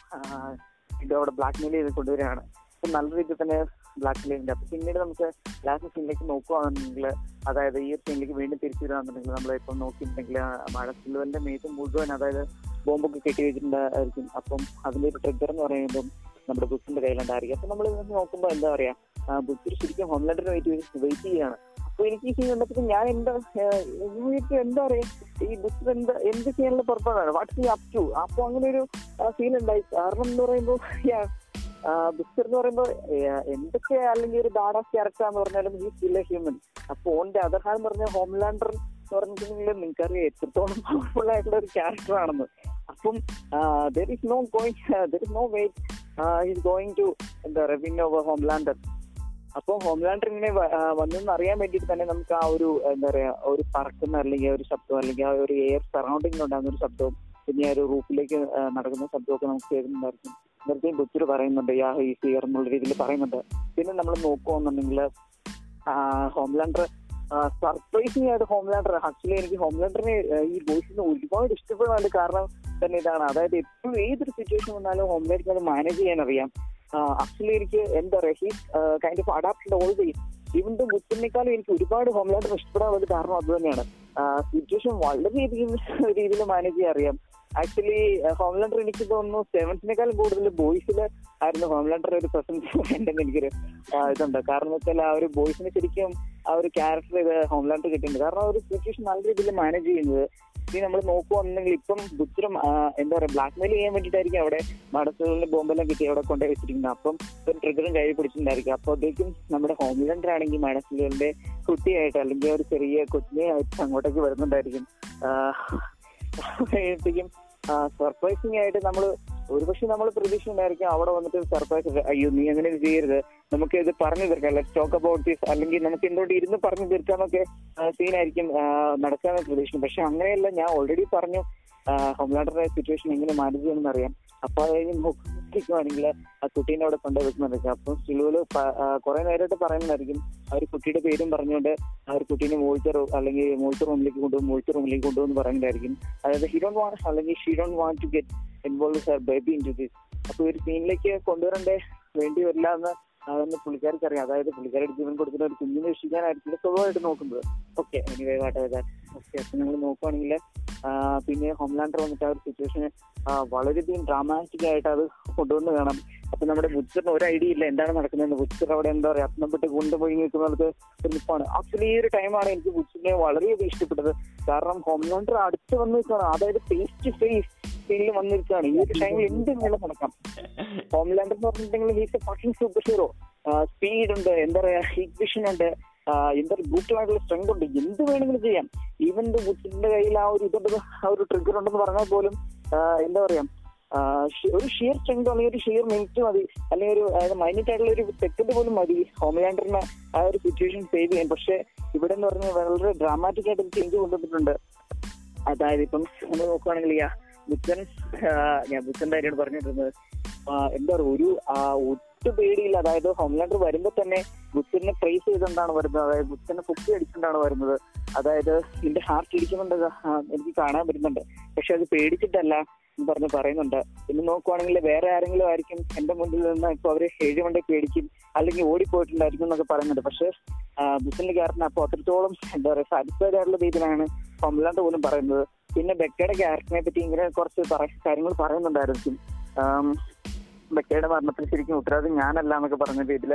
ഇത് അവിടെ ബ്ലാക്ക് മെയിൽ ചെയ്ത് കൊണ്ടുവരികയാണ്. അപ്പം നല്ല രീതിയിൽ തന്നെ ബ്ലാക്ക് മെയിൽ ഉണ്ട് അപ്പം പിന്നീട് നമുക്ക് ലാസ്റ്റ് സീനിലേക്ക് നോക്കുകയാണെന്നുണ്ടെങ്കിൽ അതായത് ഈ സീനിലേക്ക് വീണ്ടും തിരിച്ചു വരികയാണെന്നുണ്ടെങ്കിൽ നമ്മളിപ്പം നോക്കിയിട്ടുണ്ടെങ്കിൽ മഴസിലുവലിന്റെ മേത്ത് മുഴുവൻ അതായത് ബോംബൊക്കെ കെട്ടി വെച്ചിട്ടുണ്ടായിരിക്കും അപ്പം അതിന്റെ ഒരു ട്രിഗർ എന്ന് പറയുമ്പോൾ നമ്മുടെ ബുക്കിന്റെ കയ്യിലുണ്ടായിരിക്കും. അപ്പൊ നമ്മൾ നോക്കുമ്പോൾ എന്താ പറയാ ബുക്കിൽ ശരിക്കും ഹോംലാൻഡറിന് വെയിറ്റ് വെയിറ്റ് ചെയ്യാണ്. അപ്പൊ എനിക്ക് ഈ സീൻ കണ്ടപ്പോൾ ഞാൻ എന്താ എനിക്ക് എന്താ പറയാ ഈ ബുക്ക് എന്താ എന്ത് ചെയ്യാനുള്ള പുറപ്പാടാണ്? വാട്ട്സ് ഈ അപ് ടു അപ്പൊ അങ്ങനെ ഒരു സീൻ ഉണ്ടായി. കാരണം എന്ന് പറയുമ്പോൾ ബുക്കർ എന്ന് പറയുമ്പോൾ എന്തൊക്കെ അല്ലെങ്കിൽ ഒരു ബാഡാസ് ക്യാരക്ടർ എന്ന് പറഞ്ഞാലും ഈ സ്റ്റിൽ എ ഹ്യൂമൻ അപ്പൊ ഓന്റെ അതർ ഹാൻഡ് പറഞ്ഞ ഹോംലാൻഡർ എന്ന് പറഞ്ഞിട്ടുണ്ടെങ്കിൽ നിങ്ങൾക്കറിയാം എത്രത്തോളം പവർഫുൾ ആയിട്ടുള്ള ഒരു ക്യാരക്ടർ ആണെന്ന്. അപ്പം there is no going there is no wait is going to എന്താ റെവന്യൂ ഓവർ ഹോംലാൻഡർ അപ്പോൾ ഹോംലാൻഡർ ഇങ്ങനെ വന്നെന്ന് അറിയാൻ വേണ്ടിയിട്ട് തന്നെ നമുക്ക് ആ ഒരു എന്താ പറയാ ഒരു പറക്കുന്ന അല്ലെങ്കിൽ ഒരു ശബ്ദം അല്ലെങ്കിൽ ആ ഒരു എയർ സറൗണ്ടിങ് ഉണ്ടാകുന്ന ഒരു ശബ്ദവും പിന്നെ ആ ഒരു റൂഫിലേക്ക് നടക്കുന്ന ശബ്ദമൊക്കെ നമുക്ക് കേൾക്കുന്നുണ്ടായിരിക്കും. വെറുതെ ബുച്ചർ പറയുന്നുണ്ട് യാ ഈ സിയർ എന്നുള്ള രീതിയിൽ പറയുന്നുണ്ട്. പിന്നെ നമ്മൾ നോക്കുകയാണെന്നുണ്ടെങ്കിൽ ഹോംലാൻഡർ സർപ്രൈസിംഗ് ആയിട്ട് ഹോംലാൻഡർ ആക്ച്വലി എനിക്ക് ഹോംലാൻഡറിനെ ഈ ബോയ്സിന് ഒരുപാട് ഇഷ്ടപ്പെടാനുണ്ട് കാരണം തന്നെ ഇതാണ്. അതായത് എപ്പോഴും ഏതൊരു സിറ്റുവേഷൻ വന്നാലും ഹോംലാൻഡർക്ക് അത് മാനേജ് ചെയ്യാൻ അറിയാം ആക്ച്വലി എനിക്ക് എന്താ പറയുക he kind of adapted even the ബുദ്ധനേക്കാളും എനിക്ക് ഒരുപാട് ഹോംലാൻഡർ ഇഷ്ടപ്പെടാനുള്ളത് കാരണം അത് തന്നെയാണ്. സിറ്റുവേഷൻ വളരെയധികം രീതിയിൽ മാനേജ് ചെയ്യാൻ അറിയാം. ആക്ച്വലി ഹോംലാൻഡർ എനിക്ക് തോന്നുന്നു സെവൻസിനേക്കാളും കൂടുതൽ ബോയ്സിൽ ആയിരുന്നു ഹോംലാൻഡർ ഒരു പ്രസൻസ് വേണ്ടെന്ന് എനിക്കൊരു ഇതുണ്ട്. കാരണം വെച്ചാൽ ആ ഒരു ബോയ്സിന് ശരിക്കും ആ ഒരു ക്യാരക്ടർ ഇത് ഹോംലാൻഡർ കിട്ടിയിട്ടുണ്ട്. കാരണം ആ ഒരു സിറ്റുവേഷൻ നല്ല രീതിയിൽ മാനേജ് ചെയ്യുന്നത് ഇനി നമ്മൾ നോക്കുവാണെന്നുണ്ടെങ്കിൽ ഇപ്പം ബുദ്ധരം എന്താ പറയാ ബ്ലാക്ക് മെയിൽ ചെയ്യാൻ വേണ്ടിയിട്ടായിരിക്കും അവിടെ മടസ്സുകളിൽ ബോംബെല്ലാം കിട്ടി അവിടെ കൊണ്ടുപോയി വെച്ചിരിക്കുന്നത്. അപ്പം ഒരു ട്രിഗറും കൈ പിടിച്ചിട്ടുണ്ടായിരിക്കും. അപ്പോഴത്തേക്കും നമ്മുടെ ഹോംലാൻഡർ ആണെങ്കിൽ മടസുകളുടെ കുട്ടിയായിട്ട് അല്ലെങ്കിൽ ഒരു ചെറിയ കൊച്ചിനെ ആയിട്ട് അങ്ങോട്ടേക്ക് വരുന്നുണ്ടായിരിക്കും. സർപ്രൈസിംഗ് ആയിട്ട് നമ്മൾ ഒരുപക്ഷെ നമ്മൾ പ്രതീക്ഷ ഉണ്ടായിരിക്കാം അവിടെ വന്നിട്ട് സർപ്രൈസ് അയ്യോ നീ അങ്ങനെ ചെയ്യരുത്. നമുക്ക് ഇത് പറഞ്ഞു തീർക്കാം. ലെറ്റ് ടോക്ക് അബൌട്ട് ദിസ് അല്ലെങ്കിൽ നമുക്ക് എന്തുകൊണ്ട് ഇരുന്ന് പറഞ്ഞു തീർക്കാന്നൊക്കെ സീനായിരിക്കും നടക്കാന്ന് പ്രതീക്ഷിക്കും പക്ഷെ അങ്ങനെയല്ല ഞാൻ ഓൾറെഡി പറഞ്ഞു ഹോംലാൻഡറിന്റെ സിറ്റുവേഷൻ എങ്ങനെ മാനേജ് ചെയ്യണമെന്ന് അറിയാം അപ്പൊ കഴിഞ്ഞ് ആ കുട്ടീനെ അവിടെ കൊണ്ടുപോയി വെക്കുന്നതായിരിക്കും അപ്പം സിലുവിൽ കുറെ നേരമായിട്ട് പറയുന്നതായിരിക്കും ആ ഒരു കുട്ടിയുടെ പേരും പറഞ്ഞുകൊണ്ട് ആ ഒരു കുട്ടീനെ റൂം അല്ലെങ്കിൽ മോളിച്ച റൂമിലേക്ക് കൊണ്ടുപോകും മോളിച്ച റൂമിലേക്ക് കൊണ്ടുപോകും പറയുന്നതായിരിക്കും അതായത് ഹി ഡോണ്ട് വാണ്ട് അല്ലെങ്കിൽ she don't want to get involve sir baby into this അപ്പൊ ഒരു സീനിലേക്ക് കൊണ്ടുവരണ്ടേ? വേണ്ടി വരില്ല എന്ന് അതൊന്ന് പുള്ളിക്കാർക്ക് അറിയാം. അതായത് പുള്ളിക്കാരുടെ ജീവൻ കൊടുക്കുന്ന ഒരു കുഞ്ഞിനെ രക്ഷിക്കാനായിരിക്കില്ല സ്വഭാവമായിട്ട് നോക്കുന്നത്. ഓക്കെ എനിവേ ഓക്കെ അപ്പൊ നിങ്ങൾ നോക്കുവാണെങ്കിൽ പിന്നെ ഹോംലാൻഡർ വന്നിട്ട് ആ ഒരു സിറ്റുവേഷൻ വളരെയധികം ഡ്രാമാറ്റിക് ആയിട്ട് അത് കൊണ്ടുവന്ന് കാണാം. അപ്പൊ നമ്മുടെ ബുച്ചറിന് ഒരു ഐഡിയ ഇല്ല എന്താണ് നടക്കുന്നത് ബുച്ചർ അവിടെ എന്താ പറയാ അത്തനപ്പെട്ട് കൊണ്ടുപോയി നിൽക്കുന്നത് ഒരു നിപ്പാണ് ആക്ച്വലി ഈ ഒരു ടൈമാണ് എനിക്ക് ബുച്ചറിനെ വളരെയധികം ഇഷ്ടപ്പെട്ടത്. കാരണം ഹോംലാൻഡർ അടുത്ത് വന്ന് നിൽക്കുകയാണ്. അതായത് ഫേസ് ടു ഫേസ് സീനിൽ വന്നിരിക്കുകയാണ് ഈ ഒരു ടൈമിൽ എന്ത് വേണം നടക്കാം. ഹോംലാൻഡർ എന്ന് പറഞ്ഞിട്ടുണ്ടെങ്കിൽ he's a fucking super hero speed ഉണ്ട് എന്താ പറയാ വിഷൻ ഉണ്ട്. എന്താ ബ്രൂട്ടലായിട്ടുള്ള സ്ട്രെങ്ത് ഉണ്ട്. എന്ത് വേണമെങ്കിലും ചെയ്യാം. ഈവൻ ബുച്ചിന്റെ കയ്യിൽ ആ ഒരു ഇതുണ്ട് ആ ഒരു ട്രിഗർ ഉണ്ടെന്ന് പറഞ്ഞാൽ പോലും എന്താ പറയാ ഒരു ഷിയർ സ്ട്രെങ്ത് അല്ലെങ്കിൽ ഒരു ഷിയർ മിനിറ്റ് മതി. അല്ലെങ്കിൽ ഒരു അതായത് മൈന്യൂട്ട് ആയിട്ടുള്ള ഒരു സെക്കൻഡ് പോലും മതി ഹോംലാൻഡറിനെ ആ ഒരു സിറ്റുവേഷൻ സേവ് ചെയ്യാൻ. പക്ഷെ ഇവിടെ എന്ന് പറഞ്ഞാൽ വളരെ ഡ്രാമാറ്റിക് ആയിട്ട് ചേഞ്ച് കൊണ്ടുവന്നിട്ടുണ്ട്. അതായത് ഇപ്പം നമ്മൾ നോക്കുകയാണെങ്കിൽ ബുദ്ധൻ ഞാൻ ബുദ്ധന്റെ കാര്യമാണ് പറഞ്ഞിരുന്നത്. എന്താ പറയുക ഒരു ഒട്ടും പേടിയില്ല അതായത് ഹോംലാൻഡർ വരുമ്പോ തന്നെ ബുദ്ധനെ പ്രൈസ് ചെയ്തുകൊണ്ടാണ് വരുന്നത്. അതായത് ബുദ്ധനെ പൊക്കി അടിച്ചുകൊണ്ടാണ് വരുന്നത്. അതായത് ഇതിന്റെ ഹാർട്ട് ഇടിക്കുന്നുണ്ട് എനിക്ക് കാണാൻ പറ്റുന്നുണ്ട്. പക്ഷെ അത് പേടിച്ചിട്ടല്ല എന്ന് പറഞ്ഞ് പറയുന്നുണ്ട്. പിന്നെ നോക്കുവാണെങ്കിൽ വേറെ ആരെങ്കിലും ആയിരിക്കും എന്റെ മുന്നിൽ നിന്ന് ഇപ്പൊ അവർ ഏഴ് വണ്ടി പേടിക്കും. അല്ലെങ്കിൽ ഓടിപ്പോയിട്ടുണ്ടായിരിക്കും എന്നൊക്കെ പറയുന്നുണ്ട്. പക്ഷെ ബുദ്ധന്റെ ക്യാരക്ടർ അപ്പൊ അത്രത്തോളം എന്താ പറയുക സാറ്റിസ്ഫൈഡ് ആയിട്ടുള്ള രീതിയിലാണ് ഹോംലാൻഡ് പോലും പറയുന്നത്. പിന്നെ ബെക്കയുടെ ക്യാരക്ടറിനെ പറ്റി ഇങ്ങനെ കുറച്ച് കാര്യങ്ങൾ പറയുന്നുണ്ടായിരിക്കും. ബെക്കയുടെ മരണത്തിൽ ശരിക്കും ഉത്തരവാദിത്വം ഞാനല്ല എന്നൊക്കെ പറഞ്ഞ രീതിയിൽ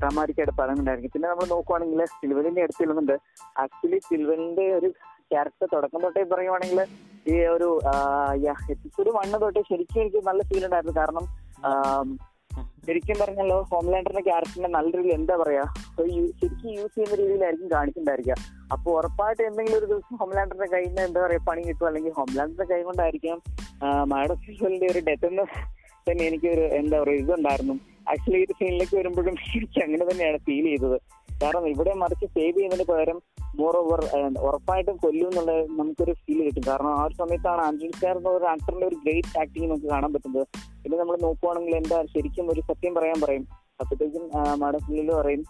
ഡ്രാമാറ്റിക്കായിട്ട് പറയുന്നുണ്ടായിരിക്കും. പിന്നെ നമ്മൾ നോക്കുവാണെങ്കിൽ സിൽവലിന്റെ അടുത്ത് ചെല്ലുന്നുണ്ട്. ആക്ച്വലി സിൽവലിന്റെ ഒരു ക്യാരക്ടർ തുടക്കം തൊട്ടേ പറയുവാണെങ്കിൽ ഈ ഒരു എപ്പിസോഡ് വണ്ണ് തൊട്ടേ ശരിക്കും എനിക്ക് നല്ല ഫീൽ ഉണ്ടായിരുന്നു. കാരണം ശരിക്കും പറഞ്ഞല്ലോ ഹോംലാൻഡറിന്റെ ക്യാരക്ടറിനെ നല്ല രീതിയിൽ എന്താ പറയാ ശരിക്കും യൂസ് ചെയ്യുന്ന രീതിയിലായിരിക്കും കാണിച്ചിട്ടുണ്ടായിരിക്കുക. അപ്പൊ ഉറപ്പായിട്ട് എന്തെങ്കിലും ഒരു ദിവസം ഹോംലാൻഡറിന്റെ കയ്യിൽ നിന്ന് എന്താ പറയാ പണി കിട്ടും. അല്ലെങ്കിൽ ഹോംലാൻഡറിന്റെ കൈ കൊണ്ടായിരിക്കാം മാഡം ഒരു ഡെത്ത് എന്ന് തന്നെ എനിക്ക് ഒരു എന്താ പറയുക ഇതുണ്ടായിരുന്നു. ആക്ച്വലി ഈ സീനിലേക്ക് വരുമ്പോഴും എനിക്ക് അങ്ങനെ തന്നെയാണ് ഫീൽ ചെയ്തത്. കാരണം ഇവിടെ മറിച്ച് സേവ് ചെയ്യുന്നതിന് പകരം മോർ ഓവർ ഉറപ്പായിട്ടും കൊല്ലും എന്നുള്ള നമുക്കൊരു ഫീൽ കിട്ടും. കാരണം ആ ഒരു സമയത്താണ് അഞ്ജലി സ്റ്റാർ എന്ന ഒരു ആക്ടറിന്റെ ഒരു ഗ്രേറ്റ് ആക്ടിങ് നമുക്ക് കാണാൻ പറ്റുന്നത്. പിന്നെ നമ്മൾ നോക്കുവാണെങ്കിൽ എന്താ ശരിക്കും ഒരു സത്യം പറയാൻ പറയും. അപ്പോഴത്തേക്കും മാഡം ഫുള്ളിൽ പറയും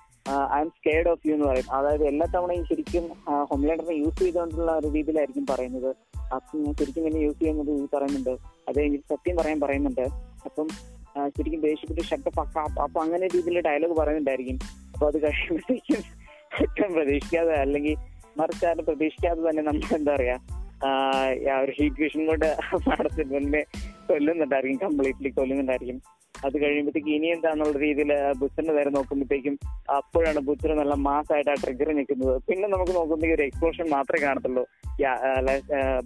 I'm scared of you എന്ന് പറയും. അതായത് എല്ലാ തവണയും ശരിക്കും ഹോംലാൻഡറിനെ യൂസ് ചെയ്തുകൊണ്ടുള്ള ഒരു രീതിയിലായിരിക്കും പറയുന്നത്. അപ്പം ശരിക്കും എന്നെ യൂസ് ചെയ്യുന്നത് പറയുന്നുണ്ട്. അത് സത്യം പറയാൻ പറയുന്നുണ്ട്. അപ്പം ശരിക്കും ദേഷ്യപ്പെട്ട് ഷട്ടപ്പ് അപ്പൊ അങ്ങനെ രീതിയിൽ ഡയലോഗ് പറയുന്നുണ്ടായിരിക്കും. അപ്പൊ അത് കഴിയുമ്പോഴത്തേക്കും ഒട്ടും പ്രതീക്ഷിക്കാതെ അല്ലെങ്കിൽ മറിച്ചാരും പ്രതീക്ഷിക്കാതെ തന്നെ നമ്മൾ എന്താ പറയാ ആ ഒരു ഹീറ്റ് കൊണ്ട് പാടത്തിന് മുന്നേ കൊല്ലുന്നുണ്ടായിരിക്കും കംപ്ലീറ്റ്ലി കൊല്ലുന്നുണ്ടായിരിക്കും. അത് കഴിയുമ്പോഴത്തേക്ക് ഇനി എന്താന്നുള്ള രീതിയിൽ ബുദ്ധന്റെ നേരെ നോക്കുമ്പോഴത്തേക്കും അപ്പോഴാണ് ബുദ്ധന് നല്ല മാസമായിട്ട് ആ ട്രിഗർ നിൽക്കുന്നത്. പിന്നെ നമുക്ക് നോക്കുമ്പോൾ ഒരു എക്സ്പ്ലോഷൻ മാത്രമേ കാണത്തുള്ളൂ.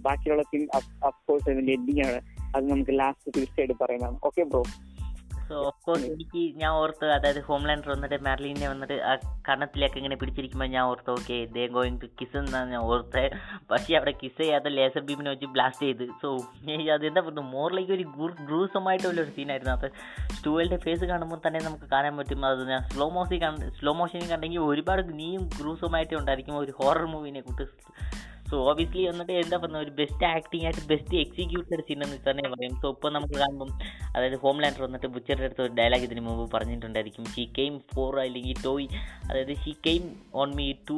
ബാക്കിയുള്ള സീൻ അഫ്കോഴ്സ് ഇതിന്റെ എൻഡിങ് ആണ്. അത് നമുക്ക് ലാസ്റ്റ് തീർച്ചയായിട്ടും പറയാം okay bro so of course എനിക്ക് ഞാൻ ഓർത്ത് അതായത് ഹോംലാൻഡർ വന്നിട്ട് മെർലിനെ വന്നിട്ട് ആ കണ്ണത്തിലേക്ക് ഇങ്ങനെ പിടിച്ചിരിക്കുമ്പോൾ ഞാൻ ഓർത്ത് okay they going to kiss എന്നാണ് ഞാൻ ഓർത്ത്. പക്ഷേ അവിടെ കിസ് ചെയ്യാത്ത ലേസർ ബീമിനെ വെച്ച് ബ്ലാസ്റ്റ് ചെയ്ത്. സോ അതെന്താ പറയുന്നത്? മോറിലേക്ക് ഒരു ഗ്രൂസമായിട്ടുള്ള ഒരു സീനായിരുന്നു അപ്പോൾ സ്റ്റൂവലിന്റെ ഫേസ് കാണുമ്പോൾ തന്നെ നമുക്ക് കാണാൻ പറ്റും. അത് ഞാൻ സ്ലോ മോഷൻ കണ്ട് സ്ലോ മോഷനിൽ കണ്ടെങ്കിൽ ഒരുപാട് നീയും ഗ്രൂസമായിട്ട് ഉണ്ടായിരിക്കും. ഒരു ഹൊറർ മൂവിനെ കൂട്ട് സോ ഓബിയസ്ലി വന്നിട്ട് എന്താ പറഞ്ഞ ഒരു ബെസ്റ്റ് ആക്ടിങ് ആയിട്ട് ബെസ്റ്റ് എക്സിക്യൂട്ടഡ് സീൻ എന്ന് തന്നെ പറയും. സോ ഇപ്പോൾ നമുക്ക് കാണുമ്പം അതായത് ഹോം ലാൻഡർ വന്നിട്ട് ബുച്ചറുടെ അടുത്ത് ഒരു ഡയലോഗ് ഇതിന് മുമ്പ് പറഞ്ഞിട്ടുണ്ടായിരിക്കും. ഷീ കെയിം ഫോർ അല്ലെങ്കിൽ ടോയ് അതായത് she came on me two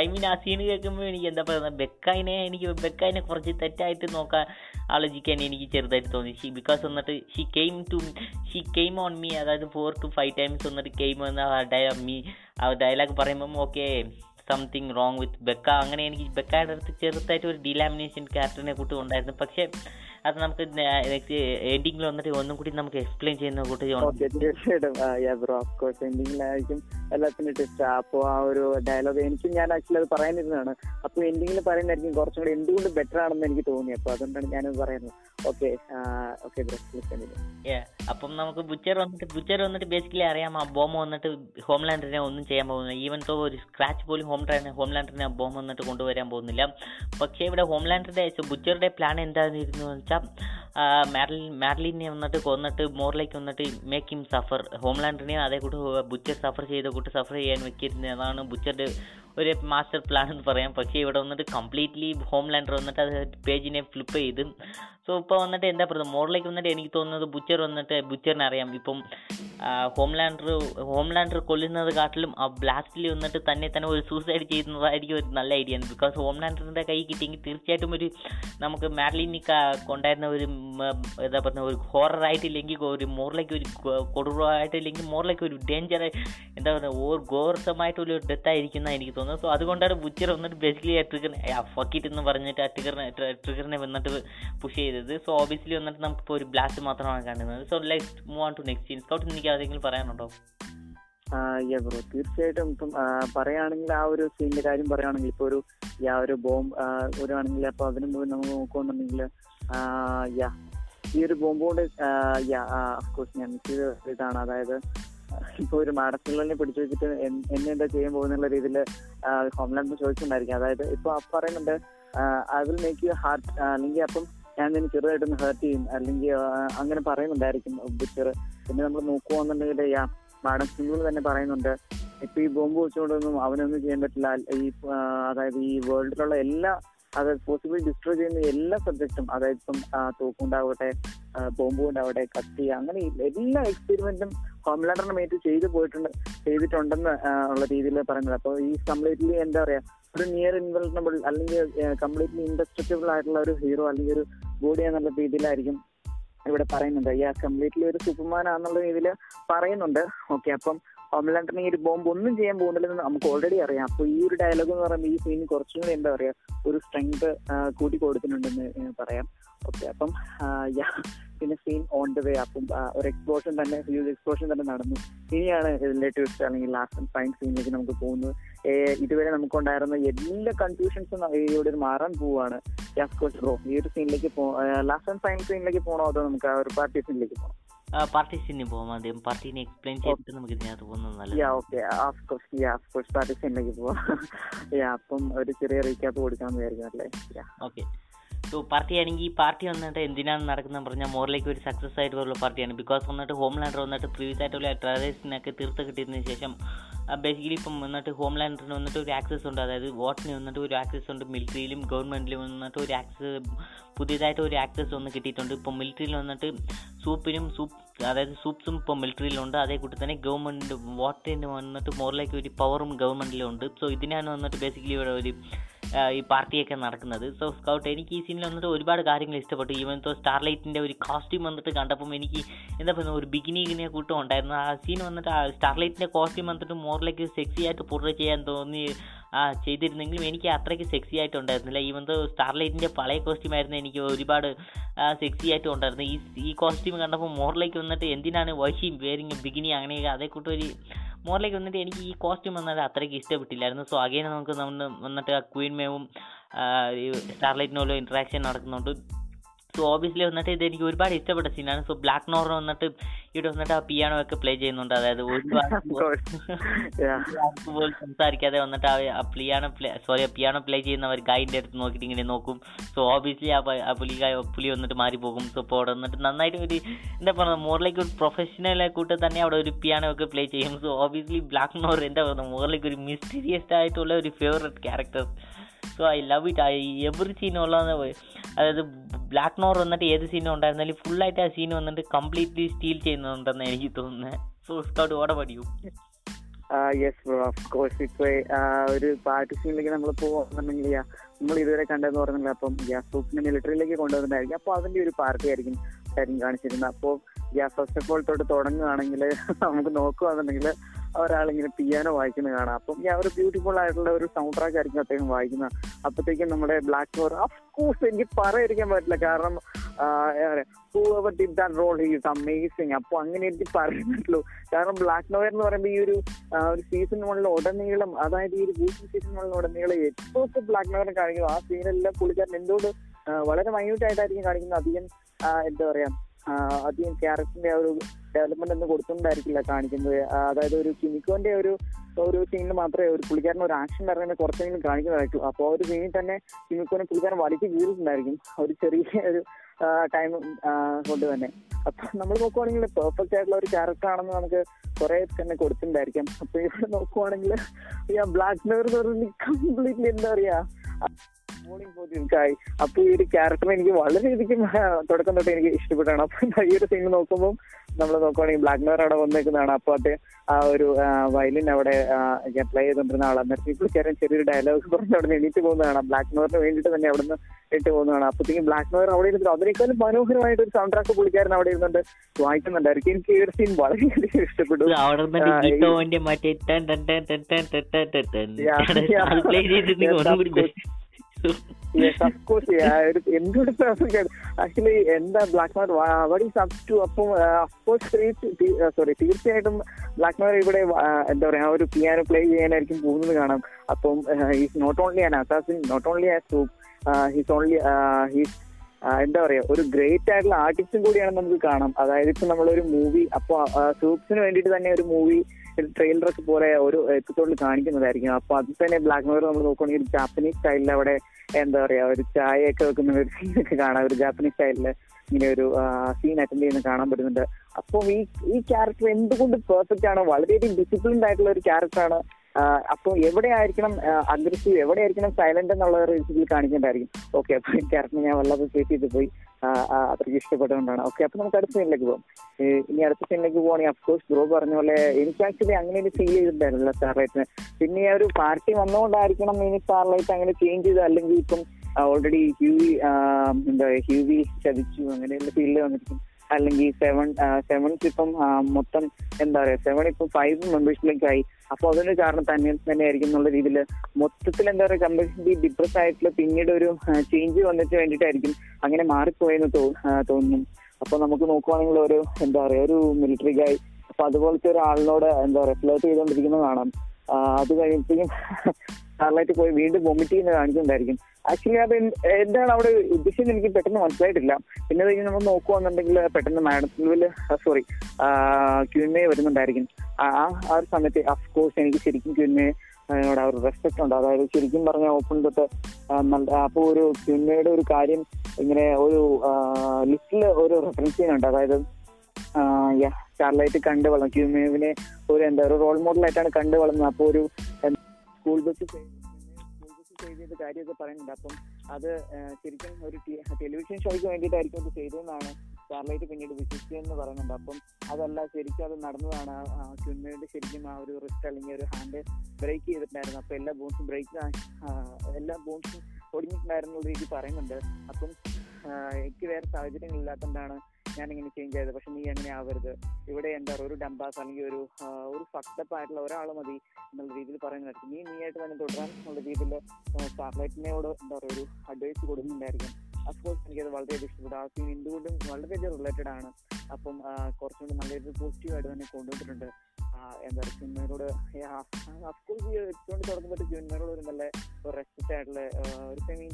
I mean ആ സീൻ കേൾക്കുമ്പോൾ എനിക്ക് എന്താ പറയുക ബെക്കായിനെ എനിക്ക് ബെക്കായിനെ കുറച്ച് തെറ്റായിട്ട് നോക്കാൻ ആലോചിക്കാൻ എനിക്ക് ചെറുതായിട്ട് തോന്നി. ഷീ ബിക്കോസ് വന്നിട്ട് she came to she came on me അതായത് ഫോർ ടു ഫൈവ് ടൈംസ് വന്നിട്ട് കെയിം എന്ന ഡയ മീ ആ ഡയലോഗ് പറയുമ്പം okay something wrong with Becca അങ്ങനെ എനിക്ക് ബെക്കയുടെ അടുത്ത് ചെറുതായിട്ട് ഒരു ഡിലാമിനേഷൻ ക്യാരക്ടറിനെ കൂട്ടി ഉണ്ടായിരുന്നു. പക്ഷേ അത് നമുക്ക് എൻഡിങ്ങിൽ വന്നിട്ട് ഒന്നും കൂടി നമുക്ക് എക്സ്പ്ലെയിൻ ചെയ്യുന്ന കൂട്ടി തീർച്ചയായിട്ടും. എൻഡിങ്ങിലായിരിക്കും എല്ലാത്തിനും ടെസ്റ്റ് അപ്പോൾ ആ ഒരു ഡയലോഗ് എനിക്കും ഞാൻ ആക്ച്വലി അത് പറയാനിരുന്നതാണ്. അപ്പോൾ എൻഡിങ്ങിൽ പറയുന്നതായിരിക്കും കുറച്ചും കൂടി എന്തുകൊണ്ട് ബെറ്റർ ആണെന്ന് എനിക്ക് തോന്നി. അപ്പോൾ അതുകൊണ്ടാണ് ഞാനത് പറയുന്നത്. ഓക്കെ ഓക്കെ അപ്പം നമുക്ക് ബുച്ചർ വന്നിട്ട് ബുച്ചർ വന്നിട്ട് ബേസിക്കലി അറിയാം ആ ബോംബ് വന്നിട്ട് ഹോംലാൻഡറിനെ ഒന്നും ചെയ്യാൻ പോകുന്നില്ല. ഈവൻ തോ ഒരു സ്ക്രാച്ച് പോലും ഹോം ഹോംലാൻഡറിനെ ബോംബ് വന്നിട്ട് കൊണ്ടുവരാൻ പോകുന്നില്ല. പക്ഷേ ഇവിടെ ഹോംലാൻഡറിന്റെ ബുച്ചറുടെ പ്ലാൻ എന്തായിരുന്നു വെച്ചാൽ മാർലിൻ മാർലിനെ വന്നിട്ട് കൊന്നിട്ട് മോറിലേക്ക് വന്നിട്ട് മേക്ക് ഹിം സഫർ ഹോംലാൻഡറിനെ അതേ കൂട്ട് ബുച്ചർ സഫർ ചെയ്ത കൂട്ട് സഫർ ചെയ്യാൻ വെക്കിയിരുന്നതാണ് ബുച്ചറുടെ ഒരു മാസ്റ്റർ പ്ലാൻ എന്ന് പറയാം. പക്ഷേ ഇവിടെ വന്നിട്ട് കംപ്ലീറ്റ്ലി ഹോം ലാൻഡർ വന്നിട്ട് അത് പേജിനെ ഫ്ലിപ്പ് ചെയ്ത്. സോ ഇപ്പോൾ വന്നിട്ട് എന്താ പറയുക? മോറിലേക്ക് വന്നിട്ട് എനിക്ക് തോന്നുന്നത് ബുച്ചർ വന്നിട്ട് ബുച്ചറിനെ അറിയാം. ഇപ്പം ഹോം ലാൻഡർ ഹോം ലാൻഡർ കൊല്ലുന്നത് കാട്ടിലും ആ ബ്ലാസ്റ്റിൽ വന്നിട്ട് തന്നെ തന്നെ ഒരു സൂസൈഡ് ചെയ്യുന്നതായിരിക്കും ഒരു നല്ല ഐഡിയ ആണ്. ബിക്കോസ് ഹോം ലാൻഡറിന്റെ കൈ കിട്ടിയെങ്കിൽ തീർച്ചയായിട്ടും ഒരു നമുക്ക് മാർലിനിക്ക കൊണ്ടായിരുന്ന ഒരു എന്താ പറയുക ഒരു ഹോററായിട്ടില്ലെങ്കിൽ ഒരു മോറിലേക്ക് ഒരു കൊടുറായിട്ടില്ലെങ്കിൽ മോറിലേക്ക് ഒരു ഡേഞ്ചർ എന്താ പറയുക ഓർ ഗോർസമായിട്ടുള്ള ഒരു ഡെത്ത് ആയിരിക്കുന്ന എനിക്ക് തോന്നുന്നത് സോ അതുകൊണ്ടാണ് ബുച്ചർ വന്നിട്ട് ബേസിക്കലി ആ ട്രിഗറിനെ എന്ന് പറഞ്ഞിട്ട് ആ ട്രിഗറിനെ ട്രിഗറിനെ വന്നിട്ട് പുഷ് ചെയ്തത്. സോ ഓബിയസ്ലി വന്നിട്ട് നമുക്കിപ്പോൾ ഒരു ബ്ലാസ്റ്റ് മാത്രമാണ് കാണുന്നത് so like move on to next scene scout എനിക്ക് അതെങ്കിലും പറയാനുണ്ടോ? ബ്രോ തീർച്ചയായിട്ടും ഇപ്പം പറയുകയാണെങ്കിൽ ആ ഒരു സീനിന്റെ കാര്യം പറയുകയാണെങ്കിൽ ഇപ്പൊ ഒരു യാ ഒരു ബോംബ് ആണെങ്കിൽ അപ്പൊ അതിന് മുമ്പ് നമ്മൾ നോക്കുകയാണെന്നുണ്ടെങ്കിൽ യാ ഈ ഒരു ബോംബ് കൊണ്ട് യാ അഫ്കോഴ്സ് ഞാൻ മിസ് ഇതാണ്. അതായത് ഇപ്പൊ ഒരു മാഡത്തിനെ പിടിച്ചു വെച്ചിട്ട് എന്നെ എന്താ ചെയ്യാൻ പോകുന്നുള്ള രീതിയിൽ ഹോംലാൻഡ് ചോദിച്ചിട്ടുണ്ടായിരിക്കും. അതായത് ഇപ്പൊ പറയുന്നുണ്ട് I will make you hurt അല്ലെങ്കിൽ അപ്പം ഞാൻ നിന്നെ ചെറുതായിട്ടൊന്ന് ഹേർട്ട് ചെയ്യും. അല്ലെങ്കിൽ അങ്ങനെ പറയുന്നുണ്ടായിരിക്കും ബുച്ചർ പിന്നെ നമ്മൾ നോക്കുവാന്നുണ്ടെങ്കിൽ യാ മാഡം സിംഗിൾ തന്നെ പറയുന്നുണ്ട് ഇപ്പൊ ഈ ബോംബ് വെച്ചുകൊണ്ടൊന്നും അവനൊന്നും ചെയ്യാൻ പറ്റില്ല. ഈ അതായത് ഈ വേൾഡിലുള്ള എല്ലാ അതായത് പോസിബിൾ ഡിസ്ട്രോയ് ചെയ്യുന്ന എല്ലാ സബ്ജക്റ്റും അതായത് ഇപ്പം തോക്കുണ്ടാവട്ടെ ബോംബ് ഉണ്ടാവട്ടെ കത്തി അങ്ങനെ എല്ലാ എക്സ്പെരിമെന്റും ഹോംലാൻഡറിനെ മേറ്റ് ചെയ്തു പോയിട്ടുണ്ട് ചെയ്തിട്ടുണ്ടെന്ന് ഉള്ള രീതിയിൽ പറയുന്നത്. അപ്പോൾ ഈ കംപ്ലീറ്റ്ലി എന്താ പറയാ ഒരു നിയർ ഇൻവെൽട്ടബിൾ അല്ലെങ്കിൽ കംപ്ലീറ്റ്ലി ഇൻഡസ്ട്രക്റ്റബിൾ ആയിട്ടുള്ള ഒരു ഹീറോ അല്ലെങ്കിൽ ഒരു ബോഡി എന്നുള്ള രീതിയിലായിരിക്കും ഇവിടെ പറയുന്നുണ്ട്. ഈ കംപ്ലീറ്റ്ലി ഒരു സൂപ്പർമാൻ ആണെന്നുള്ള രീതിയിൽ പറയുന്നുണ്ട്. ഓക്കെ അപ്പം ഹോംലാൻഡറിന് ഈ ഒരു ബോംബ് ഒന്നും ചെയ്യാൻ പോകുന്നില്ലെന്ന് നമുക്ക് ഓൾറെഡി അറിയാം. അപ്പൊ ഈ ഒരു ഡയലോഗ് എന്ന് പറയുമ്പോൾ ഈ സീൻ കുറച്ചും കൂടി എന്താ പറയാ ഒരു സ്ട്രെങ്ത് കൂട്ടി കൊടുക്കുന്നുണ്ടെന്ന് പറയാം. ഓക്കെ അപ്പം പിന്നെ സീൻ ഓൺ ദ വേ അപ്പം ഒരു എക്സ്പ്ലോഷൻ തന്നെ ഹ്യൂജ് എക്സ്പ്ലോഷൻ തന്നെ നടന്നു. ഇനിയാണ് റിലേറ്റീവ്സ് അല്ലെങ്കിൽ ലാസ്റ്റ് ആൻഡ് ഫൈൻ സീനിലേക്ക് നമുക്ക് പോകുന്നത്. ഇതുവരെ നമുക്കുണ്ടായിരുന്ന എല്ലാ കൺഫ്യൂഷൻസും ഇവിടെ മാറാൻ പോവാണ്. റോ ഈ ഒരു സീനിലേക്ക് പോ ലാസ്റ്റ് ആൻഡ് ഫൈൻ സീനിലേക്ക് പോകണോ അതോ നമുക്ക് ആ ഒരു പാർട്ടി സീനിലേക്ക് പോകണം പാർട്ടീസിന് പോവാം. ആദ്യം പാർട്ടീനെ എക്സ്പ്ലെയിൻ ചെയ്തിട്ട് നമുക്ക് ഇതിനകത്ത് പോകുന്നത് നല്ലത്. പോവാം. അപ്പം ഒരു ചെറിയ റീക്യാപ്പ് കൊടുക്കാൻ വിചാരിക്കും അല്ലേ? ഓക്കെ സോ പാർട്ടി ആണെങ്കിൽ ഈ പാർട്ടി വന്നിട്ട് എന്തിനാണ് നടക്കുന്നത് പറഞ്ഞാൽ മോറിലേക്ക് ഒരു സക്സസ് ആയിട്ടുള്ള പാർട്ടിയാണ് ബിക്കോസ് വന്നിട്ട് ഹോംലാൻഡർ വന്നിട്ട് പ്രീവിയസ് ആയിട്ടുള്ള ടെററിസ്റ്റിനൊക്കെ തീർത്ത് കിട്ടിയതിന് ശേഷം ബേസിക്കലി ഇപ്പം വന്നിട്ട് ഹോംലാൻഡറിന് വന്നിട്ട് ഒരു ആക്സസ് ഉണ്ട്. അതായത് വോട്ടിന് വന്നിട്ട് ഒരു ആക്സസ് ഉണ്ട്. മിലിറ്ററിയിലും ഗവൺമെന്റിലും വന്നിട്ട് ഒരു ആക്സസ് പുതിയതായിട്ട് ഒരു ആക്സസ് ഒന്ന് കിട്ടിയിട്ടുണ്ട്. ഇപ്പം മിലിറ്ററിയിൽ വന്നിട്ട് സൂപ്പിനും സൂപ്പ് അതായത് സൂപ്സും ഇപ്പോൾ മിലിറ്ററിയിലുണ്ട് അതേ കൂട്ടി തന്നെ ഗവൺമെന്റ് വോട്ടിന് വന്നിട്ട് മോറിലേക്ക് ഒരു പവറും ഗവൺമെന്റിലും ഉണ്ട്. സോ ഇതിനാണ് വന്നിട്ട് ബേസിക്കലി ഇവിടെ ഒരു ഈ പാർട്ടിയൊക്കെ നടക്കുന്നത്. സോ സ്കൗട്ട് എനിക്ക് ഈ സീനിൽ വന്നിട്ട് ഒരുപാട് കാര്യങ്ങൾ ഇഷ്ടപ്പെട്ടു. ഈവൻ തോ സ്റ്റാർലൈറ്റിന്റെ ഒരു കോസ്റ്റ്യൂം വന്നിട്ട് കണ്ടപ്പം എനിക്ക് എന്താ പറയുക ഒരു ബിഗിനിങ്ങിനെ കൂട്ടം ഉണ്ടായിരുന്നു. ആ സീൻ വന്നിട്ട് ആ സ്റ്റാർലൈറ്റിന്റെ കോസ്റ്റ്യൂം വന്നിട്ട് മോറിലേക്ക് സെക്സി ആയിട്ട് പുറത്ത് ചെയ്യാൻ തോന്നി ആ ചെയ്തിരുന്നെങ്കിലും എനിക്ക് അത്രയ്ക്ക് സെക്സി ആയിട്ട് ഉണ്ടായിരുന്നില്ല ഈവൻ തോ സ്റ്റാർലൈറ്റിന്റെ പഴയ കോസ്റ്റ്യൂം ആയിരുന്നു എനിക്ക് ഒരുപാട് സെക്സി ആയിട്ട് ഉണ്ടായിരുന്നു. ഈ ഈ കോസ്റ്റ്യൂം കണ്ടപ്പോൾ മോറിലേക്ക് വന്നിട്ട് എന്തിനാണ് വൈഷി വേരിങ് ബിഗിനി അങ്ങനെയൊക്കെ അതേ കൂട്ടൊരു മോറിലേക്ക് വന്നിട്ട് എനിക്ക് ഈ കോസ്റ്റ്യൂം വന്നത് അത്രയ്ക്ക് ഇഷ്ടപ്പെട്ടില്ലായിരുന്നു. സോ അഗൈൻ നമുക്ക് നമ്മൾ വന്നിട്ട് ആ ക്വീൻ മേവും സ്റ്റാർലൈറ്റിനോലും ഇൻട്രാക്ഷൻ നടക്കുന്നുണ്ട്. സോ ഓബിയസ്ലി വന്നിട്ട് ഇത് എനിക്ക് ഒരുപാട് ഇഷ്ടപ്പെട്ട സീനാണ് സോ ബ്ലാക്ക് നോർ വന്നിട്ട് ഇവിടെ വന്നിട്ട് ആ പിയാനോ ഒക്കെ പ്ലേ ചെയ്യുന്നുണ്ട്. അതായത് ഒരുപാട് പോലും സംസാരിക്കാതെ വന്നിട്ട് ആ പ്ലിയാണോ പ്ലേ സോറി പിയാനോ പ്ലേ ചെയ്യുന്നവർ ഗൈഡിന്റെ അടുത്ത് നോക്കിയിട്ട് ഇങ്ങനെ നോക്കും. സോ ഓബിയസ്ലി ആ പുലി പുലി വന്നിട്ട് മാറിപ്പോകും സോ ഇപ്പോൾ അവിടെ വന്നിട്ട് നന്നായിട്ട് ഒരു എന്താ പറയുക മോറിലേക്ക് ഒരു പ്രൊഫഷണലെ കൂട്ട് തന്നെ അവിടെ ഒരു പിയാനോ ഒക്കെ പ്ലേ ചെയ്യും. സോ ഓബിയസ്ലി ബ്ലാക്ക് നോർ എന്താ പറയുക മോറിലേക്ക് ഒരു മിസ്റ്റീരിയസ് ആയിട്ടുള്ള ഒരു favourite character so I love it I every scene ഉള്ള അതായത് ബ്ലാക്ക് നോർ വന്നിട്ട് ഏത് സീനും ഉണ്ടായിരുന്നാലും ഫുള്ളായിട്ട് ആ സീൻ വന്നിട്ട് കംപ്ലീറ്റ്ലി സ്റ്റീൽ ചെയ്യുന്നുണ്ടെന്ന് എനിക്ക് തോന്നുന്നത് സോ സ്കൗട്ട് ഓടെ പഠിക്കും യെസ് ബ്രോ ഓഫ് കോഴ്സ് ഇപ്പൊ ഒരു പാർട്ടി സീനിലേക്ക് നമ്മൾ പോകുന്നുണ്ടെങ്കിൽ നമ്മൾ ഇതുവരെ കണ്ടതെന്ന് പറഞ്ഞില്ല അപ്പം യാസൂപ്പിനെ മിലിറ്ററിയിലേക്ക് കൊണ്ടുവന്നിട്ടുണ്ടായിരിക്കും. അപ്പോൾ അതിന്റെ ഒരു പാർട്ടി ആയിരിക്കും കാര്യം കാണിച്ചിരുന്നത്. അപ്പോൾ ഗ്യാസ് ഫസ്റ്റ് ഓഫ് തൊട്ട് തുടങ്ങുകയാണെങ്കിൽ നമുക്ക് നോക്കുകയാണെന്നുണ്ടെങ്കിൽ ഒരാളിങ്ങനെ പിയാനോ വായിക്കുന്നത് കാണാം. അപ്പം ഈ ഒരു ബ്യൂട്ടിഫുൾ ആയിട്ടുള്ള ഒരു സൗണ്ട് ട്രാക്ക് ആയിരിക്കും അദ്ദേഹം വായിക്കുന്നത്. അപ്പോഴത്തേക്കും നമ്മുടെ ബ്ലാക്ക് ഫോർ ഓഫ് കോഴ്സ് എനിക്ക് പറയാതിരിക്കാൻ പറ്റില്ല. കാരണം did that role is amazing അപ്പൊ അങ്ങനെ എനിക്ക് പറയാൻ കാരണം ബ്ലാക്ക് നോയർ എന്ന് പറയുമ്പോൾ ഈ ഒരു ഒരു സീസൺ വണ്ണിൽ ഉടനീളം അതായത് ഈ ഒരു ബൂസിംഗ് സീസൺ വണ്ണിൽ ഉടനീളം എപ്പോഴത്തെ ബ്ലാക്ക് നോയറിനെ കാണിക്കുന്നു ആ സീനെല്ലാം പുള്ളിക്കാരൻ എന്തുകൊണ്ട് വളരെ മൈന്യൂട്ട് ആയിട്ടായിരിക്കും കാണിക്കുന്നത്. അധികം എന്താ പറയാ അധികം ക്യാരക്ടറിന്റെ ആ ഒരു ഡെവലപ്മെന്റ് ഒന്നും കൊടുത്തുകൊണ്ടായിരിക്കില്ല കാണിക്കുന്നത്. അതായത് ഒരു കിമിക്കോന്റെ ഒരു ഒരു സീനിൽ മാത്രമേ ഒരു പുള്ളിക്കാരൻ ഒരു ആക്ഷൻ ഇറങ്ങുന്ന കുറച്ചെങ്കിലും കാണിക്കുന്നതായിരിക്കും അപ്പോൾ ഒരു സീനിൽ തന്നെ കിമിക്കോനെ പുള്ളിക്കാരൻ വലിച്ചു കീറിയിട്ടുണ്ടായിരിക്കും. ഒരു ചെറിയ ഒരു ടൈം കൊണ്ട് തന്നെ. അപ്പൊ നമ്മൾ നോക്കുവാണെങ്കിൽ പെർഫെക്റ്റ് ആയിട്ടുള്ള ഒരു ക്യാരക്ടർ ആണെന്ന് നമുക്ക് കുറെ തന്നെ കൊടുത്തിട്ടുണ്ടായിരിക്കാം. അപ്പൊ ഇവിടെ നോക്കുവാണെങ്കിൽ ബ്ലാക്ക് നെവർ കംപ്ലീറ്റ്ലി എന്താ പറയാ ായി അപ്പൊ ഈ ഒരു ക്യാരക്ടർ എനിക്ക് വളരെയധികം തുടക്കം തൊട്ട് എനിക്ക് ഇഷ്ടപ്പെട്ടാണ്. അപ്പൊ ഈ ഒരു സീൻ നോക്കുമ്പോൾ നമ്മൾ നോക്കുവാണെങ്കിൽ ബ്ലാക്ക് മെയർ അവിടെ വന്നേക്കുന്നതാണ്. അപ്പൊ അദ്ദേഹം ആ ഒരു വയലിൻ അവിടെ പ്ലേ ചെയ്തുകൊണ്ടിരുന്ന ആൾ അന്നേരത്തെ പുള്ളിക്കാരൻ ചെറിയൊരു ഡയലോഗ് പറഞ്ഞ് അവിടെ എണീറ്റ് പോകുന്നതാണ്. ബ്ലാക്ക് മെയറിന് വേണ്ടിയിട്ട് തന്നെ അവിടെ നിന്ന് ഇട്ട് പോകുന്നതാണ്. അപ്പത്തേക്കും ബ്ലാക്ക് മെയർ അവിടെ ഇരുന്നിട്ട് അതിനേക്കാളും മനോഹരമായിട്ട് ഒരു സൗണ്ട് ട്രാക്ക് പുള്ളിക്കാരൻ അവിടെ ഇരുന്നുണ്ട് വായിക്കുന്നുണ്ടായിരിക്കും എനിക്ക് ഈ ഒരു സീൻ വളരെയധികം ഇഷ്ടപ്പെട്ടു. മറ്റേ ആക്ച്വലി എന്താ ബ്ലാക്ക് മാർ അവിടെ ടു അപ്പം സോറി തീർച്ചയായിട്ടും ബ്ലാക്ക് മാർ ഇവിടെ എന്താ പറയാ ഒരു പിയാനോ പ്ലേ ചെയ്യാനായിരിക്കും പോകുന്നത് കാണാം. അപ്പം he's not only an assassin not only as supe he's only he's എന്താ പറയാ ഒരു ഗ്രേറ്റ് ആയിട്ടുള്ള ആർട്ടിസ്റ്റും കൂടിയാണ് നമുക്ക് കാണാം. അതായത് ഇപ്പൊ നമ്മളൊരു മൂവി അപ്പൊ സൂപ്സിന് വേണ്ടിയിട്ട് തന്നെ ഒരു മൂവി ട്രെയിലറൊക്കെ പോലെ ഒരു എപ്പിസോഡിൽ കാണിക്കുന്നതായിരിക്കും. അപ്പൊ അത് തന്നെ ബ്ലാക്ക് മിറർ നമ്മൾ നോക്കുകയാണെങ്കിൽ ഒരു ജാപ്പനീസ് സ്റ്റൈലിൽ അവിടെ എന്താ പറയാ ഒരു ചായയൊക്കെ വെക്കുന്ന ഒരു സീനൊക്കെ കാണാം. ഒരു ജാപ്പനീസ് സ്റ്റൈലിൽ ഇങ്ങനെ ഒരു സീൻ അറ്റൻഡ് ചെയ്യുന്ന കാണാൻ പറ്റുന്നുണ്ട്. അപ്പൊ ഈ ഈ ക്യാരക്ടർ എന്തുകൊണ്ട് പെർഫെക്റ്റ് ആണ്? വളരെയധികം ഡിസിപ്ലിൻഡ് ആയിട്ടുള്ള ഒരു ക്യാരക്ടറാണ് അപ്പോൾ എവിടെ ആയിരിക്കണം അഗ്രസീവ് എവിടെയായിരിക്കണം സൈലന്റ് എന്നുള്ള രീതിയിൽ കാണിക്കേണ്ടായിരിക്കും ഓക്കെ അപ്പൊ ക്യാരക്ടർ ഞാൻ വല്ലാതെ ചേച്ച് ചെയ്ത് പോയി. അത്രയ്ക്ക് ഇഷ്ടപ്പെട്ടുകൊണ്ടാണ്. ഓക്കെ അപ്പൊ നമുക്ക് അടുത്ത സീനിലേക്ക് പോകാം ഇനി അടുത്ത സീനിലേക്ക് പോവാണെങ്കിൽ അഫ്കോഴ്സ് ബ്രോ പറഞ്ഞ പോലെ എനിക്ക് ആക്ച്വലി അങ്ങനെ ഒരു ഫീൽ ചെയ്തിട്ടുണ്ടായിരുന്നില്ല സ്റ്റാർലൈറ്റിന്. പിന്നെ ഈ ഒരു പാർട്ടി വന്നുകൊണ്ടായിരിക്കണം ഇനി സ്റ്റാർലൈറ്റ് അങ്ങനെ ചേഞ്ച് ചെയ്ത് അല്ലെങ്കിൽ ഇപ്പം ഓൾറെഡി ഹ്യൂവി എന്താ പറയുക ഹ്യൂവി ചതിച്ചു അങ്ങനെയുള്ള ഫീൽഡ് വന്നിരിക്കും. അല്ലെങ്കിൽ സെവൻ സെവൻസ് ഇപ്പം മൊത്തം എന്താ പറയാ സെവൻ ഇപ്പം ഫൈവ് മെമ്പേഴ്സിലേക്കായി അപ്പൊ അതിന് കാരണം തന്നെ തന്നെയായിരിക്കും എന്നുള്ള രീതിയിൽ മൊത്തത്തിൽ എന്താ പറയാ കമ്പനി ഡിപ്രസ് ആയിട്ടുള്ള പിന്നീട് ഒരു ചേഞ്ച് വന്നിട്ട് വേണ്ടിയിട്ടായിരിക്കും അങ്ങനെ മാറിപ്പോയെന്ന് തോന്നുന്നു. അപ്പൊ നമുക്ക് നോക്കുവാണെങ്കിൽ ഒരു എന്താ പറയാ ഒരു മിലിറ്ററി ഗായ് അപ്പൊ അതുപോലത്തെ ഒരാളിനോട് എന്താ പറയാ ഫ്ലേർട്ട് ചെയ്തുകൊണ്ടിരിക്കുന്നത് കാണാം. അത് കഴിയുമ്പോഴത്തേക്കും സ്റ്റാർലൈറ്റ് പോയി വീണ്ടും വൊമിറ്റ് ചെയ്യുന്ന കാണിക്കുന്നുണ്ടായിരിക്കും ആക്ച്വലി അത് എന്താണ് അവിടെ ഉദ്ദേശിച്ചത് എനിക്ക് പെട്ടെന്ന് മനസ്സിലായിട്ടില്ല. പിന്നെ കഴിഞ്ഞ് നമ്മൾ നോക്കുവാന്നുണ്ടെങ്കിൽ പെട്ടെന്ന് മാഡത്തിൽ സോറി ക്യൂൻമേ വരുന്നുണ്ടായിരിക്കും. ആ ആ- ഒരു സമയത്ത് അഫ്കോഴ്സ് എനിക്ക് ശരിക്കും ക്യൂൻമേ അതിനോട് ആ ഒരു റെസ്പെക്ട് ഉണ്ട്. അതായത് ശരിക്കും പറഞ്ഞ ഓപ്പൺ തൊട്ട് അപ്പോൾ ഒരു ക്യൂൻമയുടെ ഒരു കാര്യം ഇങ്ങനെ ഒരു ലിസ്റ്റിൽ ഒരു റെഫറൻസ് ചെയ്യുന്നുണ്ട്. അതായത് സ്റ്റാർലൈറ്റ് കണ്ട് വളർന്നു ക്യൂമേവിനെ ഒരു എന്താ ഒരു റോൾ മോഡലായിട്ടാണ് കണ്ട് വളർന്നത്. അപ്പോൾ ഒരു school bus school bus save ചെയ്ത കാര്യമൊക്കെ പറയുന്നുണ്ട്. അപ്പം അത് ശരിക്കും ഒരു ടെലിവിഷൻ ഷോയ്ക്ക് വേണ്ടിയിട്ടായിരിക്കും അത് ചെയ്തതെന്നാണ് സ്റ്റാർലൈറ്റ് പിന്നീട് വിശ്വസിച്ചതെന്ന് പറയുന്നുണ്ട്. അപ്പം അതല്ല ശരിക്കും അത് നടന്നതാണ്. ക്യൂമേവിന്റെ ശരിക്കും ആ ഒരു റിസ്റ്റ് അല്ലെങ്കിൽ ഒരു ഹാൻഡ് ബ്രേക്ക് ചെയ്തിട്ടുണ്ടായിരുന്നു. അപ്പൊ എല്ലാ ബോൺസും ബ്രേക്ക് എല്ലാ ബോൺസും ഒടിഞ്ഞിട്ടുണ്ടായിരുന്നു രീതി പറയുന്നുണ്ട്. അപ്പം എനിക്ക് വേറെ സാഹചര്യങ്ങളില്ലാത്തതുകൊണ്ടാണ് ഞാൻ ഇങ്ങനെ ചേഞ്ച് ചെയ്തത്. പക്ഷെ നീ എങ്ങനെ ആവരുത്. ഇവിടെ എന്താ പറയുക ഒരു ഡംബാസ് അല്ലെങ്കിൽ ഒരു ഒരു ഫക്തപ്പ് ആയിട്ടുള്ള ഒരാൾ മതി എന്നുള്ള രീതിയിൽ പറയുന്നത് നീ നീ ആയിട്ട് തന്നെ തുടരാൻ എന്നുള്ള രീതിയിൽ സ്റ്റാർലൈറ്റിനോട് എന്താ പറയുക ഒരു അഡ്വൈസ് കൊടുക്കുന്നുണ്ടായിരിക്കും. അഫ്കോഴ്സ് എനിക്കത് വളരെയധികം ഇഷ്ടപ്പെട്ടു. ആ സീൻ എന്തുകൊണ്ടും വളരെയധികം റിലേറ്റഡ് ആണ്. അപ്പം കുറച്ചുകൂടി നല്ല രീതിയിൽ പോസിറ്റീവായിട്ട് തന്നെ കൊണ്ടുവന്നിട്ടുണ്ട്. എന്താ പറയുക സിനിമയോട് അഫ്കോഴ്സ് ഈ എപ്പിസോഡ് തുടങ്ങുമ്പോൾ ജുന്മയോട് ഒരു നല്ല റെസ്പെക്റ്റ് ആയിട്ടുള്ള ഒരു സെമി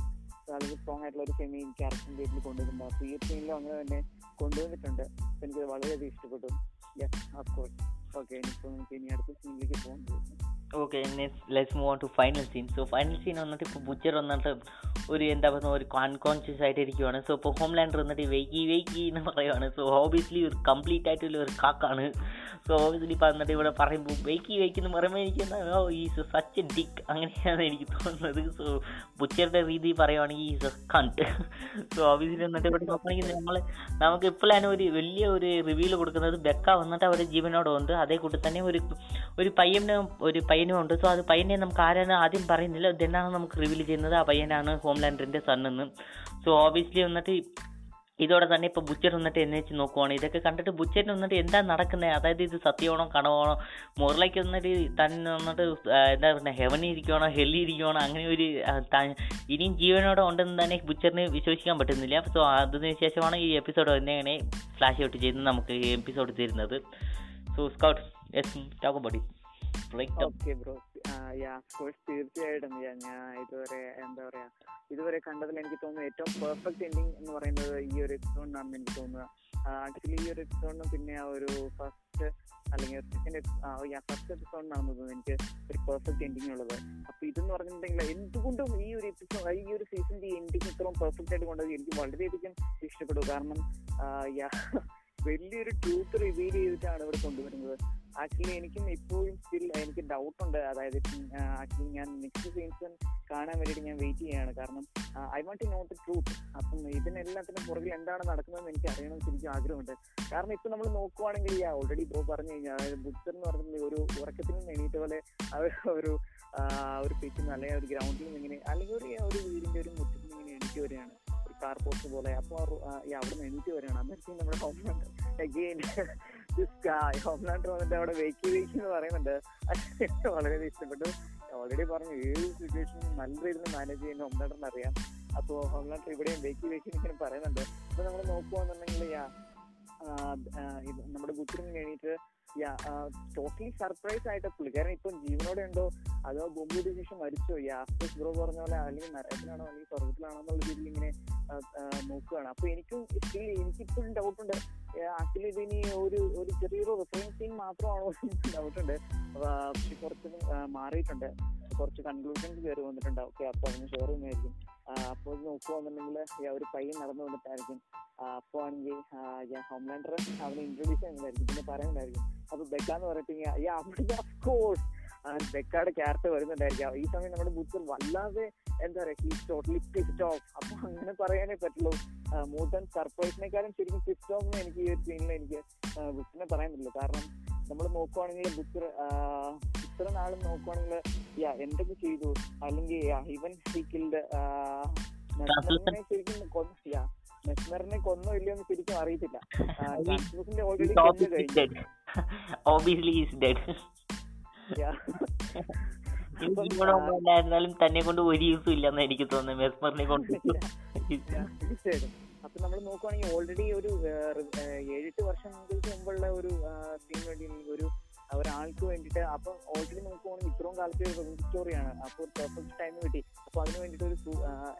വളരെ സ്ട്രോങ് ആയിട്ടുള്ള ഒരു സെമി ക്യാരക്ടറിന്റെ വീട്ടിൽ കൊണ്ടുവന്നിട്ടുണ്ട്. അപ്പോൾ ഈ സീനിലും അങ്ങനെ തന്നെ കൊണ്ടുവന്നിട്ടുണ്ട്. എനിക്ക് വളരെയധികം ഇഷ്ടപ്പെട്ടു. യെസ് അഫ്കോഴ്സ് ഓക്കെ ഇനിയിപ്പോൾ നമുക്ക് ഇനി അടുത്ത സീനിലേക്ക് പോകാൻ okay let's move on to final scene so final scene വന്നിട്ട് ഇപ്പോൾ ബുച്ചർ വന്നിട്ട് ഒരു എന്താ പറയുക ഒരു അൺകോൺഷ്യസ് ആയിട്ട് ഇരിക്കുവാണ് സോ ഇപ്പോൾ ഹോം ലാൻഡർ വന്നിട്ട് വെയ്ക്കി വെയ്ക്കി എന്ന് പറയുവാണ്. സോ ഓബിയസ്ലി ഒരു കംപ്ലീറ്റ് ആയിട്ടുള്ള ഒരു കാക്കാണ്. സോ ഓബിയസ്ലി ഇപ്പോൾ വന്നിട്ട് ഇവിടെ പറയുമ്പോൾ വെയ്ക്കി വെയ്ക്കി എന്ന് പറയുമ്പോൾ എനിക്ക് എന്താ ഈസ് സച്ച് എ ഡിക്ക് അങ്ങനെയാണ് എനിക്ക് തോന്നുന്നത്. സോ ബുച്ചറുടെ രീതി പറയുവാണെങ്കിൽ is a cunt so obviously വന്നിട്ട് ഇവിടെ നോക്കുകയാണെങ്കിൽ നമ്മൾ നമുക്ക് ഇപ്പോഴാണ് ഒരു വലിയ ഒരു റിവ്യൂൽ കൊടുക്കുന്നത്. ബെക്ക വന്നിട്ട് അവരുടെ ജീവനോടുണ്ട് അതേ കൂട്ടി തന്നെ ഒരു ഒരു പയ്യനും ഒരു പയ്യനും ഉണ്ട് സോ അത് പയ്യനെ നമുക്ക് ആരാണ് ആദ്യം പറയുന്നില്ല. ഇതെന്നാണ് നമുക്ക് റിവീൽ ചെയ്യുന്നത് ആ പയ്യനാണ് ഹോംലാൻഡറിന്റെ സണ്ണെന്ന്. സോ ഓബിയസ്ലി വന്നിട്ട് ഇതോടെ തന്നെ ഇപ്പോൾ ബുച്ചർ വന്നിട്ട് എന്നെ വെച്ച് നോക്കുവാണ്. ഇതൊക്കെ കണ്ടിട്ട് ബുച്ചറിന് വന്നിട്ട് എന്താ നടക്കുന്നത് അതായത് ഇത് സത്യമാണോ കണവാണോ മുറിലേക്ക് വന്നിട്ട് തന്നെ വന്നിട്ട് എന്താ പറയുക ഹെവനിൽ ഇരിക്കുവാണോ ഹെല്ലി ഇരിക്കുവാണോ? അങ്ങനെ ഒരു ഇനിയും ജീവനോടെ ഉണ്ടെന്ന് തന്നെ ബുച്ചറിന് വിശ്വസിക്കാൻ പറ്റുന്നില്ല. സോ അതിന് ശേഷമാണ് ഈ എപ്പിസോഡ് എന്നെങ്ങനെ ഫ്ലാഷ് ഔട്ട് ചെയ്ത് നമുക്ക് ഈ എപ്പിസോഡ് തരുന്നത്. So scout yes talk body yeah course തീർച്ചയായിട്ടും. ഞാൻ ഇതുവരെ എന്താ പറയാ ഇതുവരെ കണ്ടതിൽ എനിക്ക് തോന്നുന്നു ഏറ്റവും പെർഫെക്റ്റ് എൻഡിങ് എന്ന് പറയുന്നത് ഈ ഒരു എപ്പിസോഡിനാണെന്ന് എനിക്ക് തോന്നുന്നത് ആക്ച്വലി ഈ ഒരു എപ്പിസോഡിനും പിന്നെ ആ ഒരു ഫസ്റ്റ് അല്ലെങ്കിൽ സെക്കൻഡ് ഫസ്റ്റ് എപ്പിസോഡിനാണെന്ന് തോന്നുന്നത് എനിക്ക് ഒരു പെർഫെക്റ്റ് എൻഡിങ് ഉള്ളത്. അപ്പൊ ഇതെന്ന് പറഞ്ഞിട്ടുണ്ടെങ്കിൽ എന്തുകൊണ്ടും ഈ ഒരു എപ്പിസോഡ് ഈ ഒരു സീസണിന്റെ എൻഡിങ് ഇത്രയും പെർഫെക്റ്റ് ആയിട്ട് കൊണ്ടത് എനിക്ക് വളരെയധികം ഇഷ്ടപ്പെടും. കാരണം വലിയൊരു ട്രൂത്ത് റിവീൽ ചെയ്തിട്ടാണ് ഇവിടെ കൊണ്ടുവരുന്നത്. ആക്ച്വലി എനിക്കും ഇപ്പോഴും സ്റ്റിൽ എനിക്ക് ഡൗട്ട് ഉണ്ട്. അതായത് ആക്ച്വലി ഞാൻ നെക്സ്റ്റ് സീസൺ കാണാൻ വേണ്ടിയിട്ട് ഞാൻ വെയിറ്റ് ചെയ്യാണ് കാരണം I want to know the truth അപ്പം ഇതിനെല്ലാത്തിനും പുറകിൽ എന്താണ് നടക്കുന്നതെന്ന് എനിക്ക് അറിയണം ശരിക്കും ആഗ്രഹമുണ്ട്. കാരണം ഇപ്പൊ നമ്മൾ നോക്കുവാണെങ്കിൽ ഈ ഓൾറെഡി ബ്രോ പറഞ്ഞു കഴിഞ്ഞാൽ അതായത് ബുദ്ധർ എന്ന് പറയുന്നത് ഒരു ഉറക്കത്തിൽ നിന്ന് എണീറ്റ പോലെ ഒരു ഒരു പിച്ചിൽ നിന്ന് അല്ലെങ്കിൽ ഒരു ഗ്രൗണ്ടിൽ നിന്ന് ഇങ്ങനെ അല്ലെങ്കിൽ ഒരു ഒരു വീടിന്റെ ഒരു മുറ്റത്തിൽ നിന്ന് ഇങ്ങനെ എണീറ്റ് വരികയാണ്. കാർ പോസ്റ്റ് പോലെ. അപ്പോൾ അവിടെ നിന്ന് എണീറ്റ് വരികയാണ്. അന്നേരത്തേക്കും നമ്മുടെ ഹോം അഗെയിൻ ഹോംലാൻഡർ വന്നിട്ട് അവിടെ വെയ്ക്കി വെയ്ക്കി എന്ന് പറയുന്നുണ്ട്. അത് വളരെ ഇഷ്ടപ്പെട്ടു. ഓൾറെഡി പറഞ്ഞു ഏത് സിറ്റുവേഷനും നല്ല രീതിയിൽ മാനേജ് ചെയ്യുന്ന ഹോംലാൻഡറിന് അറിയാം. അപ്പോൾ ഹോംലാൻഡർ ഇവിടെയും വെയ്ക്കി വെയ്ക്കി ഇങ്ങനെ പറയുന്നുണ്ട്. അപ്പൊ നമ്മൾ നോക്കുവാന്നുണ്ടെങ്കിൽ യാ നമ്മുടെ ബുക്കിന് കഴിഞ്ഞിട്ട് യാ ടോട്ടലി സർപ്രൈസ് ആയിട്ട് പുള്ളിക്കാരൻ ഇപ്പം ജീവനോടെ ഉണ്ടോ? അതോ ബോംബെ ഡിസിഷൻ മരിച്ചോ? ഈ ആസ്പെസ് ബ്രോ പറഞ്ഞ പോലെ അല്ലെങ്കിൽ നരകത്തിലാണോ അല്ലെങ്കിൽ സ്വർഗത്തിലാണോ എന്നുള്ള രീതിയിൽ ഇങ്ങനെ നോക്കുകയാണ്. അപ്പൊ എനിക്കും സ്റ്റിൽ എനിക്കിപ്പോഴും ഡൗട്ട് ഉണ്ട്. ആക്ച്വലി ഇതിനി ഒരു ഒരു ചെറിയൊരു റിഫറൻസ് സീൻ മാത്രമാണോ ഡൗട്ട് ഉണ്ട്. ആ, പക്ഷെ കുറച്ച് മാറിയിട്ടുണ്ട്. കുറച്ച് കൺക്ലൂഷൻസ് കയറി വന്നിട്ടുണ്ട് ഓക്കെ അപ്പൊ അതിന് ഷെയർ ചെയ്യുന്നതായിരിക്കും അപ്പോൾ ഇത് നോക്കുവാന്നുണ്ടെങ്കിൽ ഒരു പയ്യൻ നടന്നു വന്നിട്ടായിരിക്കും. അപ്പോൾ ആണെങ്കിൽ ഹോംലാൻഡർ അവനെ ഇൻട്രൊഡ്യൂസ് ചെയ്യുന്നതായിരിക്കും. പിന്നെ പറയുന്നുണ്ടായിരിക്കും അപ്പൊ ബെക്ക എന്ന് പറഞ്ഞിട്ടുണ്ടെങ്കിൽ അഫ്കോഴ്സ് ബെക്കയുടെ ക്യാരക്ടർ വരുന്നുണ്ടായിരിക്കും. ഈ സമയം നമ്മുടെ ബുദ്ധർ വല്ലാതെ എന്താ പറയാ ഹീസ് ടോട്ടലി പിസ്റ്റ് ഓഫ് അപ്പൊ അങ്ങനെ പറയാനേ പറ്റുള്ളൂ. മോർ ദാൻ സർപ്രൈസിനെക്കാളും ശരിക്കും പിസ്റ്റ് ഓഫ് എന്ന് എനിക്ക് ഈ ഒരു സീനിൽ എനിക്ക് ബുക്കിനെ പറയാൻ പറ്റില്ല. കാരണം നമ്മൾ നോക്കുവാണെങ്കിൽ ബുക്ക് ഇത്ര നാളും നോക്കുവാണെങ്കിൽ യാ എന്തൊക്കെ ചെയ്തു? അല്ലെങ്കിൽ ഇവൻ ഹി കിൽഡ് മെസ്മറിനെ ശരിക്കും കൊന്നോ ഇല്ലയോ എന്ന് ശരിക്കും അറിയത്തില്ല. ഓൾറെഡി കഴിഞ്ഞു. ഉണ്ടായിരുന്നാലും തന്നെ കൊണ്ട് ഒരു യൂസും ഇല്ലെന്ന് എനിക്ക് തോന്നുന്നു മെസ്മറിനെ കൊണ്ട്. അപ്പൊ നമ്മൾ നോക്കുവാണെങ്കിൽ ഓൾറെഡി ഒരു ഏഴെട്ട് വർഷങ്ങൾക്ക് മുമ്പുള്ള ഒരു സീൻ വേണ്ടി ഒരു ഒരാൾക്ക് വേണ്ടിട്ട് അപ്പൊ ഓൾറെഡി നോക്കുവാണെങ്കിൽ ഇത്രയും കാലത്തെ ഒരു സ്റ്റോറിയാണ് അപ്പൊ ഒരു പെർഫെക്റ്റ് ടൈം കിട്ടി. അപ്പൊ അതിന് വേണ്ടിയിട്ട് ഒരു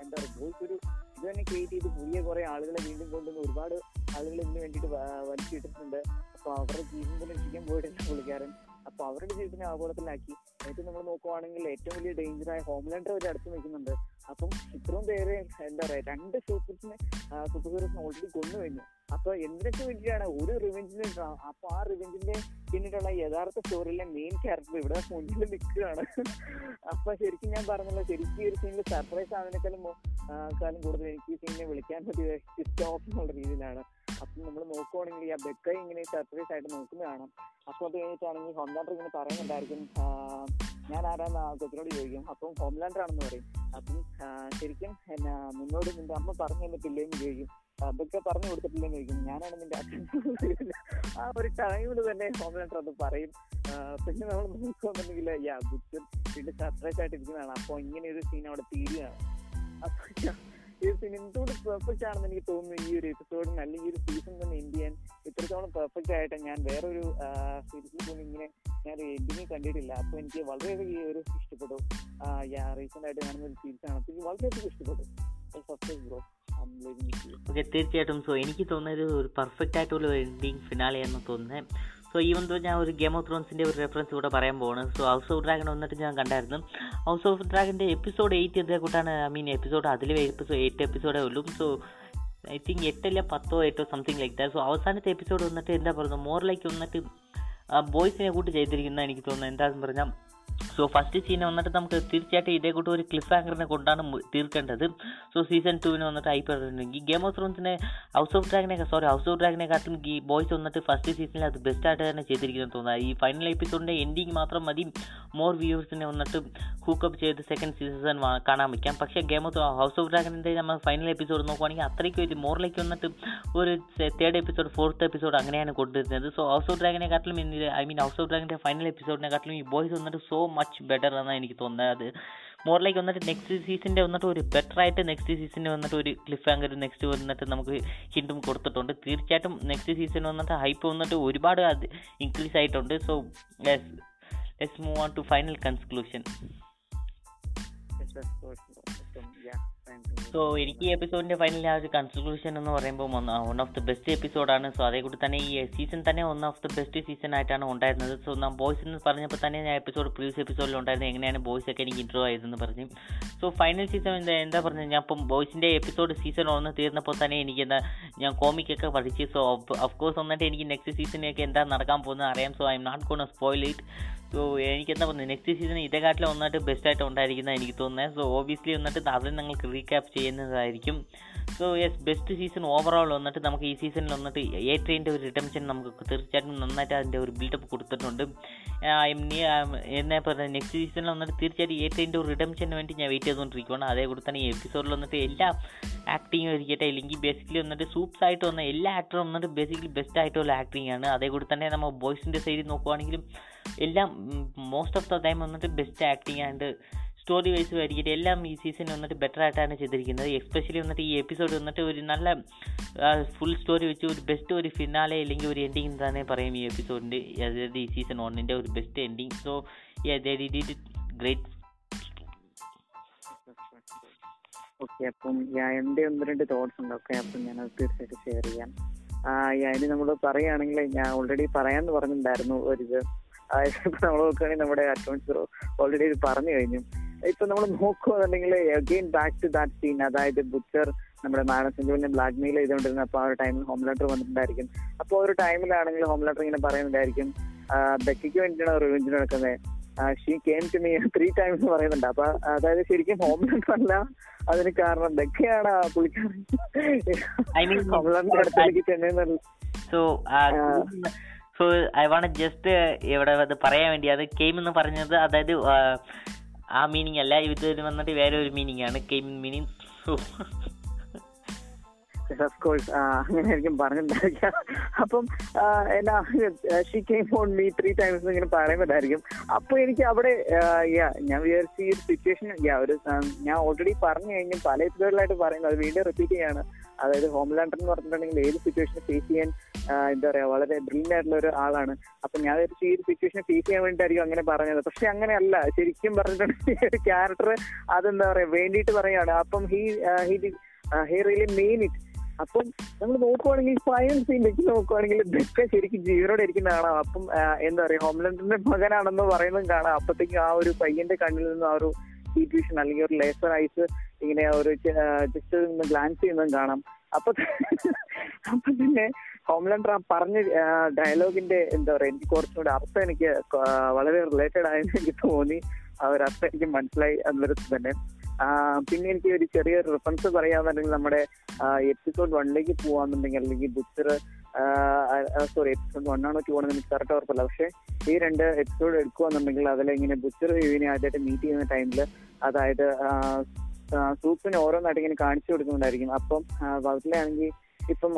എന്താ പറയുക ബോയ്സ് ഒരു ഇത് തന്നെ ക്രിയേറ്റ് ചെയ്ത് പുതിയ കുറെ ആളുകളെ വീണ്ടും കൊണ്ടുവന്ന് ഒരുപാട് ആളുകൾ ഇതിന് വേണ്ടിയിട്ട് വലിച്ചിട്ടിട്ടുണ്ട്. അപ്പൊ അവരുടെ ജീവിതം രക്ഷിക്കാൻ പോയിട്ടില്ല പുള്ളിക്കാരൻ അപ്പൊ അവരുടെ ജീവിതത്തിനെ ആഗോളത്തിലാക്കി. ഏറ്റവും നമ്മൾ നോക്കുവാണെങ്കിൽ ഏറ്റവും വലിയ ഡേഞ്ചറായ ഹോംലാൻഡർ ഒരു അടുത്ത് നിൽക്കുന്നുണ്ട്. അപ്പം ഇത്രയും പേര് എന്താ പറയാ രണ്ട് സൂപ്പർസിനെ സൂപ്പർ ഹീറോസിനെ ഓൾറെഡി കൊന്നു കഴിഞ്ഞു. അപ്പൊ എന്തിനൊക്കെ വേണ്ടിയിട്ടാണ് ഒരു റിവെഞ്ചിന് അപ്പൊ ആ റിവെഞ്ചിന്റെ പിന്നിട്ടുള്ള യഥാർത്ഥ സ്റ്റോറിയിലെ മെയിൻ ക്യാരക്ടർ ഇവിടെ മുന്നിൽ നിൽക്കുകയാണ്. അപ്പൊ ശരിക്കും ഞാൻ പറഞ്ഞല്ലോ ശരിക്കും ഈ ഒരു സീനിൽ സർപ്രൈസ് ആവുന്നതിനേക്കാളും കാലം കൂടുതൽ എനിക്ക് ഈ സീനിനെ വിളിക്കാൻ പറ്റിയ ഓഫ് എന്നുള്ള രീതിയിലാണ്. അപ്പം നമ്മൾ നോക്കുവാണെങ്കിൽ ആ ബെക്ക ഇങ്ങനെ സർപ്രൈസ് ആയിട്ട് നോക്കുന്നതാണ് അപ്പോൾ അത് കഴിഞ്ഞിട്ടാണെങ്കിൽ ഹോംലാൻഡർ ഇങ്ങനെ പറയുന്നുണ്ടായിരിക്കും ഞാൻ ആരാന്ന് കൊച്ചിനോട് ചോദിക്കും. അപ്പം ഹോംലാൻഡർ ആണെന്ന് പറയും. അപ്പം ശരിക്കും എന്നാ നിന്നോട് നിന്റെ അമ്മ പറഞ്ഞു തന്നിട്ടില്ലേന്ന് ചോദിക്കും അതൊക്കെ പറഞ്ഞു കൊടുത്തിട്ടില്ലെന്ന് ചോദിക്കും. ഞാനാണ് നിന്റെ അച്ഛൻ. ആ ഒരു ടൈമിൽ തന്നെ ഹോംലാൻഡർ അത് പറയും. പിന്നെ നമ്മൾ നോക്കുകയാണെന്നുണ്ടെങ്കിൽ യാ ബുദ്ധൻ വീണ്ടും സർപ്രൈസ് ആയിട്ട് ഇരിക്കുന്നതാണ്. അപ്പോൾ ഇങ്ങനെ ഒരു സീൻ അവിടെ തീരുകയാണ്. അപ്പൊ ഈ എന്തുകൊണ്ട് പെർഫെക്റ്റ് ആണെന്ന് എനിക്ക് തോന്നുന്നു ഈ ഒരു എപ്പിസോഡിന് അല്ലെങ്കിൽ ഈ ഒരു സീസൺ തന്നെ ഇന്ത്യൻ ഇത്രത്തോളം പെർഫെക്റ്റ് ആയിട്ട് ഞാൻ വേറൊരു സീരീസിൽ പോലും ഇങ്ങനെ ഞാൻ എൻഡിങ് കണ്ടിട്ടില്ല. അപ്പൊ എനിക്ക് വളരെയധികം ഈ ഒരു ഇഷ്ടപ്പെട്ടു. റീസെന്റ് ആയിട്ട് കാണുന്ന ഒരു സീരീസ് ആണ്. എനിക്ക് വളരെയധികം ഇഷ്ടപ്പെട്ടു. ഓക്കെ തീർച്ചയായിട്ടും. സോ എനിക്ക് തോന്നുന്നത് ഒരു പെർഫെക്റ്റ് ആയിട്ടുള്ള എൻഡിങ് ഫിനാലെ എന്ന് തോന്നുന്നത് സോ ഈവൻ തോ ഞാൻ ഒരു ഗെയിം ഓഫ് ത്രോൺസിന്റെ ഒരു റെഫറൻസ് ഇവിടെ പറയാൻ പോവാണ്. സോ ഹൗസ് ഓഫ് ഡ്രാഗൺ വന്നിട്ട് ഞാൻ കണ്ടായിരുന്നു. ഹൗസ് ഓഫ് ഡ്രാഗന്റെ എപ്പിസോഡ് എയ്റ്റ് എന്തേ കൂട്ടാണ് ഐ മീൻ എപ്പിസോഡ് അതിൽ എപ്പിസോഡ് എയ്റ്റ് എപ്പിസോഡേ ഉള്ളൂ. സോ ഐ തിങ്ക് എട്ടല്ല പത്തോ എട്ടോ സംതിങ് ലൈക്ക് ദാറ്റ് സോ അവസാനത്തെ എപ്പിസോഡ് വന്നിട്ട് എന്താ പറയുന്നത്? മോർ ലൈക്ക് വന്നിട്ട് ബോയ്സിനെ കൂട്ടി ചെയ്തിരിക്കുന്ന എനിക്ക് തോന്നുന്നു. എന്താണെന്ന് പറഞ്ഞാൽ സോ ഫസ്റ്റ് സീനെ വന്നിട്ട് നമുക്ക് തീർച്ചയായിട്ടും ഇതേ കൂട്ട് ഒരു ക്ലിഫ് ആങ്കറിനെ കൊണ്ടാണ് തീർക്കേണ്ടത്. സോ സീസൺ ടുവിന് വന്നിട്ട് ഐ പറഞ്ഞിട്ടുണ്ടെങ്കിൽ ഗെയിം ഓഫ് ത്രോൺസിനെ ഹൗസ് ഓഫ് ഡ്രാഗിനെ സോറി ഹൗസ് ഓഫ് ഡ്രാഗിനെ കാട്ടും ഈ ബോയ്സ് വന്നിട്ട് ഫസ്റ്റ് സീസണിൽ അത് ബെസ്റ്റ് ആയിട്ട് തന്നെ ചെയ്തിരിക്കുന്നത് തോന്നുന്നത് ഈ ഫൈനൽ എപ്പിസോഡിന്റെ എൻഡിങ് മാത്രം മതി. മോർ വ്യൂവേഴ്സിനെ വന്നിട്ട് ഹൂക്കപ്പ് ചെയ്ത് സെക്കൻഡ് സീസൺ കാണാൻ വയ്ക്കാം പക്ഷേ ഗെയിം ഓഫ് ഹൗസ് ഓഫ് ഡ്രാഗിന്റെ നമ്മൾ ഫൈനൽ എപ്പിസോഡ് നോക്കുവാണെങ്കിൽ അത്രയ്ക്ക് ഒരു മോറിലേക്ക് വന്നിട്ട് ഒരു തേർഡ് എപ്പിസോഡ് ഫോർത്ത് എപ്പിസോഡ് അങ്ങനെയാണ് കൊണ്ടുവരുന്നത്. സോ ഹൗസ് ഓഫ് ഡ്രാഗിനെ കാട്ടിലും ഐ മീൻ ഹൗസ് ഓഫ് ഡ്രാഗിന്റെ ഫൈനൽ എപ്പിസോഡിനെ കാട്ടിലും ഈ ബോയ്സ് വന്നിട്ട് സോ മച്ച് ബെറ്റർ എന്നാണ് എനിക്ക് തോന്നുന്നത്. അത് മോറിലേക്ക് വന്നിട്ട് നെക്സ്റ്റ് സീസണിന്റെ വന്നിട്ട് ഒരു ബെറ്റർ ആയിട്ട് നെക്സ്റ്റ് സീസണിൽ വന്നിട്ട് ഒരു ക്ലിഫ് ആങ്കർ നെക്സ്റ്റ് വന്നിട്ട് നമുക്ക് ഹിൻഡും കൊടുത്തിട്ടുണ്ട്. തീർച്ചയായിട്ടും നെക്സ്റ്റ് സീസൺ വന്നിട്ട് ഹൈപ്പ് വന്നിട്ട് ഒരുപാട് അത് ഇൻക്രീസ് ആയിട്ടുണ്ട്. So less let's move on to final conclusion so എനിക്ക് ഈ എപ്പിസോഡിന്റെ ഫൈനൽ ആ ഒരു കൺക്ലൂഷൻ എന്ന് പറയുമ്പോൾ വൺ ഓഫ് ദി ബെസ്റ്റ് എപ്പിസോഡാണ് സോ അതേ കൂടി തന്നെ ഈ സീസൺ തന്നെ one of the best season ആയിട്ടാണ് ഉണ്ടായിരുന്നത്. സോ നാം ബോയ്സ് എന്ന് പറഞ്ഞപ്പോൾ തന്നെ ഞാൻ എപ്പിസോഡ് പ്രീവിയസ് എപ്പിസോഡിൽ ഉണ്ടായിരുന്നത്. എങ്ങനെയാണ് ബോയ്സ് ഒക്കെ എനിക്ക് ഇൻട്രോ ആയതെന്ന് പറഞ്ഞു. സോ ഫൈനൽ സീസൺ എന്താ എന്താ പറഞ്ഞത്? ഞാൻ ഇപ്പം ബോയ്സിന്റെ എപ്പിസോഡ് സീസൺ ഒന്ന് തീർന്നപ്പോൾ തന്നെ എനിക്ക് എന്താ ഞാൻ കോമിക്കൊക്കെ പഠിച്ചു. സോ ഓഫ് കോഴ്സ് വന്നിട്ട് എനിക്ക് നെക്സ്റ്റ് സീസണിലേക്ക് എന്താ നടക്കാൻ പോകുന്നത് അറിയാം. So I'm not gonna spoil it so എനിക്ക് എന്താ പറയുന്നത് നെക്സ്റ്റ് സീസൺ ഇതേക്കാട്ടിലും ഒന്നായിട്ട് ബെസ്റ്റ് ആയിട്ട് ഉണ്ടായിരിക്കുന്ന എനിക്ക് തോന്നുന്നത് സോ ഓബിയസ്ലി വന്നിട്ട് അത് നിങ്ങൾക്ക് റീക്യാപ്പ് ചെയ്യുന്നതായിരിക്കും. So yes best season overall വന്നിട്ട് നമുക്ക് ഈ സീസണിൽ വന്നിട്ട് എ ട്രെയിന്റെ ഒരു റിട്ടംഷൻ നമുക്ക് തീർച്ചയായിട്ടും നന്നായിട്ട് അതിന്റെ ഒരു ബിൽഡപ്പ് കൊടുത്തിട്ടുണ്ട്. എന്നെ പറയുന്നത് നെക്സ്റ്റ് സീസണിൽ വന്നിട്ട് തീർച്ചയായിട്ടും എ ട്രെയിന്റെ ഒരു റിട്ടംഷന് വേണ്ടി ഞാൻ വെയിറ്റ് ചെയ്തുകൊണ്ടിരിക്കുകയാണ് അതേ കൂടെ തന്നെ ഈ എപ്പിസോഡിൽ വന്നിട്ട് എല്ലാ ആക്ടിങ്ങും ഇരിക്കട്ടെ അല്ലെങ്കിൽ ബേസിക്കലി വന്നിട്ട് സൂപ്സ് ആയിട്ട് വന്ന എല്ലാ ആക്ടറും വന്നിട്ട് ബേസിക്കലി ബെസ്റ്റ് ആയിട്ടുള്ള ആക്ടിങ് ആണ്. അതേ കൂടി തന്നെ നമ്മൾ ബോയ്സിന്റെ സൈഡിൽ നോക്കുവാണെങ്കിലും എല്ലാം മോസ്റ്റ് ഓഫ് ദ ടൈം വന്നിട്ട് best acting and story wise വരികയും എല്ലാം ഈ സീസൺ വന്നിട്ട് ബെറ്റർ ആയിട്ടാണ് ചെയ്തിരിക്കുന്നത്. എസ്പെഷ്യലി വന്നിട്ട് ഈ എപ്പിസോഡ് വന്നിട്ട് ഒരു നല്ല ഫുൾ സ്റ്റോറി വെച്ച് ഒരു ബെസ്റ്റ് ഒരു ഫിനാലെ അല്ലെങ്കിൽ ഒരു എൻഡിങ് തന്നെ പറയും ഈ എപ്പിസോഡിന്റെ അതായത് ഈ സീസൺ വണ്ണിന്റെ ഒരു best ending so did great okay അപ്പം എന്റെ ഒന്ന് രണ്ട് തോട്ട്സ് ഉണ്ട്. ഓക്കെ അപ്പം അത് തീർച്ചയായിട്ടും ഷെയർ ചെയ്യാം. അതിന് നമ്മൾ പറയുകയാണെങ്കിൽ ഞാൻ ഓൾറെഡി പറയാമെന്ന് പറഞ്ഞിട്ടുണ്ടായിരുന്നു ഒരിത് അതായത് ഇപ്പൊ നമ്മൾ നോക്കുകയാണെങ്കിൽ നമ്മുടെ അക്കൗണ്ട്സ് ഓൾറെഡി ഇത് പറഞ്ഞു കഴിഞ്ഞു. ഇപ്പൊ നമ്മൾ നോക്കുകയാണെന്നുണ്ടെങ്കിൽ again back to that scene അതായത് ബുച്ചർ നമ്മുടെ മാഡം സിന്ധുവിനെ ബ്ലാക്ക് മെയിൽ ചെയ്തുകൊണ്ടിരുന്ന അപ്പോൾ ആ ഒരു ടൈമിൽ ഹോം ലെറ്റർ വന്നിട്ടുണ്ടായിരിക്കും. അപ്പോൾ ഒരു ടൈമിലാണെങ്കിൽ ഹോം ലെറ്റർ ഇങ്ങനെ പറയുന്നുണ്ടായിരിക്കും. ബെക്കിക്ക് വേണ്ടിയിട്ടാണ് റിവെഞ്ച് നടക്കുന്നത് she came to me three times എന്ന് പറയുന്നുണ്ട്. അപ്പൊ അതായത് ശരിക്കും ഹോം ലെറ്റർ അല്ല അതിന് കാരണം ബെക്കയാണ് പുള്ളിക്കാരൻ. ഹോം ലെറ്റർ അടുത്തേക്ക് Chennai so so I want just ഇവിടെ അത് പറയാൻ വേണ്ടി അത് കെയിം എന്ന് പറഞ്ഞത് അതായത് ആ മീനിങ് അല്ല ഇത് വന്നിട്ട് വേറെ ഒരു മീനിങ് ആണ് കെയിം മീനിങ് ഓഫ് കോഴ്സ് അങ്ങനെയായിരിക്കും പറഞ്ഞിട്ടുണ്ടായിരിക്കുക. പറഞ്ഞിട്ടുണ്ടായിരിക്കാം അപ്പം എന്നാ she came on me three times ഇങ്ങനെ പറയുമ്പോഴായിരിക്കും. അപ്പൊ എനിക്ക് അവിടെ ഞാൻ വിചാരിച്ച ഈ ഒരു സിറ്റുവേഷൻ ഒരു ഞാൻ ഓൾറെഡി പറഞ്ഞു കഴിഞ്ഞു. പല എപ്പിസോഡിലായിട്ട് പറയുന്നത് അത് വീണ്ടും റിപ്പീറ്റ് ചെയ്യാണ്. അതായത് ഹോം ലാൻഡർ എന്ന് പറഞ്ഞിട്ടുണ്ടെങ്കിൽ ഏത് സിറ്റുവേഷൻ ഫേസ് ചെയ്യാൻ എന്താ പറയാ വളരെ ബ്രില്യന്റ് ആയിട്ടുള്ള ഒരു ആളാണ്. അപ്പൊ ഞാൻ വിചാരിച്ചു ഈ ഒരു സിറ്റുവേഷൻ ഫേസ് ചെയ്യാൻ വേണ്ടിയിട്ടായിരിക്കും അങ്ങനെ പറഞ്ഞത്. പക്ഷെ അങ്ങനെയല്ല. ശരിക്കും പറഞ്ഞിട്ടുണ്ടെങ്കിൽ ഒരു ക്യാരക്ടർ അതെന്താ പറയാ വേണ്ടിയിട്ട് പറയാണ് അപ്പം he he he really mean it അപ്പം നമ്മൾ നോക്കുവാണെങ്കിൽ ഫൈനൽ ഇൻഡെക്സ് നോക്കുവാണെങ്കിൽ ഇതൊക്കെ ശരിക്കും ജീവനോടെ ഇരിക്കുന്ന കാണാം. അപ്പം എന്താ പറയുക ഹോംലൻഡിന്റെ മകനാണെന്ന് പറയുന്നതും കാണാം. അപ്പത്തേക്കും ആ ഒരു പയ്യന്റെ കണ്ണിൽ നിന്ന് ആ ഒരു സിറ്റുവേഷൻ അല്ലെങ്കിൽ ഒരു ലേസർ ഐസ് ഇങ്ങനെ ഒരു ജസ്റ്റ് നിന്ന് ഗ്ലാൻസ് ചെയ്യുന്നതും കാണാം. അപ്പൊ അപ്പൊ തന്നെ ഹോംലൻഡർ ആ പറഞ്ഞ ഡയലോഗിന്റെ എന്താ പറയാ എനിക്ക് കുറച്ചുകൂടി അർത്ഥം എനിക്ക് വളരെ റിലേറ്റഡ് ആയെന്ന് എനിക്ക് തോന്നി. ആ ഒരു അർത്ഥം എനിക്ക് മനസ്സിലായി എന്നൊരു തന്നെ. പിന്നെ എനിക്ക് ഒരു ചെറിയ റെഫറൻസ് പറയാന്നുണ്ടെങ്കിൽ നമ്മുടെ എപ്പിസോഡ് വണ്ണിലേക്ക് പോവാന്നുണ്ടെങ്കിൽ അല്ലെങ്കിൽ ബുച്ചർ സോറി എപ്പിസോഡ് വൺ ആണോ ടു ആണോ എനിക്ക് കറക്റ്റ് ഉറപ്പല്ല. പക്ഷെ ഈ രണ്ട് എപ്പിസോഡ് എടുക്കുവാന്നുണ്ടെങ്കിൽ അതിലിങ്ങനെ ബുച്ചർ യുവിനെ ആദ്യമായിട്ട് മീറ്റ് ചെയ്യുന്ന ടൈമിൽ അതായത് സൂപ്പിന് ഓരോന്നായിട്ട് ഇങ്ങനെ കാണിച്ചു കൊടുക്കുന്നുണ്ടായിരിക്കും. അപ്പം അതിലാണെങ്കിൽ ഇപ്പം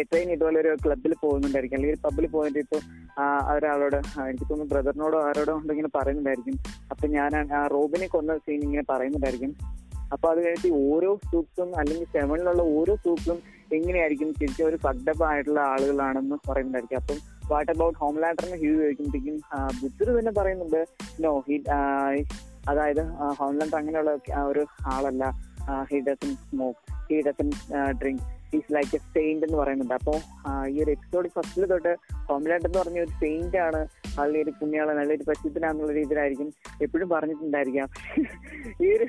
ട്രെയിൻ ഇതുപോലെ ഒരു ക്ലബിൽ പോകുന്നുണ്ടായിരിക്കും. അല്ലെങ്കിൽ പബ്ബിൽ പോയിട്ട് ഇപ്പൊ ഒരാളോട് എനിക്ക് തോന്നുന്നു ബ്രദറിനോടോ ആരോടോ ഇങ്ങനെ പറയുന്നുണ്ടായിരിക്കും. അപ്പൊ ഞാൻ ആ റോബിനെ കൊന്ന സീൻ ഇങ്ങനെ പറയുന്നുണ്ടായിരിക്കും. അപ്പൊ അത് കഴിഞ്ഞിട്ട് ഓരോ സൂപ്സും അല്ലെങ്കിൽ സെവനിലുള്ള ഓരോ സൂപ്സും എങ്ങനെയായിരിക്കും ശരിക്കും ഒരു ഫഗ്ഡപ്പ് ആയിട്ടുള്ള ആളുകളാണെന്ന് പറയുന്നുണ്ടായിരിക്കും. അപ്പം വാട്ട് അബൌട്ട് ഹോം ലാൻഡറിന് ഹ്യൂ ചോദിക്കുമ്പോഴത്തേക്കും ബുദ്ധർ തന്നെ പറയുന്നുണ്ട് നോ ഹി അതായത് ഹോംലാൻഡർ അങ്ങനെയുള്ള ഒരു ആളല്ല. He doesn't smoke he doesn't drink is like a saint എന്ന് പറയുന്നുണ്ട്. അപ്പോൾ ഈ ഒരു എപ്പിസോഡ് ഫസ്റ്റിൽ തൊട്ട് ഹോംലാൻഡ് എന്ന് പറഞ്ഞ ഒരു സെയിന്റ് ആണ്. നല്ലൊരു ഒരു പുണ്യാളൻ നല്ലൊരു പശുത്തിനാന്നുള്ള രീതിയിലായിരിക്കും എപ്പോഴും പറഞ്ഞിട്ടുണ്ടായിരിക്കാം. ഈ ഒരു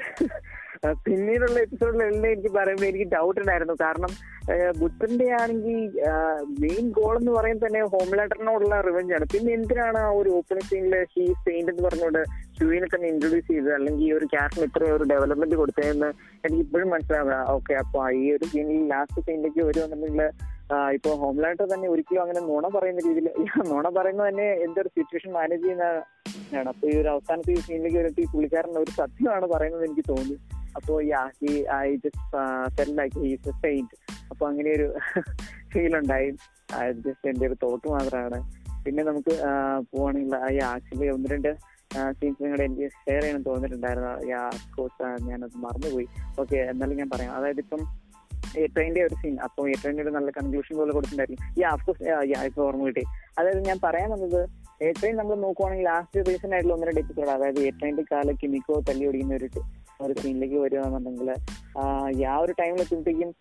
പിന്നീടുള്ള എപ്പിസോഡിലെല്ലാം എനിക്ക് പറയുമ്പോൾ എനിക്ക് ഡൗട്ട് ഉണ്ടായിരുന്നു. കാരണം ബുദ്ധന്റെ ആണെങ്കിൽ മെയിൻ ഗോൾ എന്ന് പറയുന്നത് തന്നെ ഹോം ഹോംലാൻഡറിനോടുള്ള റിവഞ്ച് ആണ്. പിന്നെ എന്തിനാണ് ആ ഒരു ഓപ്പണിംഗ് സീനിൽ ഹീ സെയിന്റ് എന്ന് പറഞ്ഞുകൊണ്ട് ഷൂവിനെ തന്നെ ഇൻട്രൊഡ്യൂസ് ചെയ്തത്? അല്ലെങ്കിൽ ഈ ഒരു ക്യാരക്ടർ ഇത്രയും ഒരു ഡെവലപ്മെന്റ് കൊടുത്തതെന്ന് എനിക്ക് ഇപ്പോഴും മനസ്സിലാവുക. ഓക്കെ അപ്പൊ ഈ ഒരു സീനിൽ ലാസ്റ്റ് സീനിലേക്ക് വരുവാണെന്നുണ്ടെങ്കിൽ ഇപ്പൊ ഹോംലാൻഡർ തന്നെ ഒരിക്കലും അങ്ങനെ നുണ പറയുന്ന രീതിയിൽ നുണ പറയുന്നത് തന്നെ എന്തൊരു സിറ്റുവേഷൻ മാനേജ് ചെയ്യുന്നതാണ് അപ്പൊ ഈ ഒരു അവസാനത്തെ ഈ സീനിലേക്ക് വരുമ്പോൾ ഈ ഒരു സത്യമാണ് പറയുന്നത് എനിക്ക് തോന്നി. അപ്പോ I just like is a saint അപ്പൊ അങ്ങനെ ഒരു ഫീൽ ഉണ്ടായി. ജസ്റ്റ് എന്റെ ഒരു തോട്ട് മാത്രമാണ്. പിന്നെ നമുക്ക് പോവാണെങ്കിൽ ഈ ആക്ച്വലി ഒന്ന് രണ്ട് സീൻസ് നിങ്ങളുടെ എനിക്ക് ഷെയർ ചെയ്യണം തോന്നിയിട്ടുണ്ടായിരുന്നു. കോഴ്സ് ഞാനത് മറന്നുപോയി. ഓക്കെ എന്നാലും ഞാൻ പറയാം. അതായത് ഇപ്പം എ ട്രെയിന്റെ ഒരു സീൻ അപ്പോൾ എ ട്രെയിന്റെ ഒരു നല്ല കൺക്ലൂഷൻ പോലെ കൊടുത്തിട്ടുണ്ടായിരിക്കും യാ അഫ്കോഴ്സ് യാ ഇപ്പൊ ഓർമ്മ കിട്ടി അതായത് ഞാൻ പറയാൻ വന്നത് ഏറ്റവും നമ്മൾ നോക്കുവാണെങ്കിൽ ലാസ്റ്റ് റീസൺ ആയിട്ടുള്ള ഒന്ന് രണ്ട് അതായത് ഏറ്റവും കാല കിമിക്കോ തല്ലി ഓടിക്കുന്ന ഒരു ഒരു സീനിലേക്ക് വരികയാണെന്നുണ്ടെങ്കിൽ ആ ഒരു ടൈമിൽ എത്തുമ്പോഴത്തേക്കും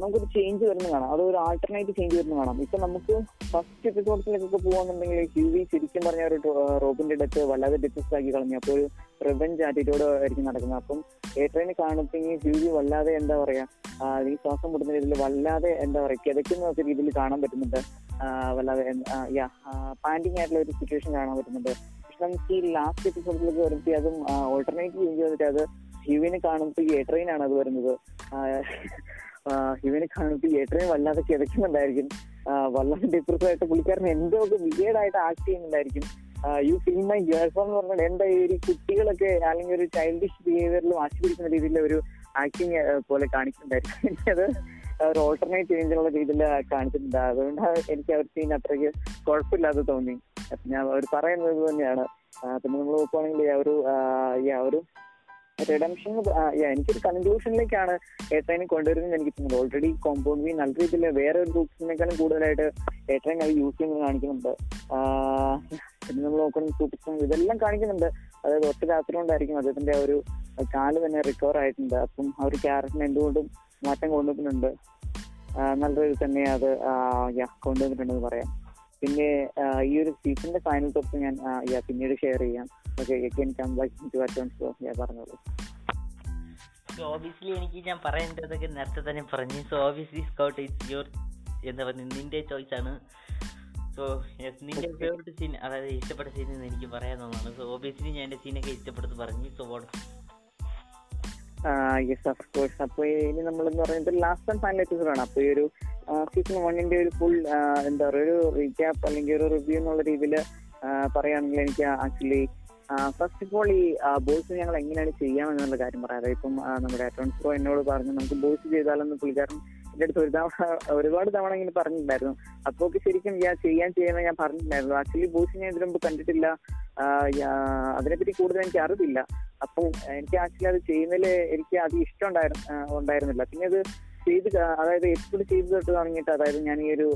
നമുക്കൊരു ചേഞ്ച് വരുന്ന കാണാം. അതൊരു ആൾട്ടർനേറ്റ് ചേഞ്ച് വരുന്ന കാണാം. ഇപ്പൊ നമുക്ക് ഫസ്റ്റ് എപ്പിസോഡ്സിലേക്കൊക്കെ പോകുന്നുണ്ടെങ്കിൽ ഹ്യൂവി ശരിക്കും പറഞ്ഞ ഒരു റോബിന്റെ ഡെത്ത് വല്ലാതെ ഡിസ്കസ് ആക്കി കളഞ്ഞു. അപ്പോൾ ഒരു റിവഞ്ച് ആറ്റിറ്റ്യൂഡ് ആയിരിക്കും നടക്കുന്നത്. അപ്പം ഏറ്റവും കാണുമ്പോൾ ഹ്യൂവി വല്ലാതെ എന്താ പറയാ ഈ ശ്വാസം മുട്ടുന്ന രീതിയിൽ വല്ലാതെ എന്താ പറയാ കിതയ്ക്കുന്ന രീതിയിൽ കാണാൻ പറ്റുന്നുണ്ട്. വല്ലാതെ യാ പാൻഡിങ് ആയിട്ടുള്ള ഒരു സിറ്റുവേഷൻ കാണാൻ പറ്റുന്നുണ്ട്. പക്ഷെ നമുക്ക് ഈ ലാസ്റ്റ് എപ്പിസോഡിലേക്ക് വരുമ്പോൾ അതും ഓൾട്ടർനേറ്റ് ചേഞ്ച് ചെയ്തിട്ട് അത് ഹ്യൂവിനെ കാണുമ്പോൾ എ ട്രെയിൻ ആണ് അത് വരുന്നത്. ഹ്യൂവിനെ കാണുമ്പോൾ എ വല്ലാതെ കിതയ്ക്കുന്നുണ്ടായിരിക്കും. വല്ലാതെ ഡിപ്രസ് ആയിട്ട് പുള്ളിക്കാരൻ എന്തോ ഒക്കെ വിജയഡായിട്ട് ആക്ട് ചെയ്യുന്നുണ്ടായിരിക്കും. യു ഫീൽ മൈ ഗേൾസ് എന്ന് പറഞ്ഞാൽ എന്താ ഈ ഒരു കുട്ടികളൊക്കെ അല്ലെങ്കിൽ ഒരു ചൈൽഡിഷ് ബിഹേവിയറിൽ വാശി പിടിക്കുന്ന രീതിയിലുള്ള ഒരു ആക്ടിങ് പോലെ കാണിച്ചിട്ടുണ്ടായിരിക്കും എനിക്കത് ഒരു ഓൾട്ടർനേറ്റ് ചേഞ്ചുള്ള രീതിയിൽ കാണിച്ചിട്ടുണ്ട്. അതുകൊണ്ട് എനിക്ക് അവർ സീൻ അത്രയ്ക്ക് കുഴപ്പമില്ലാതെ തോന്നി. ഞാൻ അവർ പറയുന്നത് തന്നെയാണ് പിന്നെ നമ്മൾ നോക്കുവാണെങ്കിൽ ഒരു ഒരു റിഡംഷൻ എനിക്കൊരു കൺക്ലൂഷനിലേക്കാണ് ഏട്രൈനെ കൊണ്ടുവരുന്നത് എനിക്ക് തോന്നുന്നത്. ഓൾറെഡി കോമ്പൗണ്ട് വീ നല്ല രീതിയിൽ വേറെ ഒരു ഗ്രൂപ്പ്സിനേക്കാളും കൂടുതലായിട്ട് ഏട്രൈൻ അത് യൂസ് ചെയ്യുന്നത് കാണിക്കുന്നുണ്ട്. പിന്നെ നമ്മൾ നോക്കുകയാണെങ്കിൽ സൂപ്പർ ഇതെല്ലാം കാണിക്കുന്നുണ്ട്. അതായത് ഒറ്റ രാത്രി കൊണ്ടായിരിക്കും അദ്ദേഹത്തിന്റെ ഒരു കാൽ തന്നെ റിക്കവർ ആയിട്ടുണ്ട്. അപ്പം ആ ഒരു ക്യാരക്ടറിന് എന്തുകൊണ്ടും മാറ്റം കൊണ്ടുവന്നിട്ടുണ്ട് നല്ല രീതിയിൽ തന്നെ അത് കൊണ്ടുവന്നിട്ടുണ്ടെന്ന് പറയാം. പിന്നെ ഈ ഒരു സീസണിന്റെ ഫൈനൽ തൊട്ട് ഞാൻ പിന്നീട് ഷെയർ ചെയ്യാം. Okay again come back to അറ്റൻസ് so ഞാൻ പറഞ്ഞോളൂ. ഓബിയസ്ലി എനിക്ക് ഞാൻ പറയേണ്ടതൊക്കെ നേരത്തെ തന്നെ പറഞ്ഞു. So obviously scout it's your എന്താ പറയുക നിന്റെ ചോയ്സ് ആണ്. സോ നിന്റെ ഫേവറേറ്റ് സീൻ അതായത് ഇഷ്ടപ്പെട്ട സീൻ എന്ന് എനിക്ക് പറയാവുന്നതാണ് സോ ഓബിയസ്ലി ഞാൻ എന്റെ സീനൊക്കെ ഇഷ്ടപ്പെട്ടത് പറഞ്ഞു. So vote yes of course അപ്പൊ ഇനി നമ്മൾ എന്ന് പറയുന്നത് ലാസ്റ്റ് ആൻഡ് ഫൈനൽ എപ്പിസോഡ് ആണ്. അപ്പൊ ഈ ഒരു സീസൺ വണ്ണിന്റെ ഒരു ഫുൾ എന്താ പറയുക ഒരു റീക്യാപ്പ് അല്ലെങ്കിൽ ഒരു റിവ്യൂ എന്നുള്ള രീതിയിൽ പറയുകയാണെങ്കിൽ എനിക്ക് ആക്ച്വലി ഫസ്റ്റ് ഓഫ് ഓൾ ഈ ബോയ്സ് ഞങ്ങൾ എങ്ങനെയാണ് ചെയ്യാമെന്നുള്ള കാര്യം പറയാം അതായത് ഇപ്പം നമ്മുടെ അറ്റോൺസ് പ്രോ എന്നോട് പറഞ്ഞു നമുക്ക് ബോയ്സ് ചെയ്താലെന്ന് പുള്ളിക്കാരൻ എന്റെ അടുത്ത് ഒരു തവണ ഒരുപാട് തവണ ഇങ്ങനെ പറഞ്ഞിട്ടുണ്ടായിരുന്നു. അപ്പോൾ ശരിക്കും ഞാൻ ചെയ്യാൻ ചെയ്യുന്ന ഞാൻ പറഞ്ഞിട്ടുണ്ടായിരുന്നു. ആക്ച്വലി ബോയ്സ് ഞാൻ ഇതിനു മുമ്പ് കണ്ടിട്ടില്ല. അതിനെപ്പറ്റി കൂടുതൽ എനിക്ക് അറിവില്ല. അപ്പം എനിക്ക് ആക്ച്വലി അത് ചെയ്യുന്നതിൽ എനിക്ക് അത് ഇഷ്ടം ഉണ്ടായിരുന്നു ഉണ്ടായിരുന്നില്ല. പിന്നെ അത് ചെയ്ത് അതായത് എപ്പിസോഡ് ചെയ്ത് തൊട്ട് തുടങ്ങിയിട്ട് അതായത് ഞാൻ ഈ ഒരു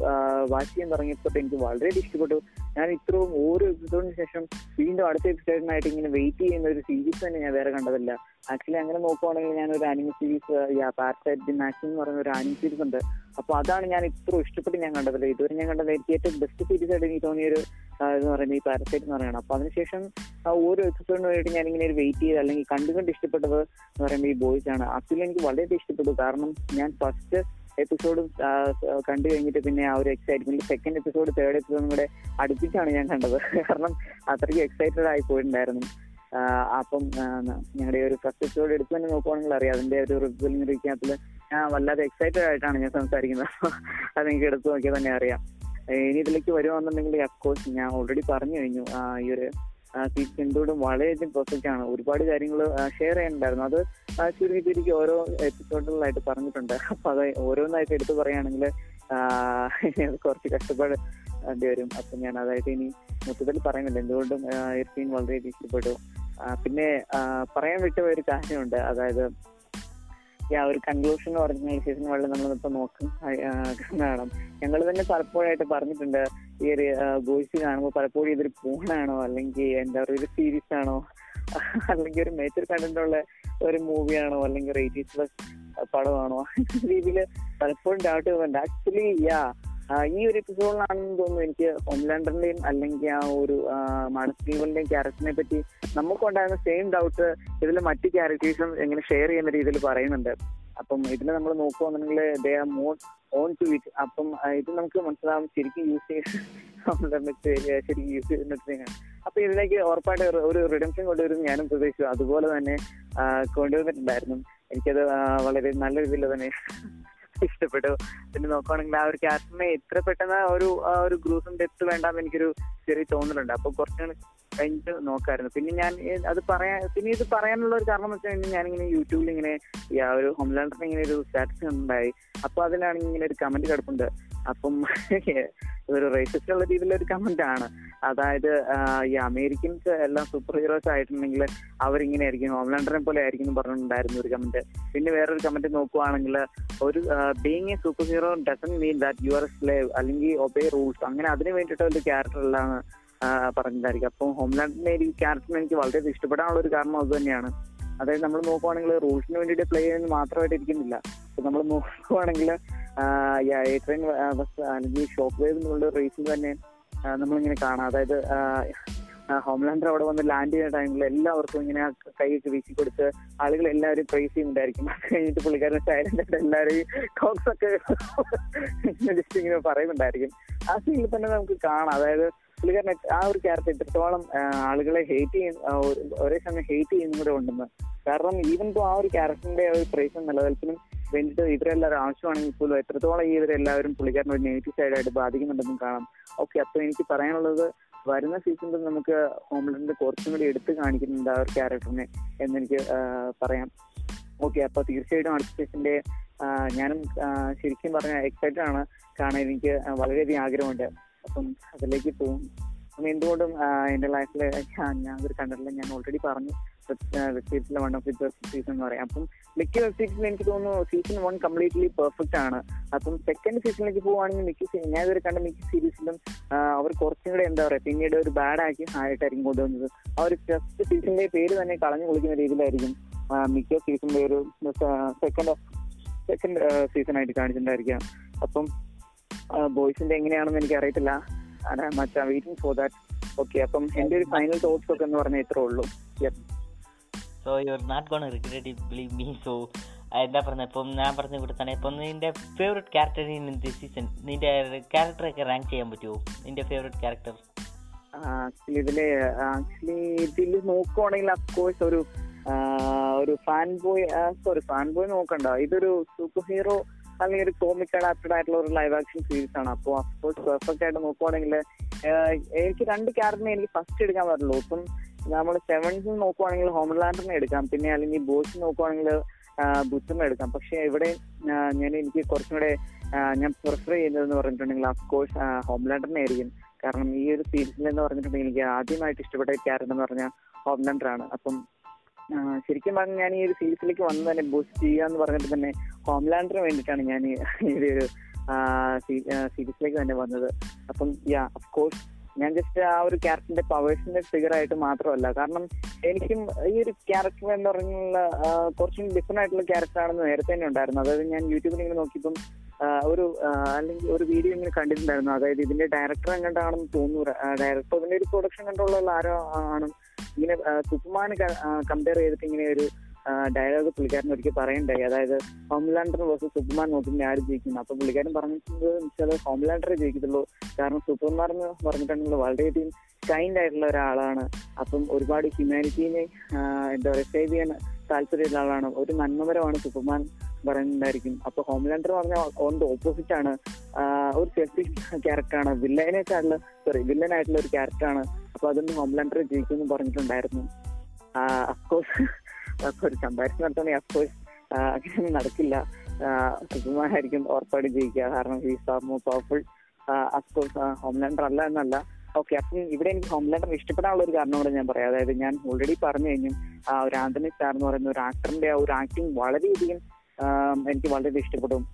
വാച്ച് ചെയ്യാൻ തുടങ്ങിയപ്പോൾ എനിക്ക് വളരെ ഇഷ്ടപ്പെട്ടു. ഞാൻ ഇത്രയും ഓരോ എപ്പിസോഡിന് ശേഷം വീണ്ടും അടുത്ത എപ്പിസോഡിനായിട്ട് ഇങ്ങനെ വെയിറ്റ് ചെയ്യുന്ന ഒരു സീരീസ് തന്നെ ഞാൻ വേറെ കണ്ടതില്ല. ആക്ച്വലി അങ്ങനെ നോക്കുവാണെങ്കിൽ ഞാൻ ഒരു animal series parasite the max എന്ന് പറയുന്ന ഒരു ആനിമൽ സീരീസ് ഉണ്ട്. അപ്പൊ അതാണ് ഞാൻ ഇത്ര ഇഷ്ടപ്പെട്ട് ഞാൻ കണ്ടത്. ഇതുവരെ ഞാൻ കണ്ടത് എനിക്ക് ഏറ്റവും ബെസ്റ്റ് സീരീസ് ആയിട്ട് എനിക്ക് തോന്നിയ ഒരു എന്ന് പറയുന്നത് ഈ പാരസൈറ്റ് എന്ന് പറയുന്നത് അപ്പൊ അതിനുശേഷം ഓരോ എപ്പിസോഡിന് വേണ്ടി ഞാൻ ഇങ്ങനെ ഒരു വെയിറ്റ് ചെയ്ത് അല്ലെങ്കിൽ കണ്ടുകൊണ്ട് ഇഷ്ടപ്പെട്ടത് എന്ന് പറയുമ്പോൾ ഈ ബോയ്സ് ആണ്. ആക്ച്വലി എനിക്ക് വളരെ ഇഷ്ടപ്പെട്ടു. കാരണം ഞാൻ ഫസ്റ്റ് എപ്പിസോഡ് കണ്ടു കഴിഞ്ഞിട്ട് പിന്നെ ആ ഒരു എക്സൈറ്റ്മെന്റ് സെക്കൻഡ് എപ്പിസോഡ് തേർഡ് എപ്പിസോഡും കൂടെ അടുപ്പിച്ചാണ് ഞാൻ കണ്ടത്. കാരണം അത്രയ്ക്ക് എക്സൈറ്റഡ് ആയി പോയിട്ടുണ്ടായിരുന്നു. അപ്പം ഞങ്ങളുടെ ഒരു ഫസ്റ്റ് എപ്പിസോഡ് എടുത്തു തന്നെ നോക്കുവാണെങ്കിൽ അറിയാം. അതിന്റെ ഒരു റിസൾട്ട് റീക്യാപ്പിൽ ഞാൻ വല്ലാതെ എക്സൈറ്റഡ് ആയിട്ടാണ് ഞാൻ സംസാരിക്കുന്നത്. അത് നിങ്ങൾക്ക് എടുത്തു നോക്കിയാൽ തന്നെ അറിയാം. ഇനി ഇതിലേക്ക് വരുവാണെന്നുണ്ടെങ്കിൽ അഫ്കോഴ്സ് ഞാൻ ഓൾറെഡി പറഞ്ഞു കഴിഞ്ഞു. ഈ ഒരു സീറ്റ് എന്തുകൊണ്ടും വളരെയധികം പെർഫെക്റ്റ് ആണ്. ഒരുപാട് കാര്യങ്ങൾ ഷെയർ ചെയ്യാനുണ്ടായിരുന്നു. അത് ചുരുക്കി ചുരുക്കി ഓരോ എപ്പിസോഡുകളിലായിട്ട് പറഞ്ഞിട്ടുണ്ട്. അപ്പൊ അത് ഓരോന്നായിട്ട് എടുത്തു പറയുകയാണെങ്കിൽ കുറച്ച് കഷ്ടപ്പാട് വേണ്ടി വരും അപ്പൊ ഞാൻ അതായത് ഇനി മൊത്തത്തിൽ പറയുന്നില്ല. എന്തുകൊണ്ടും ഇർഫീൻ വളരെയധികം ഇഷ്ടപ്പെട്ടു. പിന്നെ പറയാൻ വിട്ട ഒരു കാര്യമുണ്ട്. അതായത് ആ ഒരു കൺക്ലൂഷൻ സീസൺ നമ്മൾ നമ്മളിപ്പോ നോക്കും. കാണാം. ഞങ്ങൾ തന്നെ പലപ്പോഴായിട്ട് പറഞ്ഞിട്ടുണ്ട് ഈ ഒരു ബോയ്സ് കാണുമ്പോൾ പലപ്പോഴും ഇതൊരു ഫോണാണോ അല്ലെങ്കിൽ എന്താ പറയുക ഒരു സീരീസ് ആണോ? അല്ലെങ്കിൽ ഒരു മേജർ കണ്ടന്റുള്ള ഒരു മൂവിയാണോ അല്ലെങ്കിൽ എയ്റ്റീസ് പ്ലസ് പടമാണോ? രീതിയിൽ പലപ്പോഴും ഡൗട്ട് ചെയ്യുന്നുണ്ട് ആക്ച്വലി യാ ഈ ഒരു എപ്പിസോഡിലാണെന്ന് തോന്നുന്നു എനിക്ക് ഹോംലാൻഡറിന്റെയും അല്ലെങ്കിൽ ആ ഒരു മാണസ്റ്റീവലിന്റെയും ക്യാരക്ടറിനെ പറ്റി നമുക്കുണ്ടായിരുന്ന സെയിം ഡൗട്ട് ഇതിൽ മറ്റു ക്യാരക്ടേഴ്സും എങ്ങനെ ഷെയർ ചെയ്യുന്ന രീതിയിൽ പറയുന്നുണ്ട്. അപ്പം ഇതിനെ നമ്മൾ നോക്കുകയാണെന്നുണ്ടെങ്കിൽ they are more on to it അപ്പം ഇത് നമുക്ക് മനസ്സിലാവും ശരിക്കും യൂസ് ചെയ്യുക ശരിക്കും യൂസ് ചെയ്യുന്ന അപ്പൊ ഇതിലേക്ക് ഉറപ്പായിട്ട് ഒരു റിഡംഷൻ കൊണ്ടുവരുന്ന ഞാനും പ്രതീക്ഷിച്ചു. അതുപോലെ തന്നെ കൊണ്ടുവന്നിട്ടുണ്ടായിരുന്നു. എനിക്കത് വളരെ നല്ല രീതിയിൽ തന്നെ ഇഷ്ടപ്പെട്ടു. പിന്നെ നോക്കുവാണെങ്കിൽ ആ ഒരു ക്യാരക്ടറിനെ എത്ര പെട്ടെന്ന് ഒരു ആ ഒരു ഗ്രൂസും ഡെപ്ത് വേണ്ടാന്ന് എനിക്കൊരു ചെറിയ തോന്നലുണ്ട്. അപ്പൊ കുറച്ച് കഴിഞ്ഞിട്ട് നോക്കായിരുന്നു. പിന്നെ ഞാൻ അത് പറയാൻ പിന്നെ ഇത് പറയാനുള്ള ഒരു കാരണം വെച്ചാൽ വെച്ച് കഴിഞ്ഞാൽ ഞാനിങ്ങനെ യൂട്യൂബിൽ ഇങ്ങനെ ഒരു ഹോംലാൻഡറിന് ഇങ്ങനെ ഒരു സ്റ്റാറ്റസ് ഉണ്ടായി അപ്പൊ അതിലാണെങ്കിൽ ഇങ്ങനെ ഒരു കമന്റ് കിടപ്പുണ്ട്. അപ്പം ഒരു റേസിസ്റ്റ് ഉള്ള രീതിയിൽ ഒരു കമന്റ് ആണ്. അതായത് ഈ അമേരിക്കൻസ് എല്ലാം സൂപ്പർ ഹീറോസ് ആയിട്ടുണ്ടെങ്കിൽ അവരിങ്ങനെ ആയിരിക്കും ഹോംലാൻഡറിനെ പോലെ ആയിരിക്കും എന്ന് പറഞ്ഞിട്ടുണ്ടായിരുന്നു ഒരു കമന്റ് പിന്നെ വേറൊരു കമന്റ് നോക്കുവാണെങ്കിൽ ഒരു being a super hero doesn't mean that you are slave അല്ലെങ്കിൽ ഒബേ റൂൾസ് അങ്ങനെ അതിന് വേണ്ടിയിട്ട് ഒരു ക്യാരക്ടർ എല്ലാം പറഞ്ഞിട്ടുണ്ടായിരിക്കും അപ്പം ഹോംലാൻഡിന്റെ ഈ ക്യാരക്ടറിന് എനിക്ക് വളരെ ഇഷ്ടപ്പെടാനുള്ള ഒരു കാരണം അത് തന്നെയാണ്. അതായത് നമ്മൾ നോക്കുവാണെങ്കിൽ റൂൾസിന് വേണ്ടിയിട്ട് പ്ലേ ചെയ്യുന്നത് മാത്രമായിട്ട് ഇരിക്കുന്നില്ല. നമ്മൾ നോക്കുവാണെങ്കിൽ ഷോക്ക് വേവ് എന്നുള്ള റേസിൽ തന്നെ നമ്മളിങ്ങനെ കാണാം. അതായത് ഹോംലാൻഡർ അവിടെ വന്ന് ലാൻഡ് ചെയ്യുന്ന ടൈമിൽ എല്ലാവർക്കും ഇങ്ങനെ കൈയൊക്കെ വീശി കൊടുത്ത് ആളുകൾ എല്ലാവരും പ്രൈസ് ചെയ്യുന്നുണ്ടായിരിക്കും. അത് കഴിഞ്ഞിട്ട് പുള്ളിക്കാരൻ സൈലന്റ് ആയിട്ട് എല്ലാവരും ടോക്സ് ഒക്കെ ജസ്റ്റ് ഇങ്ങനെ പറയുന്നുണ്ടായിരിക്കും. ആ സീനിൽ തന്നെ നമുക്ക് കാണാം. അതായത് പുള്ളിക്കാരൻ ആ ഒരു ക്യാരക്ടർ എത്രത്തോളം ആളുകളെ ഹേറ്റ് ചെയ്യുന്ന ഒരേ സമയം ഹേറ്റ് ചെയ്യുന്ന കൂടെ ഉണ്ടെന്ന്. കാരണം ഈവൻ ആ ഒരു ക്യാരക്ടറിന്റെ ഒരു പ്രൈസും നിലനിൽപ്പിനും വേണ്ടിയിട്ട് ഇവരെല്ലാവരും ആവശ്യമാണെങ്കിൽ പോലും എത്രത്തോളം ഈ ഇവരെല്ലാവരും പുള്ളിക്കാരൻ ഒരു നെഗറ്റീവ് സൈഡായിട്ട് ബാധിക്കുന്നുണ്ടെന്നും കാണാം. ഓക്കെ അപ്പൊ എനിക്ക് പറയാനുള്ളത് വരുന്ന സീസണിൽ നമുക്ക് ഹോംലൻഡ് കുറച്ചും കൂടി എടുത്ത് കാണിക്കുന്നുണ്ട് ആ ഒരു ക്യാരക്ടറിനെ എന്നെനിക്ക് പറയാം. ഓക്കെ അപ്പൊ തീർച്ചയായിട്ടും അടുത്ത സീസണിന്റെ ഞാനും ശരിക്കും പറഞ്ഞ എക്സൈറ്റഡ് ആണ്. കാണാൻ എനിക്ക് വളരെയധികം ആഗ്രഹമുണ്ട്. അപ്പം അതിലേക്ക് പോകും. അപ്പം എന്തുകൊണ്ടും എന്റെ ലൈഫിൽ ഞാൻ ഒരു കണ്ടിട്ടില്ല ഞാൻ ഓൾറെഡി പറഞ്ഞു. വെബ് സീരീസിലെ one of the best season എന്ന് പറയാം. അപ്പം മിക്ക വെബ് സീരീസിൽ എനിക്ക് തോന്നുന്നു സീസൺ വൺ കംപ്ലീറ്റ്ലി പെർഫെക്റ്റ് ആണ്. അപ്പം സെക്കൻഡ് സീസണിലേക്ക് പോവുകയാണെങ്കിൽ മിക്ക ഞാൻ ഇതുവരെ കണ്ട മിക്ക സീരീസിലും അവർ കുറച്ചും കൂടെ എന്താ പറയുക പിന്നീട് ഒരു ബാഡ് ആക്കി ആയിട്ടായിരിക്കും കൊണ്ടുവന്നത്. ആ ഒരു ഫസ്റ്റ് സീസണിന്റെ പേര് തന്നെ കളഞ്ഞു കുളിക്കുന്ന രീതിയിലായിരിക്കും മിക്ക സീസണിന്റെ ഒരു സെക്കൻഡ് സെക്കൻഡ് സീസൺ ആയിട്ട് കാണിച്ചിട്ടുണ്ടായിരിക്കാം അപ്പം ബോയ്സിന്റെ എങ്ങനെയാണെന്ന് എനിക്ക് അറിയത്തില്ല മച്ചാ വെയിറ്റിംഗ് ഫോർ ദാറ്റ് ഓക്കെ അപ്പം എന്റെ ഒരു ഫൈനൽ തോട്ട്സ് ഒക്കെ എന്ന് പറഞ്ഞാൽ ഇത്രേ ഉള്ളൂ. So you are not gonna regret it believe me so എന്താ പറഞ്ഞത് ഇപ്പം ഞാൻ പറഞ്ഞ കൂടെ തന്നെ ഇപ്പം നിന്റെ favourite character in the season നിന്റെ ക്യാരക്ടറൊക്കെ റാങ്ക് ചെയ്യാൻ പറ്റുമോ നിന്റെ ഫേവറേറ്റ് ക്യാരക്ടർ ആക്ച്വലി ഇതിൽ ആക്ച്വലി ഇതിൽ നോക്കുവാണെങ്കിൽ അഫ്കോഴ്സ് ഒരു ഒരു fan boy sorry fan boy നോക്കണ്ട. ഇതൊരു സൂപ്പർ ഹീറോ അല്ലെങ്കിൽ ഒരു കോമിക് അഡാപ്റ്റഡ് ആയിട്ടുള്ള ഒരു ലൈവ് ആക്ഷൻ സീരീസ് ആണ്. അപ്പോൾ അഫ്കോഴ്സ് പെർഫെക്റ്റ് ആയിട്ട് നോക്കുവാണെങ്കിൽ എനിക്ക് രണ്ട് ക്യാരക്ടറിനെ എനിക്ക് ഫസ്റ്റ് എടുക്കാൻ പറ്റുള്ളൂ. ഇപ്പം നമ്മൾ സെവൻസ് നോക്കുവാണെങ്കിൽ ഹോംലാൻഡറിനെ എടുക്കാം. പിന്നെ അല്ലെങ്കിൽ ബോസ് നോക്കുവാണെങ്കിൽ ബുദ്ധറിനെ എടുക്കാം. പക്ഷെ ഇവിടെ ഞാൻ എനിക്ക് കുറച്ചും കൂടെ ഞാൻ പ്രിഫർ ചെയ്യുന്നതെന്ന് പറഞ്ഞിട്ടുണ്ടെങ്കിൽ അഫ്കോഴ്സ് ഹോംലാൻഡറിനെ ആയിരിക്കും. കാരണം ഈ ഒരു സീരീസിൽ എന്ന് പറഞ്ഞിട്ടുണ്ടെങ്കിൽ എനിക്ക് ആദ്യമായിട്ട് ഇഷ്ടപ്പെട്ട ക്യാരക്ടർ എന്ന് പറഞ്ഞാൽ ഹോംലാൻഡർ ആണ്. അപ്പം ശരിക്കും പറഞ്ഞാൽ ഞാൻ ഈ ഒരു സീരീസിലേക്ക് വന്ന് തന്നെ ബൂസ്റ്റ് ചെയ്യാന്ന് പറഞ്ഞിട്ട് തന്നെ ഹോംലാൻഡറിന് വേണ്ടിയിട്ടാണ് ഞാൻ ഈ ഒരു സീരീസിലേക്ക് തന്നെ വന്നത്. അപ്പം യാ ഓഫ് കോഴ്സ് ഞാൻ ജസ്റ്റ് ആ ഒരു ക്യാരക്ടറിന്റെ പവേഴ്സിന്റെ ഫിഗർ ആയിട്ട് മാത്രമല്ല കാരണം എനിക്കും ഈ ഒരു ക്യാരക്ടർ എന്ന് പറഞ്ഞുള്ള കുറച്ചും ഡിഫറെന്റ് ആയിട്ടുള്ള ക്യാരക്ടർ ആണെന്ന് നേരത്തെ തന്നെ ഉണ്ടായിരുന്നു. അതായത് ഞാൻ യൂട്യൂബിൽ ഇങ്ങനെ നോക്കിയപ്പം ഒരു അല്ലെങ്കിൽ ഒരു വീഡിയോ ഇങ്ങനെ കണ്ടിട്ടുണ്ടായിരുന്നു. അതായത് ഇതിന്റെ ഡയറക്ടർ എങ്ങോട്ടാണെന്ന് തോന്നുന്നു. ഡയറക്ടർ ഇതിന്റെ ഒരു പ്രൊഡക്ഷൻ കൺട്രോളുള്ള ആരോ ആണ്. ഇങ്ങനെ സുക്കുമാൻ കമ്പയർ ചെയ്തിട്ട് ഇങ്ങനെ ഒരു ഡയലോഗ് പുള്ളിക്കാരൻ ഒരിക്കൽ പറയണ്ടായി. അതായത് ഹോംലാൻഡർ വേഴ്സസ് സൂപ്പർമാൻ നോക്കുമ്പോൾ ആര് ജയിക്കുന്നു അപ്പൊ പുള്ളിക്കാരൻ പറഞ്ഞിട്ടുള്ളത് ഹോംലാൻഡറെ ജയിക്കത്തുള്ളൂ. കാരണം സൂപ്പർമാൻ എന്ന് പറഞ്ഞിട്ടുണ്ടെങ്കിൽ വളരെയധികം കൈൻഡ് ആയിട്ടുള്ള ഒരാളാണ്. അപ്പം ഒരുപാട് ഹ്യൂമാനിറ്റീനെ എന്താ പറയുക സേവ് ചെയ്യാൻ താല്പര്യമുള്ള ആളാണ് ഒരു നന്മപരമാണ് സൂപ്പർമാൻ പറയുന്നുണ്ടായിരിക്കും. അപ്പൊ ഹോംലാൻഡർ പറഞ്ഞ ഓൺ ദ ഓപ്പോസിറ്റ് ആണ്. ഒരു സെൽഫിഷ് ക്യാരക്ടറാണ് വില്ലനായിട്ടുള്ള സോറി വില്ലൻ ആയിട്ടുള്ള ഒരു ക്യാരക്ടർ ആണ്. അപ്പൊ അതൊന്നും ഹോംലാൻഡർ ജയിക്കുമെന്ന് പറഞ്ഞിട്ടുണ്ടായിരുന്നു. അഫ്കോഴ്സ് ഒരു കമ്പാരിസൺ നടത്തുകയാണെങ്കിൽ അഫ്കോഴ്സ് അങ്ങനെ നടക്കില്ല. സുകുമാർ ആയിരിക്കും ഉറപ്പായിട്ട് ജയിക്കുക കാരണം he's are more powerful of course Homelander അല്ല എന്നല്ല. ഓക്കെ അപ്പം ഇവിടെ എനിക്ക് ഹോം ലെറ്റർ ഇഷ്ടപ്പെടാനുള്ള ഒരു കാരണം കൂടെ ഞാൻ പറയാം. അതായത് ഞാൻ ഓൾറെഡി പറഞ്ഞു കഴിഞ്ഞു ആ ഒരു ആന്റണി സ്റ്റാർ എന്ന് പറയുന്ന ഒരു ആക്ടറിന്റെ ആ ഒരു ആക്ടിങ് വളരെയധികം എനിക്ക് വളരെ ഇഷ്ടപ്പെടും.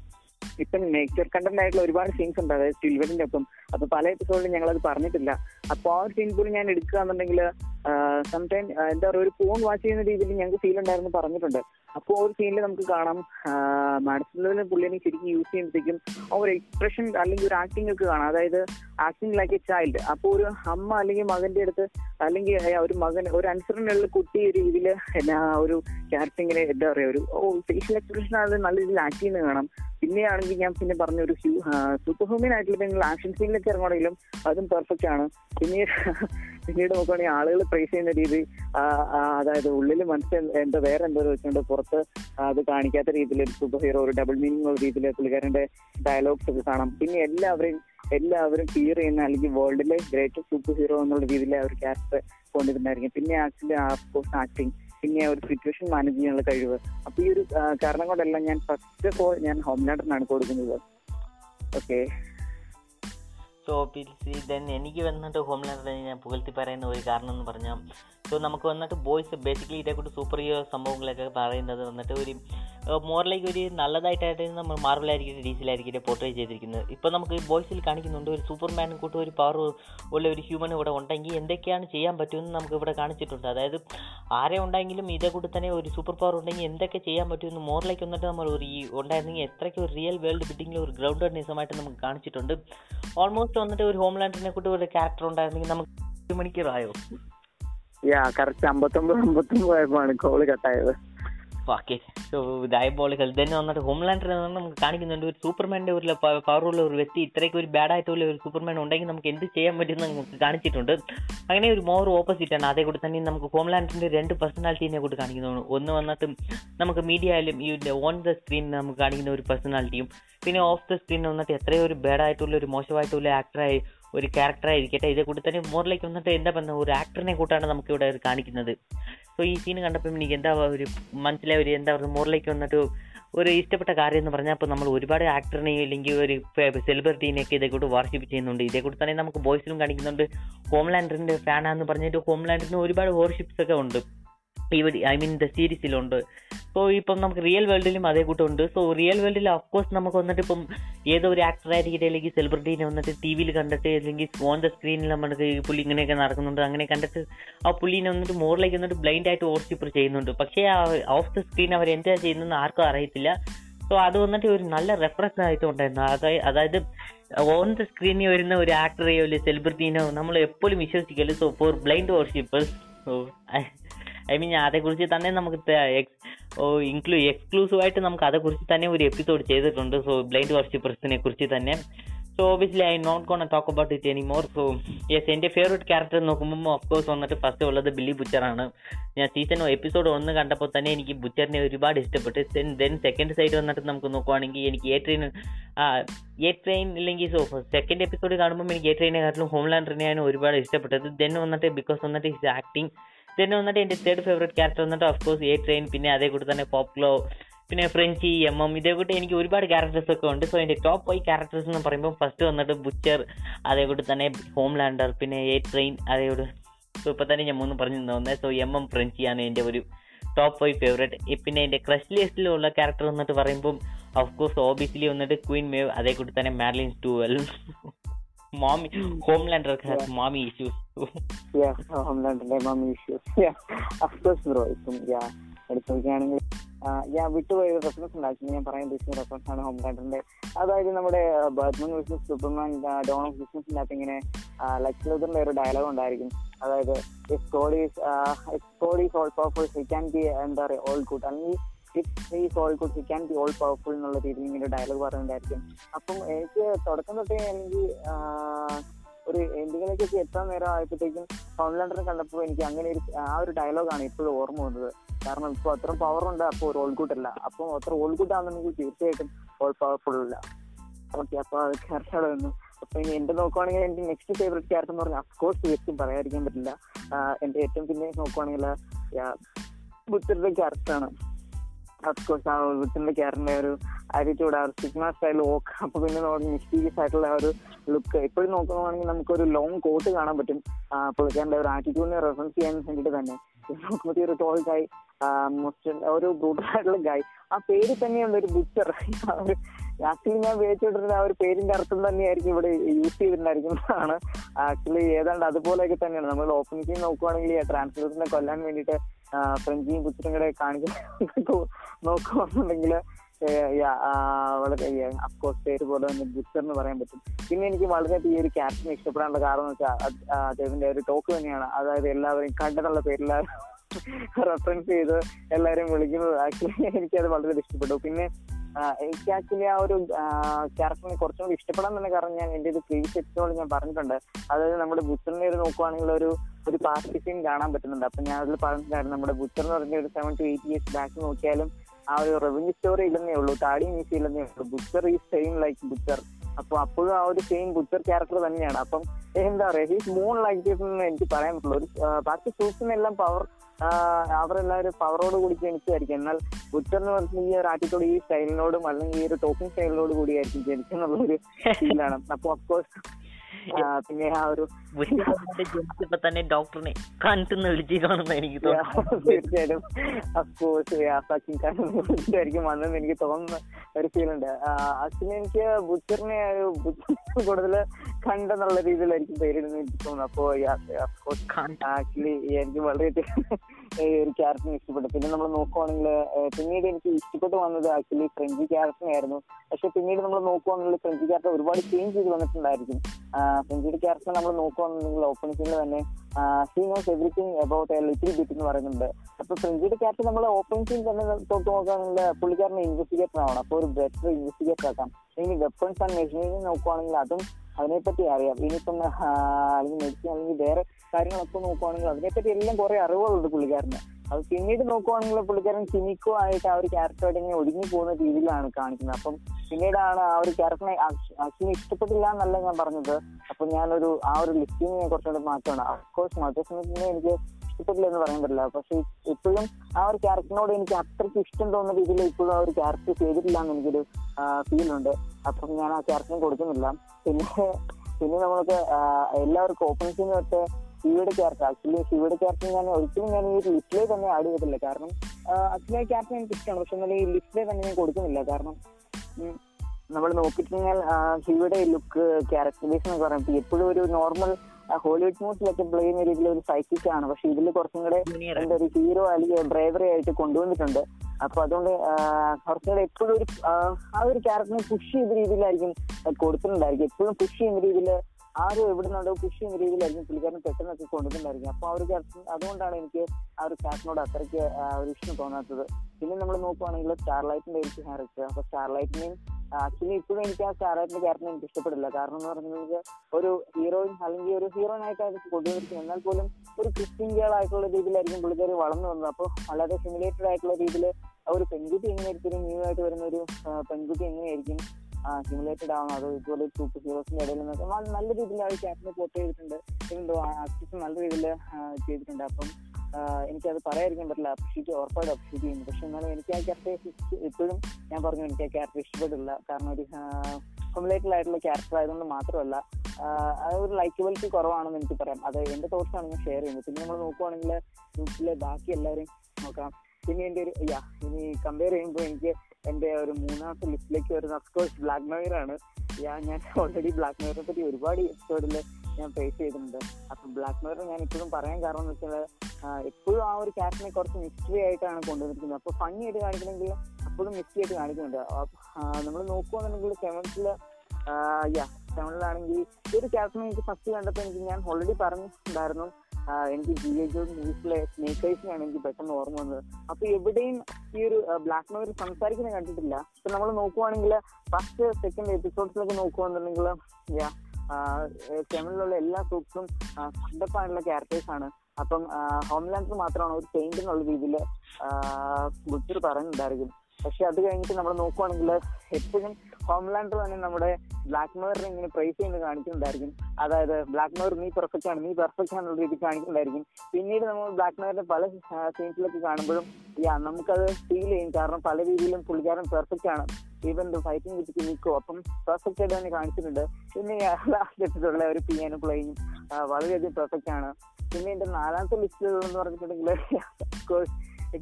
ഇപ്പം നേച്ചർ കണ്ടന്റ് ആയിട്ടുള്ള ഒരുപാട് സീൻസ് ഉണ്ട് അതായത് സിൽവറിന്റെ ഒപ്പം. അപ്പൊ പല എപ്പിസോഡിലും ഞങ്ങൾ അത് പറഞ്ഞിട്ടില്ല. അപ്പൊ ആ ഒരു സീൻ പോലും ഞാൻ എടുക്കുക എന്നുണ്ടെങ്കിൽ സംടൈം എന്താ പറയുക ഒരു ഫോൺ വാച്ച് ചെയ്യുന്ന രീതിയിൽ ഞങ്ങൾക്ക് ഫീൽ ഉണ്ടായിരുന്നു പറഞ്ഞിട്ടുണ്ട്. അപ്പോൾ ഒരു സീനിൽ നമുക്ക് കാണാം. മാഡത്തിൽ പുള്ളിനെ ശരിക്കും യൂസ് ചെയ്യുമ്പോഴത്തേക്കും ആ ഒരു എക്സ്പ്രഷൻ അല്ലെങ്കിൽ ഒരു ആക്ടിംഗ് ഒക്കെ കാണാം. അതായത് ആക്ടിങ് ലൈക്ക് എ ചൈൽഡ് അപ്പോൾ ഒരു അമ്മ അല്ലെങ്കിൽ മകന്റെ അടുത്ത് അല്ലെങ്കിൽ ഒരു മകൻ ഒരു അനുസരണയുള്ള കുട്ടി രീതിയിൽ എന്നാ ഒരു ക്യാരക്ടറിങ്ങിനെ എന്താ പറയുക ഒരു ഫേഷ്യൽ എക്സ്പ്രഷൻ അത് നല്ല രീതിയിൽ ആക്ട് ചെയ്യുന്നത് കാണാം. പിന്നെയാണെങ്കിൽ ഞാൻ പിന്നെ പറഞ്ഞ ഒരു സൂപ്പർ ഹ്യൂമൻ ആയിട്ടുള്ള നിങ്ങൾ ആക്ഷൻ സീനിലൊക്കെ ഇറങ്ങണമെങ്കിലും അതും പെർഫെക്റ്റ് ആണ്. പിന്നീട് പിന്നീട് നോക്കുകയാണെങ്കിൽ ആളുകൾ പ്രൈസ് ചെയ്യുന്ന രീതി അതായത് ഉള്ളിൽ മനസ്സിൽ എന്താ വേറെ എന്തോ വെച്ചുകൊണ്ട് പുറത്ത് അത് കാണിക്കാത്ത രീതിയിൽ ഒരു സൂപ്പർ ഹീറോ ഒരു ഡബിൾ മീനിങ് ഉള്ള രീതിയിൽ പുള്ളിക്കാരന്റെ ഡയലോഗ്സ് ഒക്കെ കാണാം. പിന്നെ എല്ലാവരെയും എല്ലാവരും ഫിയർ ചെയ്യുന്ന അല്ലെങ്കിൽ വേൾഡിലെ ഗ്രേറ്റസ്റ്റ് സൂപ്പർ ഹീറോ എന്നുള്ള രീതിയിൽ ആ ഒരു ക്യാരക്ടർ കൊണ്ടിരുന്നായിരിക്കും പിന്നെ ആക്ച്വലി കോഴ്സ് ആക്ടിങ് പിന്നെ ഒരു സിറ്റുവേഷൻ മാനേജ് ചെയ്യാനുള്ള കഴിവ്. അപ്പൊ ഈ ഒരു കാരണം കൊണ്ടല്ല ഞാൻ ഫസ്റ്റ് ഞാൻ ഹോം ഞാൻ ഹോംലാൻഡറിനാണ് കൊടുക്കുന്നത് ഓക്കെ സോ പിൽസി ദെൻ എനിക്ക് വന്നിട്ട് ഹോംലാൻഡറിനെ ഞാൻ പുകഴ്ത്തി പറയുന്ന ഒരു കാരണം എന്ന് പറഞ്ഞാൽ സോ നമുക്ക് വന്നിട്ട് ബോയ്സ് ബേസിക്കലി ഇതേക്കൂട്ട് സൂപ്പർ ഹീറോ സംഭവങ്ങളൊക്കെ പറയുന്നത് വന്നിട്ട് ഒരു മോറിലേക്ക് ഒരു നല്ലതായിട്ടായിട്ട് നമ്മൾ മാർബിളായിരിക്കും ഡീസിലായിരിക്കും പോർട്രേറ്റ് ചെയ്തിരിക്കുന്നത് ഇപ്പോൾ നമുക്ക് ബോയ്സിൽ കാണിക്കുന്നുണ്ട് ഒരു സൂപ്പർമാനും കൂട്ടും ഒരു പവർ ഉള്ള ഒരു ഹ്യൂമൻ ഇവിടെ ഉണ്ടെങ്കിൽ എന്തൊക്കെയാണ് ചെയ്യാൻ പറ്റുമെന്ന് നമുക്ക് ഇവിടെ കാണിച്ചിട്ടുണ്ട്. അതായത് ആരെ ഉണ്ടെങ്കിലും ഇതേ കൂടി തന്നെ ഒരു സൂപ്പർ പവർ ഉണ്ടെങ്കിൽ എന്തൊക്കെ ചെയ്യാൻ പറ്റുമെന്ന് മോറിലേക്ക് വന്നിട്ട് നമ്മൾ ഒരു ഉണ്ടായിരുന്നെങ്കിൽ എത്രയ്ക്ക് ഒരു റിയൽ വേൾഡ് ബിൽഡിങ്ങിൽ ഒരു ഗ്രൗണ്ടഡ് നിസമായിട്ട് നമുക്ക് കാണിച്ചിട്ടുണ്ട്. ഓൾമോസ്റ്റ് വന്നിട്ട് ഒരു ഹോംലാൻഡിനെ കൂട്ടി ഒരു ക്യാരക്ടർ ഉണ്ടായിരുന്നെങ്കിൽ നമുക്ക് മണിക്കൂറായോ യാ കറക്റ്റ് അമ്പത്തൊമ്പത് അമ്പത്തൊമ്പത് ആയപ്പോഴാണ് കോൾ കട്ടായത് ഓക്കെ സോ ഡയബോളിക്കൽ തന്നെ വന്നിട്ട് ഹോംലാൻഡർ നമുക്ക് കാണിക്കുന്നുണ്ട്. ഒരു സൂപ്പർമാന്റെ ഒരു പവറുള്ള ഒരു വ്യക്തി ഇത്രയ്ക്ക് ഒരു ബാഡ് ആയിട്ടുള്ള ഒരു സൂപ്പർമാൻ ഉണ്ടെങ്കിൽ നമുക്ക് എന്ത് ചെയ്യാൻ പറ്റുമെന്ന് നമുക്ക് കാണിച്ചിട്ടുണ്ട്. അങ്ങനെ ഒരു മോർ ഓപ്പോസിറ്റ് ആണ്. അതേ കൂടി തന്നെ നമുക്ക് ഹോംലാൻഡറിന്റെ രണ്ട് പേഴ്സണാലിറ്റീനെ കൂടി കാണിക്കുന്നതാണ് ഒന്ന് വന്നിട്ട് നമുക്ക് മീഡിയ ആയാലും ഈ ഓൺ ദ സ്ക്രീൻ നമുക്ക് കാണിക്കുന്ന ഒരു പേഴ്സണാലിറ്റിയും പിന്നെ ഓഫ് ദ സ്ക്രീൻ വന്നിട്ട് എത്രയോ ഒരു ബാഡ് ആയിട്ടുള്ള ഒരു മോശമായിട്ടുള്ള ആക്ടറായി ഒരു ക്യാരക്ടറായിരിക്കട്ടെ ഇതേ കൂടി തന്നെ മോറിലേക്ക് വന്നിട്ട് എന്താ പറയുക ഒരു ആക്ടറിനെ കൂട്ടാണ് നമുക്ക് ഇവിടെ കാണിക്കുന്നത്. സോ ഈ സീൻ കണ്ടപ്പം എനിക്ക് എന്താ ഒരു മനസ്സിലായ ഒരു എന്താ പറയുക മോറിലേക്ക് വന്നിട്ട് ഒരു ഇഷ്ടപ്പെട്ട കാര്യം എന്ന് പറഞ്ഞാൽ അപ്പോൾ നമ്മൾ ഒരുപാട് ആക്ടറിനെയും അല്ലെങ്കിൽ ഒരു സെലിബ്രിറ്റീനെയൊക്കെ ഇതേക്കൂട്ട് വർഷിപ്പ് ചെയ്യുന്നുണ്ട്. ഇതേ കൂടി തന്നെ നമുക്ക് ബോയ്സിലും കാണിക്കുന്നുണ്ട്. ഹോംലാൻഡറിന്റെ ഫാനാന്ന് പറഞ്ഞിട്ട് ഹോംലാൻഡറിന് ഒരുപാട് വർഷിപ്സ് ഒക്കെ ഉണ്ട്. ഇവിടെ ഐ മീൻ ദ സീരീസിലുണ്ട് സോ ഇപ്പം നമുക്ക് റിയൽ വേൾഡിലും അതേ കൂട്ടമുണ്ട്. സോ റിയൽ വേൾഡിൽ അഫ്കോഴ്സ് നമുക്ക് വന്നിട്ട് ഇപ്പം ഏതോ ഒരു ആക്ടർ ആയിരിക്കട്ടെ അല്ലെങ്കിൽ സെലിബ്രിറ്റീനെ വന്നിട്ട് ടി വിയിൽ കണ്ടിട്ട് അല്ലെങ്കിൽ ഓൺ ദ സ്ക്രീനിൽ നമുക്ക് ഈ പുള്ളി ഇങ്ങനെയൊക്കെ നടക്കുന്നുണ്ട്. അങ്ങനെ കണ്ടിട്ട് ആ പുള്ളീനെ വന്നിട്ട് മോറിലേക്ക് വന്നിട്ട് ബ്ലൈൻഡ് ആയിട്ട് വർഷിപ്പ് ചെയ്യുന്നുണ്ട്. പക്ഷേ ആ ഓഫ് ദ സ്ക്രീൻ അവർ എന്താ ചെയ്യുന്നതെന്ന് ആർക്കും അറിയത്തില്ല. സോ അത് വന്നിട്ട് ഒരു നല്ല റെഫറൻസ് ആയിട്ട് ഉണ്ടായിരുന്നു. അതായത് ഓൺ ദ സ്ക്രീനിൽ വരുന്ന ഒരു ആക്ടറെയോ അല്ലെങ്കിൽ സെലിബ്രിറ്റീനോ നമ്മൾ എപ്പോഴും വിശ്വസിക്കൽ. So for blind worshippers so I mean അതേക്കുറിച്ച് തന്നെ നമുക്ക് ഇൻക്ലൂ എക്സ്ക്ലൂസീവ് ആയിട്ട് നമുക്ക് അതേക്കുറിച്ച് തന്നെ ഒരു എപ്പിസോഡ് ചെയ്തിട്ടുണ്ട്. സോ ബ്ലൈൻഡ് വർഷിപ്പേഴ്സിനെ കുറിച്ച് തന്നെ. So obviously I not gonna talk about it any more so yes എന്റെ ഫേവറേറ്റ് ക്യാരക്ടർ നോക്കുമ്പോൾ ഓഫ് കോഴ്സ് വന്നിട്ട് ഫസ്റ്റ് ഉള്ളത് ബില്ലി ബുച്ചറാണ് ഞാൻ സീസൺ എപ്പിസോഡ് ഒന്ന് കണ്ടപ്പോൾ തന്നെ എനിക്ക് ബുച്ചറിനെ ഒരുപാട് ഇഷ്ടപ്പെട്ട്. ദെൻ സെക്കൻഡ് സൈഡ് വന്നിട്ട് നമുക്ക് നോക്കുവാണെങ്കിൽ എനിക്ക് എ ട്രെയിൻ എ ട്രെയിൻ ഇല്ലെങ്കിൽ സോ സെക്കൻഡ് എപ്പിസോഡ് കാണുമ്പോൾ എനിക്ക് എ ട്രെയിനെക്കാട്ടിലും ഹോംലാൻഡറിനെയാണ് ഒരുപാട് ഇഷ്ടപ്പെട്ടത്. ദെൻ വന്നിട്ട് ബിക്കോസ് വന്നിട്ട് ഹിസ് ആക്ടിങ് ദെൻ വന്നിട്ട് എന്റെ തേർഡ് ഫേവറേറ്റ് ക്യാരക്ടർ വന്നിട്ട് ഓഫ് കോഴ്സ് എ ട്രെയിൻ പിന്നെ അതേ കൂടി തന്നെ പോപ്ലോ പിന്നെ ഫ്രഞ്ചി എം എം ഇതേ കൂട്ടി എനിക്ക് ഒരുപാട് ക്യാരക്ടേഴ്സ് ഒക്കെ ഉണ്ട്. സോ എന്റെ ടോപ്പ് ഫൈവ് ക്യാരക്ടേഴ്സ് എന്ന് പറയുമ്പോൾ ഫസ്റ്റ് വന്നിട്ട് ബുച്ചർ അതേ കൂടി തന്നെ ഹോം ലാൻഡർ പിന്നെ എ ട്രെയിൻ അതേ കൂടി സോ ഇപ്പോൾ തന്നെ ഞാൻ മൂന്ന് പറഞ്ഞു തോന്നുന്നത് സോ എം എം ഫ്രഞ്ചിയാണ് എന്റെ ഒരു ടോപ്പ് ഫൈവ് ഫേവറേറ്റ് പിന്നെ എന്റെ ക്രഷ് ലിസ്റ്റിലുള്ള ക്യാരക്ടർ വന്നിട്ട് പറയുമ്പോൾ ഓഫ് കോഴ്സ് ഓബിയസ്ലി വന്നിട്ട് ക്വീൻ മേവ് അതേ കൂടി തന്നെ Madelyn Stillwell mommy homelander has mommy issues. Yeah homelander mommy issues. Yeah of course bro ഇപ്പം yeah എടുത്തു നോക്കുകയാണെങ്കിൽ ഞാൻ വിട്ടുപോയ റെഫറൻസ് ഉണ്ടാക്കി ഞാൻ പറയാൻ ഉദ്ദേശിക്കുന്ന റെഫറൻസ് ആണ് ഹോംലാൻഡറിന്റെ അതായത് നമ്മുടെ Batman versus Superman dawn of ബിസിനസിന്റെ അകത്ത് ഇങ്ങനെ ലക്സ് ലൂതറിന്റെ ഒരു ഡയലോഗ് ഉണ്ടായിരിക്കും. അതായത് if God is if God is all powerful he can be എന്താ പറയുക ഓൾ ഗുഡ് അല്ലെങ്കിൽ is all good he can be all powerful എന്നുള്ള രീതിയിൽ ഇങ്ങനെ ഡയലോഗ് പറയുന്നുണ്ടായിരിക്കും. അപ്പം എനിക്ക് തുടക്കം തൊട്ടേ എനിക്ക് ഒരു എന്തെങ്കിലുമൊക്കെ എത്താൻ നേരം ആയപ്പോഴത്തേക്കും ഹോംലാൻഡറിനെ കണ്ടപ്പോൾ എനിക്ക് അങ്ങനെ ഒരു ആ ഒരു ഡയലോഗാണ് ഇപ്പോഴും ഓർമ്മ വന്നത്. കാരണം ഇപ്പോൾ അത്ര പവർ ഉണ്ട് അപ്പോൾ ഒരു ഓൾ ഗുഡ് അല്ല. അപ്പം അത്ര ഓൾ ഗുഡ് ആണെന്നുണ്ടെങ്കിൽ തീർച്ചയായിട്ടും ഓൾ പവർഫുൾ അല്ല. ഓക്കെ അപ്പോൾ അത് ക്യാരക്ടർ വന്നു അപ്പൊ ഇനി എന്റെ നോക്കുവാണെങ്കിൽ എന്റെ നെക്സ്റ്റ് ഫേവറേറ്റ് ക്യാരക്ടർ എന്ന് പറഞ്ഞാൽ അഫ്കോഴ്സ് തീർച്ചയായും പറയാതിരിക്കാൻ പറ്റില്ല. എന്റെ ഏറ്റവും പിന്നെ നോക്കുവാണെങ്കിൽ ബുദ്ധരുടെ ക്യാരക്ടറാണ് അഫ്കോഴ്സ് ആ വീട്ടിന്റെ ക്യാരന്റെ ഒരു ആറ്റിറ്റ്യൂഡ് ആ ഒരു സിഗ്മ സ്റ്റൈൽ ഓക്ക് അപ്പൊ പിന്നെ നമ്മുടെ മിസ്റ്റീരിയസ് ആയിട്ടുള്ള ആ ഒരു ലുക്ക് എപ്പോഴും നോക്കുകയാണെങ്കിൽ നമുക്കൊരു ലോങ് കോട്ട് കാണാൻ പറ്റും. പുള്ളിക്കാരന്റെ ഒരു ആറ്റിറ്റ്യൂഡിനെ റെഫറൻസ് ചെയ്യാൻ വേണ്ടിയിട്ട് തന്നെ. നോക്കുമ്പോൾ ഒരു ടോൾ ഗായ് ഒരു ബ്രൂട്ടൽ ആയിട്ടുള്ള ഗായ് ആ പേര് തന്നെയുണ്ട് ഒരു ബുച്ചർ ആക്ച്വലി ഞാൻ ഉപയോഗിച്ചിട്ടിരുന്ന ആ ഒരു പേരിന്റെ അർത്ഥം തന്നെയായിരിക്കും ഇവിടെ യൂസ് ചെയ്തിട്ടുണ്ടായിരിക്കുന്നതാണ് ആക്ച്വലി ഏതാണ്ട് അതുപോലെയൊക്കെ തന്നെയാണ്. നമ്മൾ ഓപ്പണിംഗ് നോക്കുവാണെങ്കിൽ ട്രാൻസ്ലേഷനെ കൊല്ലാൻ വേണ്ടിയിട്ട് ഫ്രഞ്ചിയും ബുച്ചറും കൂടെ കാണിക്കുന്നു നോക്കുവാണെന്നുണ്ടെങ്കിൽ വളരെ അഫ്കോഴ്സ് പേര് പോലെ തന്നെ ബുച്ചർ എന്ന് പറയാൻ പറ്റും. പിന്നെ എനിക്ക് വളരെ ഈ ഒരു ക്യാപ്റ്റൻ ഇഷ്ടപ്പെടാനുള്ള കാരണം എന്ന് വെച്ചാൽ അദ്ദേഹത്തിന്റെ ഒരു ടോക്ക് തന്നെയാണ്. അതായത് എല്ലാവരെയും കണ്ടെന്നുള്ള പേരിൽ റെഫറൻസ് ചെയ്ത് എല്ലാവരും വിളിക്കുന്നത്. ആക്ച്വലി എനിക്കത് വളരെ ഇഷ്ടപ്പെട്ടു. പിന്നെ എനിക്ക് ആക്ച്വലി ആ ഒരു ക്യാരക്ടറിനെ കുറച്ചും കൂടി ഇഷ്ടപ്പെടാൻ തന്നെ കാരണം ഞാൻ എന്റെ ഒരു പ്രീവിയസ് എപ്പിസോഡ് ഞാൻ പറഞ്ഞിട്ടുണ്ട്. അതായത് നമ്മുടെ ബുച്ചറിനെ ഒരു നോക്കുവാണെങ്കിൽ ഒരു ഒരു പാർട്ടി സീൻ കാണാൻ പറ്റുന്നുണ്ട്. അപ്പൊ ഞാൻ അതിൽ പറഞ്ഞിട്ടുണ്ടായിരുന്നു നമ്മുടെ ബുച്ചർ എന്ന് പറഞ്ഞ ഒരു seven to eight years back നോക്കിയാലും ആ ഒരു റവന്യൂ സ്റ്റോറി ഇല്ലെന്നേ ഉള്ളൂ താടി മീസി ഇല്ലെന്നേ ഉള്ളൂ. Butcher is same like Butcher. അപ്പൊ അപ്പോഴും ആ ഒരു സെയിം ബുച്ചർ ക്യാരക്ടർ തന്നെയാണ്. അപ്പം എന്താ പറയാ ഹീസ് മൂൺ ലൈക്ക് എന്ന് എനിക്ക് പറയാൻ പറ്റുള്ളൂ ഒരു ബാക്കി സൂസിനെല്ലാം പവർ അവരെല്ലാവരും പവറോട് കൂടി ജനിച്ചതായിരിക്കും. എന്നാൽ ബുദ്ധർ എന്ന് പറഞ്ഞ ഈ ഒരു ആറ്റിറ്റ്യൂഡ് ഈ സ്റ്റൈലിനോടും അല്ലെങ്കിൽ ഈ ഒരു ടോക്കിംഗ് സ്റ്റൈലിനോട് കൂടിയായിരിക്കും ജനിച്ചെന്നുള്ള ഒരു ഫീലാണ് അപ്പൊ അഫ്കോഴ്സ് പിന്നെ ആ ഒരു ജനിച്ചപ്പോ തന്നെ ഡോക്ടറിനെ കണ്ടെന്ന് വിളിച്ചിട്ടാണെന്ന് എനിക്ക് തീർച്ചയായിട്ടും. അഫ്കോഴ്സ് സച്ചിൻ ഖാൻ വന്നതെന്ന് എനിക്ക് തോന്നുന്ന ഒരു ഫീൽ ഉണ്ട്. ആക്ച്വലി എനിക്ക് ബുദ്ധറിനെ കൂടുതൽ കണ്ടെന്നുള്ള രീതിയിലായിരിക്കും പേരിടുന്ന എനിക്ക് തോന്നുന്നു. അപ്പോ ആക്ച്വലി എനിക്ക് വളരെ ഒരു ക്യാരക്ടറിനെ ഇഷ്ടപ്പെട്ടു. പിന്നെ നമ്മൾ നോക്കുവാണെങ്കിൽ പിന്നീട് എനിക്ക് ഇഷ്ടപ്പെട്ട് വന്നത് ആക്ച്വലി ഫ്രഞ്ച് ക്യാരക്ടറിനായിരുന്നു പക്ഷെ പിന്നീട് നമ്മൾ നോക്കുവാണെങ്കിൽ ഫ്രഞ്ച് ക്യാരക്ടർ ഒരുപാട് ചേഞ്ച് ചെയ്ത് വന്നിട്ടുണ്ടായിരിക്കും. ഫ്രഞ്ചിയുടെ ക്യാരക്ടർ നമ്മൾ നോക്കുവാണെന്നുണ്ടെങ്കിൽ ഓപ്പണിംഗ് സീനിൽ തന്നെ he knows everything about little bit എന്ന് പറയുന്നുണ്ട്. അപ്പൊ ഫ്രഞ്ചിയുടെ ക്യാരക്ടർ നമ്മൾ ഓപ്പണിംഗ് സീൻ തന്നെ തൊട്ട് നോക്കുകയാണെങ്കിൽ പുള്ളിക്കാരനെ ഇൻവെസ്റ്റിഗേറ്റർ ആവണം. അപ്പോൾ ഒരു ബെറ്റർ ഇൻവെസ്റ്റിഗേറ്റർ ആക്കാം. ഇനി വെപ്പൺസ് ആൻഡ് മെഷീനറി നോക്കുവാണെങ്കിൽ അതും അതിനെപ്പറ്റി അറിയാം. ഇനിയിപ്പം അല്ലെങ്കിൽ മെഡിസിൻ അല്ലെങ്കിൽ വേറെ കാര്യങ്ങളൊക്കെ നോക്കുവാണെങ്കിൽ അതിനെപ്പറ്റി എല്ലാം കുറെ അറിവുകളുണ്ട് പുള്ളിക്കാരന്. അത് പിന്നീട് നോക്കുവാണെങ്കിൽ പുള്ളിക്കാരൻ സിനിക്കോ ആയിട്ട് ആ ഒരു ക്യാരക്ടറായിട്ട് ഇങ്ങനെ ഒതുങ്ങി പോകുന്ന രീതിയിലാണ് കാണിക്കുന്നത്. അപ്പം പിന്നീടാണ് ആ ഒരു ക്യാരക്ടറിനെ ആക്ച്വലി ഇഷ്ടപ്പെട്ടില്ല എന്നല്ല ഞാൻ പറഞ്ഞത്. അപ്പൊ ഞാനൊരു ആ ഒരു ലിസ്റ്റിനെ കുറച്ചുകൂടെ മാറ്റമാണ് അഫ്കോഴ്സ് സമയത്ത് എനിക്ക് ഇഷ്ടപ്പെട്ടില്ല എന്ന് പറയാൻ പറ്റില്ല പക്ഷെ ഇപ്പോഴും ആ ഒരു ക്യാരക്ടറിനോട് എനിക്ക് അത്രയ്ക്ക് ഇഷ്ടം തോന്നുന്ന രീതിയിൽ ഇപ്പോഴും ആ ഒരു ക്യാരക്ടർ ചെയ്തിട്ടില്ല എന്ന് എനിക്കൊരു ഫീൽ ഉണ്ട്. അപ്പം ഞാൻ ആ ക്യാരക്ടറിന് കൊടുക്കുന്നില്ല. പിന്നെ പിന്നെ നമ്മൾക്ക് എല്ലാവർക്കും ഓപ്പൺ സീൻ തൊട്ട് ശിവയുടെ ക്യാരക്ടർ ആക്ച്വലി ശിവയുടെ ക്യാരക്ടർ ഞാൻ ഒരിക്കലും ഞാൻ ഈ ലിസ്റ്റിലെ തന്നെ ആഡ് ചെയ്തിട്ടില്ല. കാരണം ആക്ച്വലി ആ ക്യാരക്ടർ എനിക്ക് ഇഷ്ടമാണ്. പക്ഷെ എന്നാലും ഈ ലിസ്റ്റിലെ തന്നെ ഞാൻ കൊടുക്കുന്നില്ല. കാരണം നമ്മൾ നോക്കിക്കഴിഞ്ഞാൽ ശിവയുടെ ലുക്ക് ക്യാരക്ടറൈസ് എന്നൊക്കെ പറയുമ്പോൾ എപ്പോഴും ഒരു നോർമൽ ഹോളിവുഡ് മൂവിസിലൊക്കെ പ്ലേ ചെയ്യുന്ന രീതിയിൽ ഒരു സൈക്കിക് ആണ്. പക്ഷെ ഇതിൽ കുറച്ചും കൂടെ എന്താ ഒരു ഹീറോ അല്ലെങ്കിൽ ബ്രേവറി ആയിട്ട് കൊണ്ടുവന്നിട്ടുണ്ട്. അപ്പൊ അതുകൊണ്ട് കുറച്ചും കൂടെ എപ്പോഴും ഒരു ആ ഒരു ക്യാരക്ടറിനെ പുഷ് ചെയ്ത രീതിയിലായിരിക്കും കൊടുത്തിട്ടുണ്ടായിരിക്കും. എപ്പോഴും പുഷ് ചെയ്യുന്ന രീതിയിൽ ആരും എവിടെ നിന്നുണ്ടോ പുഷ് ചെയ്യുന്ന രീതിയിലായിരുന്നു പുള്ളിക്കാരൻ പെട്ടെന്നൊക്കെ കൊണ്ടുവന്നിട്ടുണ്ടായിരിക്കും അപ്പൊ അവർക്ക് അതുകൊണ്ടാണ് എനിക്ക് ആ ഒരു ക്യാറ്റിനോട് അത്രയ്ക്ക് ഒരു ഇഷ്ടം തോന്നാത്തത്. പിന്നെ നമ്മൾ നോക്കുവാണെങ്കിൽ സ്റ്റാർലൈറ്റിന്റെ എനിക്ക് ക്യാരക്ടർ അപ്പൊ സ്റ്റാർലൈറ്റിനെയും ആക്ച്വലി ഇപ്പോഴും എനിക്ക് ആ സ്റ്റാർലൈറ്റിന്റെ ക്യാരക്ടർ എനിക്ക് ഇഷ്ടപ്പെടില്ല. കാരണം എന്ന് പറഞ്ഞാൽ ഒരു ഹീറോയിൻ അല്ലെങ്കിൽ ഒരു ഹീറോയിൻ ആയിട്ടാണ് കൊണ്ടുവന്നിരിക്കുന്നത് എന്നാൽ പോലും ഒരു ക്രിസ്ത്യൻ ഗേൾ ആയിട്ടുള്ള രീതിയിലായിരിക്കും പുള്ളിക്കാരി വളർന്നു വന്നത്. അപ്പോൾ വളരെ സിമുലേറ്റഡ് ആയിട്ടുള്ള രീതിയിൽ ഒരു പെൺകുട്ടി എങ്ങനെയായിരിക്കും ന്യൂ ആയിട്ട് വരുന്ന ഒരു പെൺകുട്ടി എങ്ങനെയായിരിക്കും സിമുലേറ്റഡ് ആവണം അതോ ഇതുപോലെ സൂപ്പർ ഹീറോസിന്റെ ഇടയിൽ നിന്നൊക്കെ നല്ല രീതിയിൽ ഒരു ക്യാരക്ടറിനെ പോർട്ട് ചെയ്തിട്ടുണ്ട്. എന്തോ നല്ല രീതിയിൽ ചെയ്തിട്ടുണ്ട്. അപ്പം എനിക്കത് പറയാതിരിക്കാൻ പറ്റില്ല. അപ്രീഷിയേറ്റ് ഉറപ്പായിട്ട് അപ്രീഷിയേറ്റ് ചെയ്യുന്നു. പക്ഷെ എന്നാലും എനിക്ക് ആ ക്യാരക്ടർ ഇപ്പോഴും ഞാൻ പറഞ്ഞു എനിക്ക് ആ ക്യാരക്ടർ ഇഷ്ടപ്പെട്ടില്ല കാരണം ഒരു സിമുലേറ്റഡ് ആയിട്ടുള്ള ക്യാരക്ടർ ആയതുകൊണ്ട് മാത്രമല്ല അത് ഒരു ലൈക്കബിലിറ്റി കുറവാണെന്ന് എനിക്ക് പറയാം. അത് എന്റെ ആണ് ഞാൻ ഷെയർ ചെയ്യുന്നത്. പിന്നെ നമ്മൾ നോക്കുവാണെങ്കിൽ ഗ്രൂപ്പിലെ ബാക്കി എല്ലാവരെയും നോക്കാം. പിന്നെ എന്റെ ഒരു യാ ഇനി കമ്പയർ ചെയ്യുമ്പോൾ എനിക്ക് എന്റെ ഒരു മൂന്നാമത്തെ ലിസ്റ്റിലേക്ക് വരുന്ന അഫ്കോഴ്സ് ബ്ലാക്ക് മെയർ ആണ്. ഞാൻ ഞാൻ ഓൾറെഡി ബ്ലാക്ക് മെയറിനെ പറ്റി ഒരുപാട് എപ്പിസോഡിൽ ഞാൻ ഫേസ് ചെയ്തിട്ടുണ്ട്. അപ്പം ബ്ലാക്ക് മെയർ ഞാൻ ഇപ്പോഴും പറയാൻ കാരണം എന്ന് വെച്ചാൽ എപ്പോഴും ആ ഒരു ക്യാരക്ടറിനെ കുറച്ച് മിസ്റ്ററി ആയിട്ടാണ് കൊണ്ടുവന്നിരിക്കുന്നത്. അപ്പോൾ ഫണ്ണി ആയിട്ട് കാണിക്കണമെങ്കിൽ അപ്പോഴും മിസ്റ്ററി ആയിട്ട് കാണിക്കുന്നുണ്ട്. നമ്മൾ നോക്കുകയാണെന്നുണ്ടെങ്കിൽ സെവൻസിൽ യാ സെവനിലാണെങ്കിൽ ഈ ഒരു ക്യാരക്ടറിനെ എനിക്ക് ഫസ്റ്റ് കണ്ടപ്പോൾ എനിക്ക് ഞാൻ ഓൾറെഡി പറഞ്ഞിട്ടുണ്ടായിരുന്നു. എനിക്ക് ജി എ ജോ മൂവീസിലെ സ്നേക്ക് ഐസിനാണ് എനിക്ക് പെട്ടെന്ന് ഓർമ്മ വന്നത്. അപ്പൊ എവിടെയും ഈ ഒരു ബ്ലാക്ക് മെയിൽ സംസാരിക്കുന്നത് കണ്ടിട്ടില്ല. ഇപ്പൊ നമ്മൾ നോക്കുവാണെങ്കിൽ ഫസ്റ്റ് സെക്കൻഡ് എപ്പിസോഡ്സിലൊക്കെ നോക്കുവാണെന്നുണ്ടെങ്കിൽ യാ സെവനിലുള്ള എല്ലാ സൂപ്സും ഫണ്ടപ്പായിട്ടുള്ള ക്യാരക്ടേഴ്സ് ആണ് അപ്പം ഹോംലാൻഡർ മാത്രമാണ് ഒരു പെയിന്റ് എന്നുള്ള രീതിയിൽ ബുദ്ധിർ പറയുന്നുണ്ടായിരിക്കും. പക്ഷെ അത് കഴിഞ്ഞിട്ട് നമ്മൾ നോക്കുവാണെങ്കിൽ എപ്പോഴും ഹോംലാൻഡർ തന്നെ നമ്മുടെ ബ്ലാക്ക് മെയറിനെ ഇങ്ങനെ പ്രൈസ് ചെയ്യുന്നത് കാണിക്കുന്നുണ്ടായിരിക്കും അതായത് ബ്ലാക്ക് മെയർ നീ പെർഫെക്റ്റ് ആണ് നീ പെർഫെക്റ്റ് ആണെന്നുള്ള രീതിയിൽ കാണിക്കുന്നുണ്ടായിരിക്കും പിന്നീട് നമ്മൾ ബ്ലാക്ക് മെയറിന്റെ പല സീൻസിലൊക്കെ കാണുമ്പോഴും യാ നമുക്കത് ഫീൽ ചെയ്യും. കാരണം പല രീതിയിലും പുള്ളിക്കാരൻ പെർഫെക്റ്റ് ആണ്. ഈവൻ ഫൈറ്റിംഗ് വിത്ത് നിൽക്കും അപ്പം പെർഫെക്റ്റ് ആയിട്ട് തന്നെ കാണിച്ചിട്ടുണ്ട്. പിന്നെ ലാസ്റ്റ് ഒരു പിയാനോ പ്ലേയും വളരെയധികം പെർഫെക്റ്റ് ആണ്. പിന്നെ എന്റെ നാലാമത്തെ ലിസ്റ്റ് എന്ന് പറഞ്ഞിട്ടുണ്ടെങ്കിൽ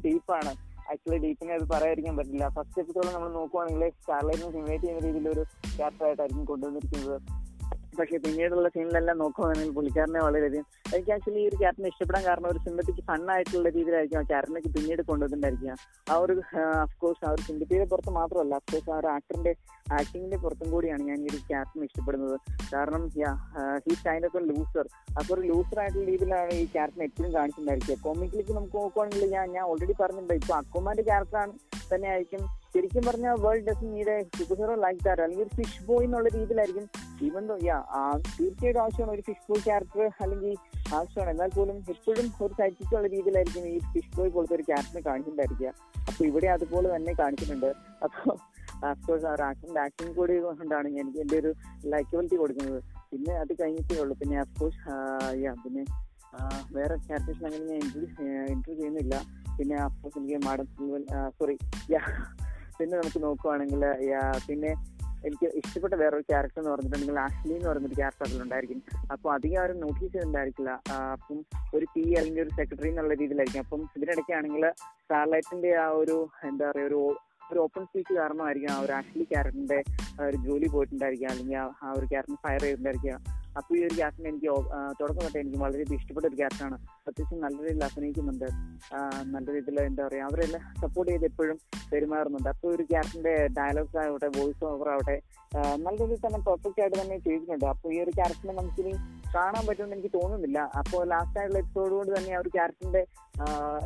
ഡീപ്പാണ് ആക്ച്വലി ഡീപ്പിനെ അത് പറയാതിരിക്കാൻ പറ്റില്ല. ഫസ്റ്റ് എപ്പിസോഡ് നമ്മൾ നോക്കുവാണെങ്കിൽ സ്റ്റാർലൈറ്റിനെ സിമുലേറ്റ് ചെയ്യുന്ന രീതിയിലൊരു ക്യാരക്ടർ ആയിട്ടായിരിക്കും കൊണ്ടുവന്നിരിക്കുന്നത്. പക്ഷെ പിന്നീടുള്ള സീനിലെല്ലാം നോക്കുകയാണെങ്കിൽ പുള്ളിക്കാരനെ വളരെയധികം എനിക്ക് ആക്ച്വലി ഈ ഒരു ക്യാരക്ടറിനെ ഇഷ്ടപ്പെടാൻ കാരണം ഒരു സിമ്പത്തിക്ക് ഫൺ ആയിട്ടുള്ള രീതിയിലായിരിക്കും ആ ക്യാരക്ടറിനെ പിന്നീട് കൊണ്ടുവന്നിട്ടുണ്ടായിരിക്കുക. ആ ഒരു അഫ്കോഴ്സ് ആ ഒരു സിമ്പത്തിയുടെ പുറത്ത് മാത്രമല്ല അഫ്കോഴ്സ് ആ ഒരു ആക്ടറിന്റെ ആക്ടിങ്ങിന്റെ പുറത്തും കൂടിയാണ് ഞാൻ ഈ ഒരു ക്യാരക്ടറിനെ ഇഷ്ടപ്പെടുന്നത്. കാരണം he kind of a loser അപ്പോൾ ഒരു ലൂസർ ആയിട്ടുള്ള രീതിയിലാണ് ഈ ക്യാരക്ടറിനെ എപ്പോഴും കാണിച്ചിട്ടുണ്ടായിരിക്കുക. കോമിക്കിലേക്ക് നമുക്ക് നോക്കുവാണെങ്കിൽ ഞാൻ ഞാൻ ഓൾറെഡി പറഞ്ഞിട്ടുണ്ട് ഇപ്പൊ അക്കോമാന്റെ ക്യാരക്ടറാണ് തന്നെ ആയിരിക്കും ശരിക്കും പറഞ്ഞാൽ world does need super hero like that അല്ലെങ്കിൽ ഒരു ഫിഷ് ബോയ് എന്നുള്ള രീതിയിലായിരിക്കും. ഈവൻ ദോ തീർച്ചയായിട്ടും ആവശ്യമാണ് ഒരു ഫിഷ് ബോയ് ക്യാരക്ടർ അല്ലെങ്കിൽ ആവശ്യമാണ്. എന്നാൽ പോലും എപ്പോഴും ഒരു സൈറ്റിക്കുള്ള രീതിയിലായിരിക്കും ഈ ഫിഷ് ബോയ് പോലത്തെ ഒരു ക്യാരക്ടറിനെ കാണിച്ചിട്ടുണ്ടായിരിക്കുക. അപ്പൊ ഇവിടെ അതുപോലെ തന്നെ കാണിച്ചിട്ടുണ്ട്. അപ്പോൾ അഫ്കോഴ്സ് ആ ആക്ടറിന്റെ ആക്ടിങ് കൂടി കൊണ്ടാണ് എനിക്ക് എന്റെ ഒരു ലൈക്കബിലിറ്റി കൊടുക്കുന്നത്. പിന്നെ അത് കഴിഞ്ഞിട്ടേ ഉള്ളൂ. പിന്നെ അഫ്കോഴ്സ് യാ പിന്നെ വേറെ ക്യാരക്ടേഴ്സിന് അങ്ങനെ ഞാൻ ഇന്റർവ്യൂ ചെയ്യുന്നില്ല. പിന്നെ അഫ്കോഴ്സ് എനിക്ക് മാഡം സോറി യാ പിന്നെ നമുക്ക് നോക്കുവാണെങ്കിൽ പിന്നെ എനിക്ക് ഇഷ്ടപ്പെട്ട വേറൊരു ക്യാരക്ടർ എന്ന് പറഞ്ഞിട്ടുണ്ടെങ്കിൽ ആഷ്ലി എന്ന് പറഞ്ഞൊരു ക്യാരക്ടർ അതിലുണ്ടായിരിക്കും. അപ്പോൾ അധികം ആരും നോട്ടീസ് ചെയ്തിട്ടുണ്ടായിരിക്കില്ല അപ്പം ഒരു പി അല്ലെങ്കിൽ ഒരു സെക്രട്ടറി എന്നുള്ള രീതിയിലായിരിക്കും. അപ്പം ഇതിനിടയ്ക്കാണെങ്കിൽ സ്റ്റാർലൈറ്റിന്റെ ആ ഒരു എന്താ പറയുക ഒരു ഒരു ഓപ്പൺ സ്പീച്ച് കാരണമായിരിക്കും ആ ഒരു ആഷ്ലി ക്യാരക്ടറിന്റെ ഒരു ജോലി പോയിട്ടുണ്ടായിരിക്കുക. അല്ലെങ്കിൽ ആ- ഒരു ക്യാരക്ടർ ഫയർ ചെയ്തിട്ടുണ്ടായിരിക്കുക. അപ്പോൾ ഈ ഒരു ക്യാപ്റ്റൻ എനിക്ക് തുടക്കം തൊട്ടേ എനിക്ക് വളരെയധികം ഇഷ്ടപ്പെട്ട ഒരു ക്യാരക്ടറാണ് അത്യാവശ്യം നല്ല രീതിയിൽ അഭിനയിക്കുന്നുണ്ട്. നല്ല രീതിയിൽ എന്താ പറയുക അവരെല്ലാം സപ്പോർട്ട് ചെയ്ത് എപ്പോഴും പെരുമാറുന്നുണ്ട്. അപ്പോൾ ഒരു ക്യാരക്ടറിന്റെ ഡയലോഗ്സ് ആവട്ടെ വോയിസ് ഓവർ ആവട്ടെ നല്ല രീതിയിൽ തന്നെ പെർഫെക്റ്റ് ആയിട്ട് തന്നെ ചെയ്തിട്ടുണ്ട്. അപ്പോൾ ഈ ഒരു ക്യാരക്ടറിനെ നമുക്കിനി കാണാൻ പറ്റുമെന്ന് എനിക്ക് തോന്നുന്നില്ല. അപ്പോൾ ലാസ്റ്റ് ആയിട്ടുള്ള എപ്പിസോഡ് കൊണ്ട് തന്നെ ആ ഒരു ക്യാരക്ടറിന്റെ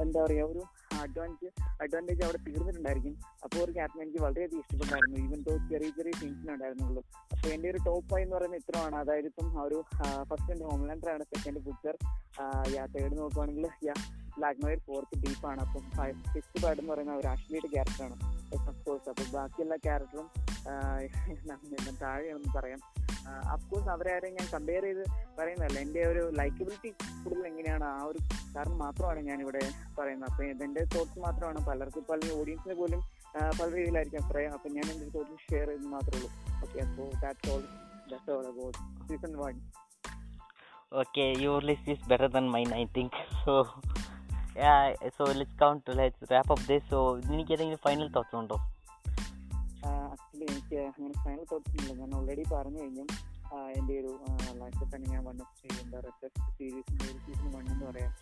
എന്താ പറയുക ഒരു അഡ്വാന്റേജ് അഡ്വാന്റേജ് അവിടെ തീർന്നിട്ടുണ്ടായിരിക്കും. അപ്പോൾ ഒരു ക്യാപ്റ്റൻ എനിക്ക് വളരെയധികം ഇഷ്ടപ്പെട്ടായിരുന്നു. ഈവൻ തോ ചെറിയ ചെറിയ ടീംസിനുണ്ടായിരുന്നുള്ളൂ അപ്പോൾ എന്റെ ഒരു ടോപ്പ് ഫൈവ് എന്ന് പറയുന്നത് ഇത്രയാണ്. അതായത് ഇപ്പം ഒരു ഫസ്റ്റ് എന്റെ ഹോംലാൻഡറാണ് സെക്കൻഡ് ബുക്കർ യാ തേർഡ് നോക്കുവാണെങ്കിൽ യാ ബ്ലാക്ക് നോയർ ഫോർത്ത് ഡീപ്പാണ് അപ്പം ഫിഫ്ത് പാർട്ട് എന്ന് പറയുന്ന ഒരു അശ്ലീയുടെ ക്യാരക്ടറാണ് ഓഫ് കോഴ്സ് അപ്പോൾ ബാക്കിയുള്ള ക്യാരക്ടറും താഴെയാണെന്ന് പറയാം. അഫ്കോഴ്സ് അവരെ ആരെയും ഞാൻ കമ്പയർ ചെയ്ത് പറയുന്നതല്ല. എന്റെ ഒരു ലൈക്കബിലിറ്റി കൂടുതൽ എങ്ങനെയാണ്? ആ ഒരു കാരണം മാത്രമാണ് ഞാൻ ഇവിടെ പറയുന്നത്. അപ്പം ഇതെന്റെ തോട്ട്സ് മാത്രമാണ്. പലർക്കും പല ഓഡിയൻസിന് പോലും പല രീതിയിലായിരിക്കും അഭിപ്രായം അപ്പം ഞാൻ എന്റെ തോട്ട്സ് ഷെയർ ചെയ്ത് മാത്രമേ ഉള്ളൂ. ഓക്കെ അപ്പോൾ that's all that's all about season one okay your list is better than mine I think so so so count let's wrap up this. So, എനിക്ക് ഏതെങ്കിലും ഫൈനൽ തോട്ട്സ് ഉണ്ടോ? ആക്ച്വലി എനിക്ക് അങ്ങനെ final thoughts ഇല്ല ഞാൻ already പറഞ്ഞു കഴിഞ്ഞു. എന്റെ ഒരു ലൈഫിൽ തന്നെ ഞാൻ വൺ ഓഫ് പറയുക ബെസ്റ്റ് സീരീസിന്റെ ഒരു സീസൺ വൺ എന്ന് പറയാം.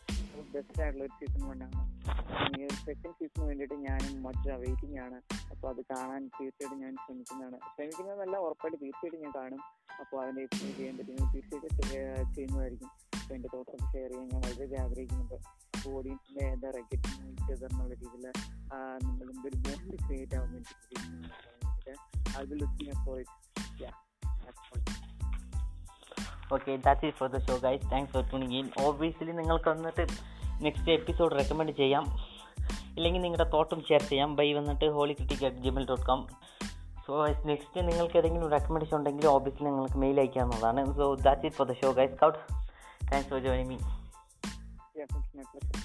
ബെസ്റ്റ് ആയിട്ടുള്ള ഒരു സീസൺ വൺ ആണ്. സെക്കൻഡ് സീസണിന് വേണ്ടിയിട്ട് ഞാനും മറ്റു വെയിറ്റിംഗ് ആണ്. അപ്പോൾ അത് കാണാൻ തീർച്ചയായിട്ടും ഞാൻ ശ്രമിക്കുന്നതാണ്. ശ്രമിക്കുന്നതല്ല ഉറപ്പായിട്ട് തീർച്ചയായിട്ടും ഞാൻ കാണും. അപ്പോൾ അതിന്റെ എപ്പിസോഡ് ചെയ്യാൻ പറ്റുന്നത് തീർച്ചയായിട്ടും ചെയ്യുന്നതായിരിക്കും. അപ്പോൾ എന്റെ തോട്ടം ഷെയർ ചെയ്യാൻ ഞാൻ വളരെ ആഗ്രഹിക്കുന്നുണ്ട്. ഓഡിയൻസിന്റെ എന്താ പറയുക ഗെറ്റ് എന്നുള്ള രീതിയിൽ നമ്മൾ ഒരു ബോണ്ട് ക്രിയേറ്റ് ആവാൻ വേണ്ടി I will looking for it yeah okay that's it for the show guys thanks for tuning in obviously നിങ്ങൾക്ക് വന്നിട്ട് നെക്സ്റ്റ് എപ്പിസോഡ് റെക്കമെൻഡ് ചെയ്യാം. ഇല്ലെങ്കിൽ നിങ്ങളുടെ തോട്ടും ഷെയർ ചെയ്യാം. ബൈ വന്നിട്ട് Holy Critic at Gmail dot com so next നിങ്ങൾക്ക് ഏതെങ്കിലും റെക്കമെൻഡേഷൻ ഉണ്ടെങ്കിൽ ഓബിയസ്ലി നിങ്ങൾക്ക് മെയിൽ അയക്കാവുന്നതാണ്. So that's it for the show guys കൗട്ട് thanks for joining me sehr gut.